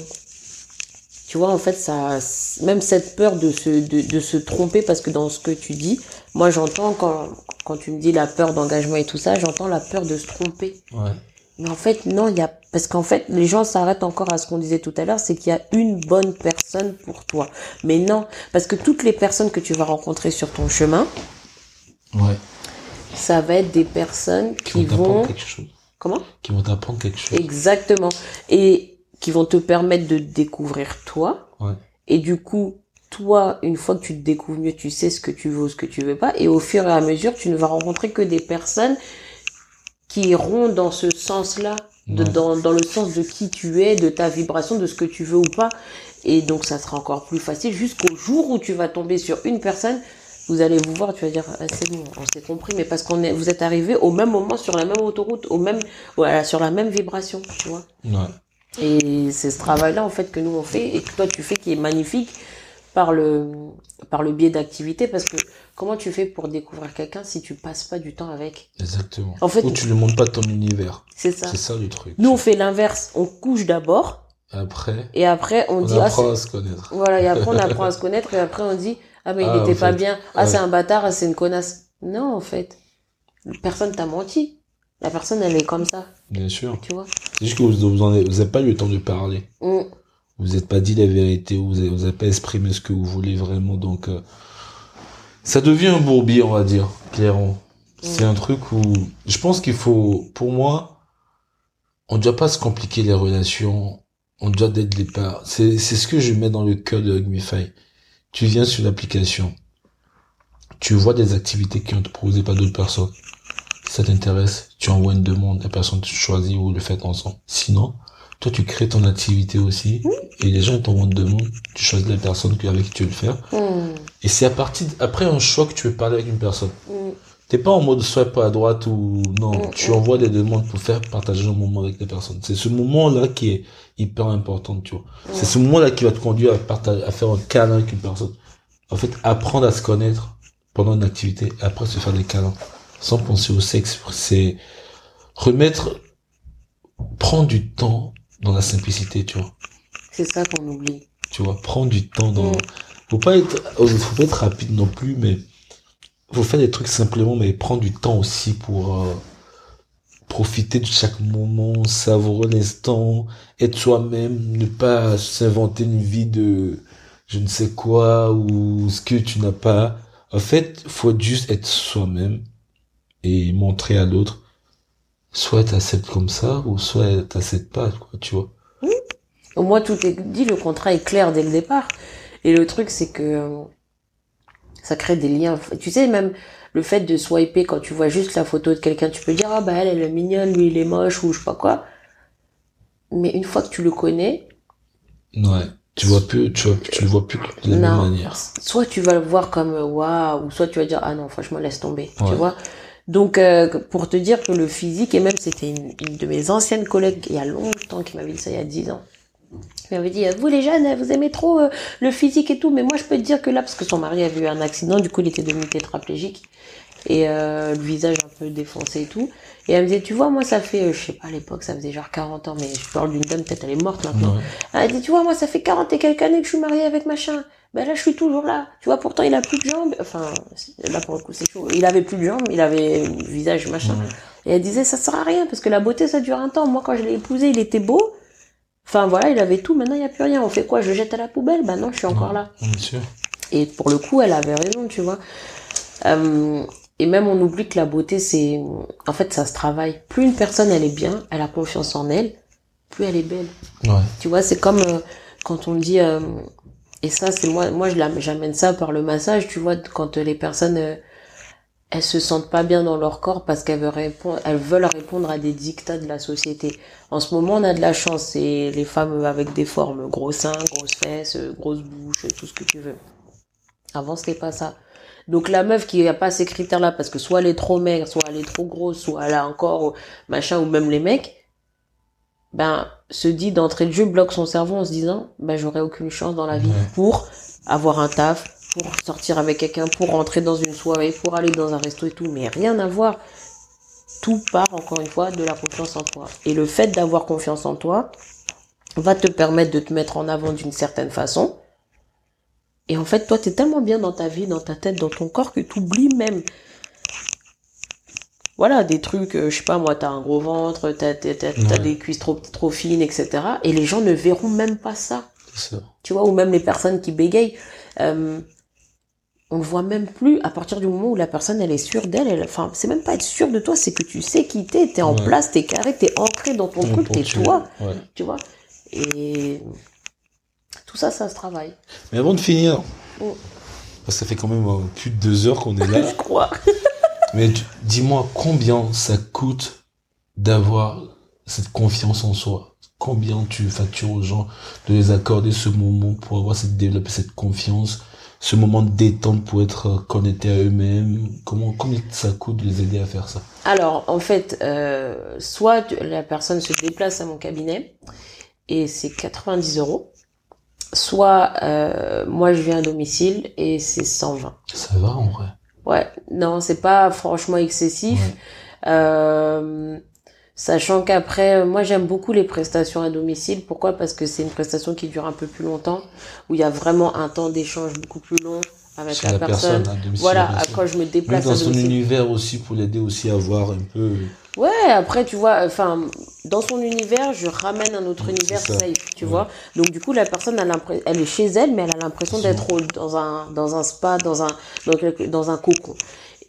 tu vois, en fait, ça, même cette peur de se, de, de se tromper, parce que dans ce que tu dis, moi j'entends quand, quand tu me dis la peur d'engagement et tout ça, j'entends la peur de se tromper. ouais. Mais en fait, non, il y a, parce qu'en fait, les gens s'arrêtent encore à ce qu'on disait tout à l'heure, c'est qu'il y a une bonne personne pour toi. Mais non, parce que toutes les personnes que tu vas rencontrer sur ton chemin, Ouais. ça va être des personnes Qui qui vont t'apprendre vont, quelque chose. comment? Qui vont t'apprendre quelque chose. Exactement. Et qui vont te permettre de découvrir toi. Ouais. Et du coup, toi, une fois que tu te découvres mieux, tu sais ce que tu veux ou ce que tu veux pas. Et au fur et à mesure, tu ne vas rencontrer que des personnes qui iront dans ce sens-là, Ouais. dans, dans le sens de qui tu es, de ta vibration, de ce que tu veux ou pas. Et donc, ça sera encore plus facile jusqu'au jour où tu vas tomber sur une personne. Vous allez vous voir, tu vas dire, ah, c'est bon, on s'est compris, mais parce qu'on est, vous êtes arrivés au même moment sur la même autoroute, au même, voilà, sur la même vibration, tu vois. Ouais. Et c'est ce travail-là, en fait, que nous on fait et que toi tu fais qui est magnifique par le, par le biais d'activités parce que comment tu fais pour découvrir quelqu'un si tu passes pas du temps avec? Exactement. En fait- Ou tu ne montres pas ton univers. C'est ça. C'est ça le truc. Nous on fait l'inverse. On couche d'abord Après, et après on, on, dit, ah, apprend à se connaître. voilà, et après on apprend à se connaître et après on dit, ah, mais il Ah, était en pas fait, bien. Ah, ouais. c'est un bâtard, ah, c'est une connasse. Non, en fait. Personne t'a menti. La personne, elle est comme ça, Bien sûr. tu vois. C'est juste que vous vous en avez, vous avez pas eu le temps de parler. Mm. Vous n'êtes pas dit la vérité, vous avez, vous avez pas exprimé ce que vous voulez vraiment, donc euh, ça devient un bourbier, on va dire, clairement. C'est un truc où je pense qu'il faut, pour moi, on ne doit pas se compliquer les relations, on doit dès le départ. C'est c'est ce que je mets dans le cœur de Hugmify. Tu viens sur l'application, tu vois des activités qui ont été proposées par d'autres personnes. Si ça t'intéresse, tu envoies une demande, la personne choisit ou le fait ensemble. Sinon, toi tu crées ton activité aussi et les gens t'envoient une demande, tu choisis la personne avec qui tu veux le faire Mm. et c'est à partir après un choix que tu veux parler avec une personne. Mm. T'es pas en mode swipe à droite ou non, Mm, tu envoies des demandes pour faire partager un moment avec les personnes. C'est ce moment-là qui est hyper important, tu vois. C'est ce moment-là qui va te conduire à partager, à faire un câlin avec une personne. En fait, apprendre à se connaître pendant une activité et après se faire des câlins sans penser au sexe, c'est remettre, prendre du temps dans la simplicité, tu vois. C'est ça qu'on oublie. Tu vois, prendre du temps dans, Mm. faut pas être, euh, faut pas être rapide non plus, mais faut faire des trucs simplement, mais prendre du temps aussi pour euh, profiter de chaque moment, savourer l'instant, être soi-même, ne pas s'inventer une vie de je ne sais quoi ou ce que tu n'as pas. En fait, faut juste être soi-même et montrer à l'autre. Soit t'acceptes comme ça, ou soit t'acceptes pas, quoi, tu vois. Au moins, tout est dit, le contrat est clair dès le départ. Et le truc, c'est que euh, ça crée des liens. Tu sais, même le fait de swiper quand tu vois juste la photo de quelqu'un, tu peux dire, ah bah elle, elle est mignonne, lui, il est moche, ou je sais pas quoi. Mais une fois que tu le connais, Ouais. Tu vois plus, tu vois, tu le vois plus de la même manière. soit tu vas le voir comme waouh, ou soit tu vas dire, ah non, franchement, laisse tomber. Tu vois donc, euh, pour te dire que le physique, et même c'était une, de mes anciennes collègues il y a longtemps qui m'avait dit ça il y a 10 ans. Il m'avait dit, vous les jeunes, vous aimez trop euh, le physique et tout, mais moi je peux te dire que là, parce que son mari avait eu un accident, du coup il était devenu tétraplégique et euh, le visage un peu défoncé et tout. Et elle me disait, tu vois, moi ça fait, euh, je sais pas à l'époque, ça faisait genre 40 ans, mais je parle d'une dame, peut-être elle est morte maintenant. Ouais. Elle dit, tu vois, moi ça fait 40 et quelques années que je suis mariée avec machin. Ben là, je suis toujours là. Tu vois, pourtant il a plus de jambes. Enfin, là pour le coup c'est chaud. Il avait plus de jambes, il avait le visage machin. Et elle disait, ça sert à rien parce que la beauté ça dure un temps. Moi quand je l'ai épousé, il était beau. Enfin voilà, il avait tout, maintenant il n'y a plus rien. On fait quoi? Je jette à la poubelle? Ben non, je suis encore là. Bien sûr. Et pour le coup, elle avait raison, tu vois. Euh, et même on oublie que la beauté, c'est... En fait, ça se travaille. Plus une personne, elle est bien, elle a confiance en elle, plus elle est belle. Ouais. Tu vois, c'est comme euh, quand on dit... euh, et ça, c'est moi, moi j'amène ça par le massage, tu vois, quand les personnes... euh, elles se sentent pas bien dans leur corps parce qu'elles veulent répondre, elles veulent répondre à des dictats de la société. En ce moment, on a de la chance, c'est les femmes avec des formes, gros seins, grosses fesses, grosses bouches, tout ce que tu veux. Avant, c'était pas ça. Donc la meuf qui a pas ces critères-là, parce que soit elle est trop maigre, soit elle est trop grosse, soit elle a encore machin, ou même les mecs, ben se dit d'entrée de jeu, bloque son cerveau en se disant, ben j'aurai aucune chance dans la vie pour avoir un taf, pour sortir avec quelqu'un, pour rentrer dans une soirée, pour aller dans un resto et tout, mais rien à voir. Tout part encore une fois de la confiance en toi. Et le fait d'avoir confiance en toi va te permettre de te mettre en avant d'une certaine façon. Et en fait, toi, t'es tellement bien dans ta vie, dans ta tête, dans ton corps que t'oublies même. Voilà, des trucs, euh, je sais pas, moi, t'as un gros ventre, t'as, t'as, t'as, t'as Ouais. des cuisses trop, trop fines, etc. Et les gens ne verront même pas ça ça. tu vois, ou même les personnes qui bégayent, euh, on le voit même plus à partir du moment où la personne elle est sûre d'elle. Elle, enfin, c'est même pas être sûre de toi, c'est que tu sais qui t'es, t'es en Ouais. place, t'es carré, t'es ancré dans ton truc, t'es tu- toi, Ouais. tu vois. Et tout ça, ça se travaille, Mais avant de finir, Oh. parce que ça fait quand même euh, plus de deux heures qu'on est là. je crois. Mais dis-moi combien ça coûte d'avoir cette confiance en soi? Combien tu factures aux gens de les accorder ce moment pour avoir cette développer cette confiance, ce moment de détente pour être euh, connecté à eux-mêmes? Comment combien ça coûte de les aider à faire ça? Alors, en fait, euh, soit la personne se déplace à mon cabinet et c'est 90 euros, soit euh, moi je viens à domicile et c'est 120. Ça va en vrai. Ouais, non, c'est pas franchement excessif. Ouais. Euh, sachant qu'après, moi j'aime beaucoup les prestations à domicile. Pourquoi? Parce que c'est une prestation qui dure un peu plus longtemps, où il y a vraiment un temps d'échange beaucoup plus long avec la, personne. à domicile, Voilà, à- quand je me Même déplace dans à son univers aussi pour l'aider aussi à voir un peu. Ouais, après tu vois, enfin, dans son univers, je ramène un autre univers ça. safe, tu Ouais. vois. Donc du coup, la personne, elle, elle est chez elle, mais elle a l'impression d'être dans un dans un spa, dans un dans un cocon.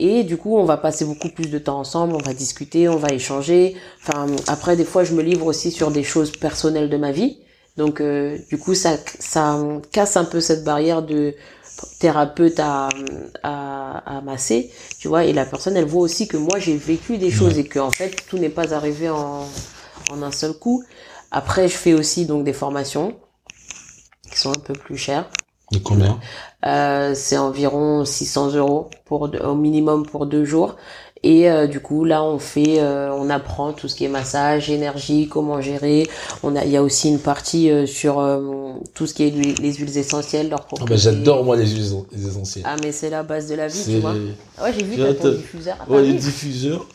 Et du coup, on va passer beaucoup plus de temps ensemble, on va discuter, on va échanger. Enfin, après, des fois, je me livre aussi sur des choses personnelles de ma vie. Donc, euh, du coup, ça, ça casse un peu cette barrière de thérapeute à, à, à masser, tu vois. Et la personne, elle voit aussi que moi, j'ai vécu des choses et que, en fait, tout n'est pas arrivé en, en un seul coup. Après, je fais aussi donc des formations qui sont un peu plus chères. De combien? Euh, c'est environ 600 euros pour au minimum pour deux jours. Et euh, du coup, là, on fait, euh, on apprend tout ce qui est massage, énergie, comment gérer. On a, il y a aussi une partie euh, sur tout ce qui est les huiles essentielles, leur Ah propriétés. bah, J'adore moi les huiles les essentielles. Ah, mais c'est la base de la vie, tu vois. Ah Ouais, j'ai vu t'as ton diffuseur. Ah, Ouais, vu diffuseurs.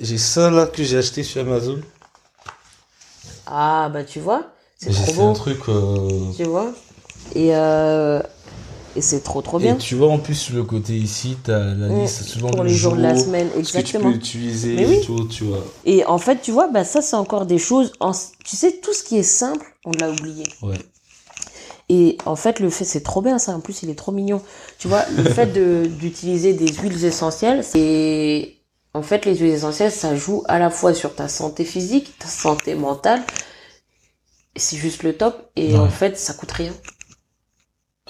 J'ai ça là que j'ai acheté sur Amazon. Ah, bah tu vois, c'est trop fait un beau, truc. tu vois. Et euh, et c'est trop trop bien. Et tu vois en plus sur le côté ici, t'as la Mm, liste souvent Pour le les jours de la semaine, Ce que tu exactement. peux utiliser, Mais oui. et tout, tu vois. Et en fait, tu vois, bah ça c'est encore des choses. En... Tu sais, tout ce qui est simple, on l'a oublié. Ouais. Et en fait, le fait, c'est trop bien ça. En plus, il est trop mignon. Tu vois, le fait de d'utiliser des huiles essentielles, c'est en fait les huiles essentielles, ça joue à la fois sur ta santé physique, ta santé mentale. C'est juste le top. Et Ouais. en fait, ça coûte rien.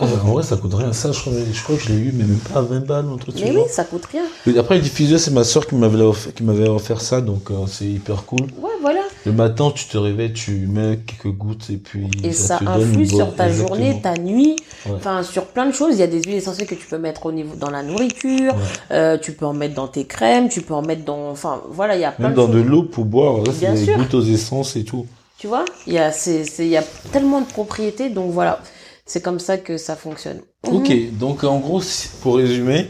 Ah, en vrai, ça coûte rien. Ça, je crois, je crois que je l'ai eu, mais même pas à 20 balles, un truc du Mais genre. oui, ça coûte rien. Après, le diffuseur, c'est ma soeur qui m'avait offert, qui m'avait offert ça, donc euh, c'est hyper cool. Ouais, voilà. Le matin, tu te réveilles, tu mets quelques gouttes et puis Et ça, te donne influe sur ta exactement. journée, ta nuit, Ouais. enfin sur plein de choses. Il y a des huiles essentielles que tu peux mettre au niveau dans la nourriture, Ouais. euh, tu peux en mettre dans tes crèmes, tu peux en mettre dans, enfin voilà, il y a plein Même de dans choses. de l'eau pour boire, là, c'est Bien des sûr. gouttes aux essences et tout. Tu vois Il y a, c'est, c'est, il y a tellement de propriétés, donc voilà. C'est comme ça que ça fonctionne. Ok, donc en gros, pour résumer,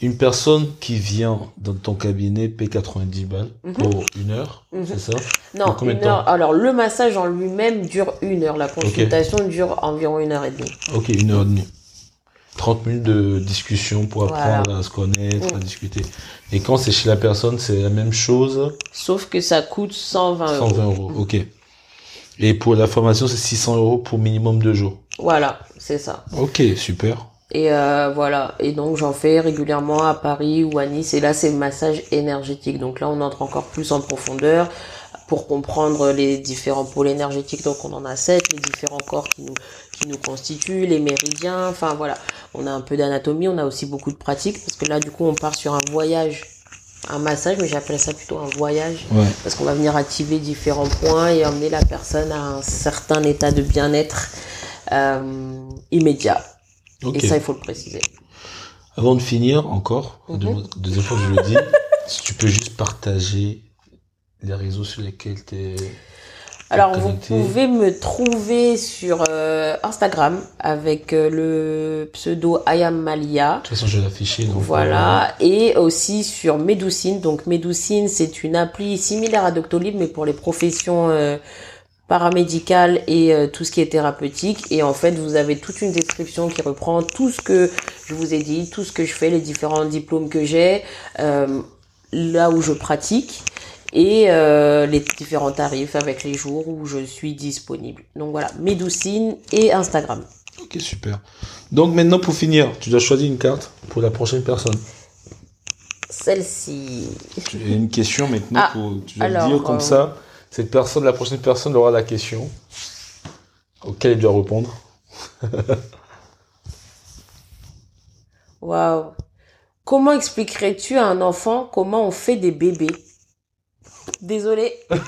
une personne qui vient dans ton cabinet paie 90 balles Mhm. pour une heure, Mhm. c'est ça? Non, Pour combien une heure. Alors, le massage en lui-même dure une heure. La consultation dure environ une heure et demie. Ok, une heure et demie. 30 minutes de discussion pour Voilà. apprendre à se connaître, à Mm. discuter. Et quand c'est chez la personne, c'est la même chose, Sauf que ça coûte 120 euros. 120 euros. Ok. Et pour la formation, c'est 600 euros pour minimum deux jours. Voilà, c'est ça. Ok, super. Et euh, voilà. Et donc, j'en fais régulièrement à Paris ou à Nice. Et là, c'est le massage énergétique. Donc là, on entre encore plus en profondeur pour comprendre les différents pôles énergétiques. Donc, on en a sept, les différents corps qui nous, qui nous constituent, les méridiens. Enfin, voilà. On a un peu d'anatomie. On a aussi beaucoup de pratique. Parce que là, du coup, on part sur un voyage. Un massage, mais j'appelle ça plutôt un voyage. Ouais. parce qu'on va venir activer différents points et emmener la personne à un certain état de bien-être immédiat. Ok. Et ça, il faut le préciser. Avant de finir, encore, Mhm. deux- deuxième fois je le dis, si tu peux juste partager les réseaux sur lesquels tu es. Alors, vous pouvez me trouver sur euh, Instagram avec euh, le pseudo Ayamalia. De toute façon, je vais l'afficher. donc, Voilà, et aussi sur Medoucine. Donc Medoucine, c'est une appli similaire à Doctolib, mais pour les professions paramédicales et euh, tout ce qui est thérapeutique. Et en fait, vous avez toute une description qui reprend tout ce que je vous ai dit, tout ce que je fais, les différents diplômes que j'ai, euh, là où je pratique. Et euh, les différents tarifs avec les jours où je suis disponible. Donc voilà, Medoucine et Instagram. Ok, super. Donc maintenant, pour finir, tu dois choisir une carte pour la prochaine personne. Celle-ci. As une question maintenant, Ah, pour, tu dois alors, dire comme euh, ça. Cette personne, la prochaine personne aura la question auquel elle doit répondre. Waouh. Comment expliquerais-tu à un enfant comment on fait des bébés? Désolée. ok,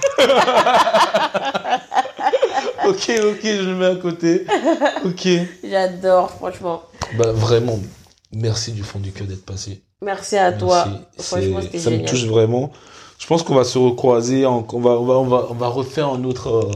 ok, je le mets à côté. Ok. J'adore, franchement. Bah vraiment, merci du fond du cœur d'être passé. Merci à toi. Franchement, ça me touche vraiment. Je pense qu'on va se recroiser, on, va, on, va, on, va, on va refaire un autre euh,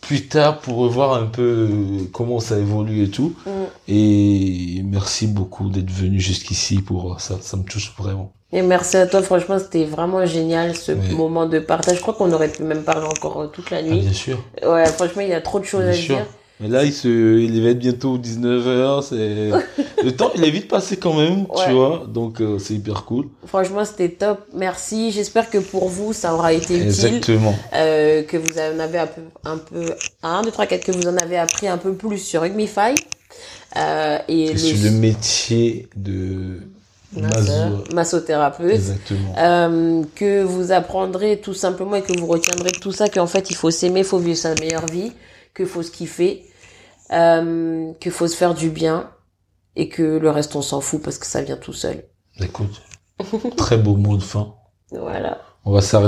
plus tard pour revoir un peu euh, comment ça évolue et tout. Mm. Et merci beaucoup d'être venu jusqu'ici pour ça. Ça me touche vraiment. Et merci à toi, franchement, c'était vraiment génial ce Oui. moment de partage. Je crois qu'on aurait pu même parler encore euh, toute la Ah, nuit. bien sûr. Ouais, franchement, il y a trop de choses Bien à sûr. dire. Mais là, il, se, il va être bientôt 19h. C'est... Le temps, il est vite passé quand même, Ouais. tu vois. Donc, euh, c'est hyper cool. Franchement, c'était top. Merci. J'espère que pour vous, ça aura été utile. Exactement. Euh, que vous en avez un peu, un peu, 1, 2, 3, 4, que vous en avez appris un peu plus sur Rugmify. Euh, et Et sur le métier de masso. massothérapeute. Exactement. Euh, que vous apprendrez tout simplement et que vous retiendrez tout ça qu'en fait il faut s'aimer, il faut vivre sa meilleure vie, qu'il faut se kiffer, euh, qu'il faut se faire du bien et que le reste on s'en fout parce que ça vient tout seul. Écoute, très beau mot de fin. Voilà. On va s'arrêter.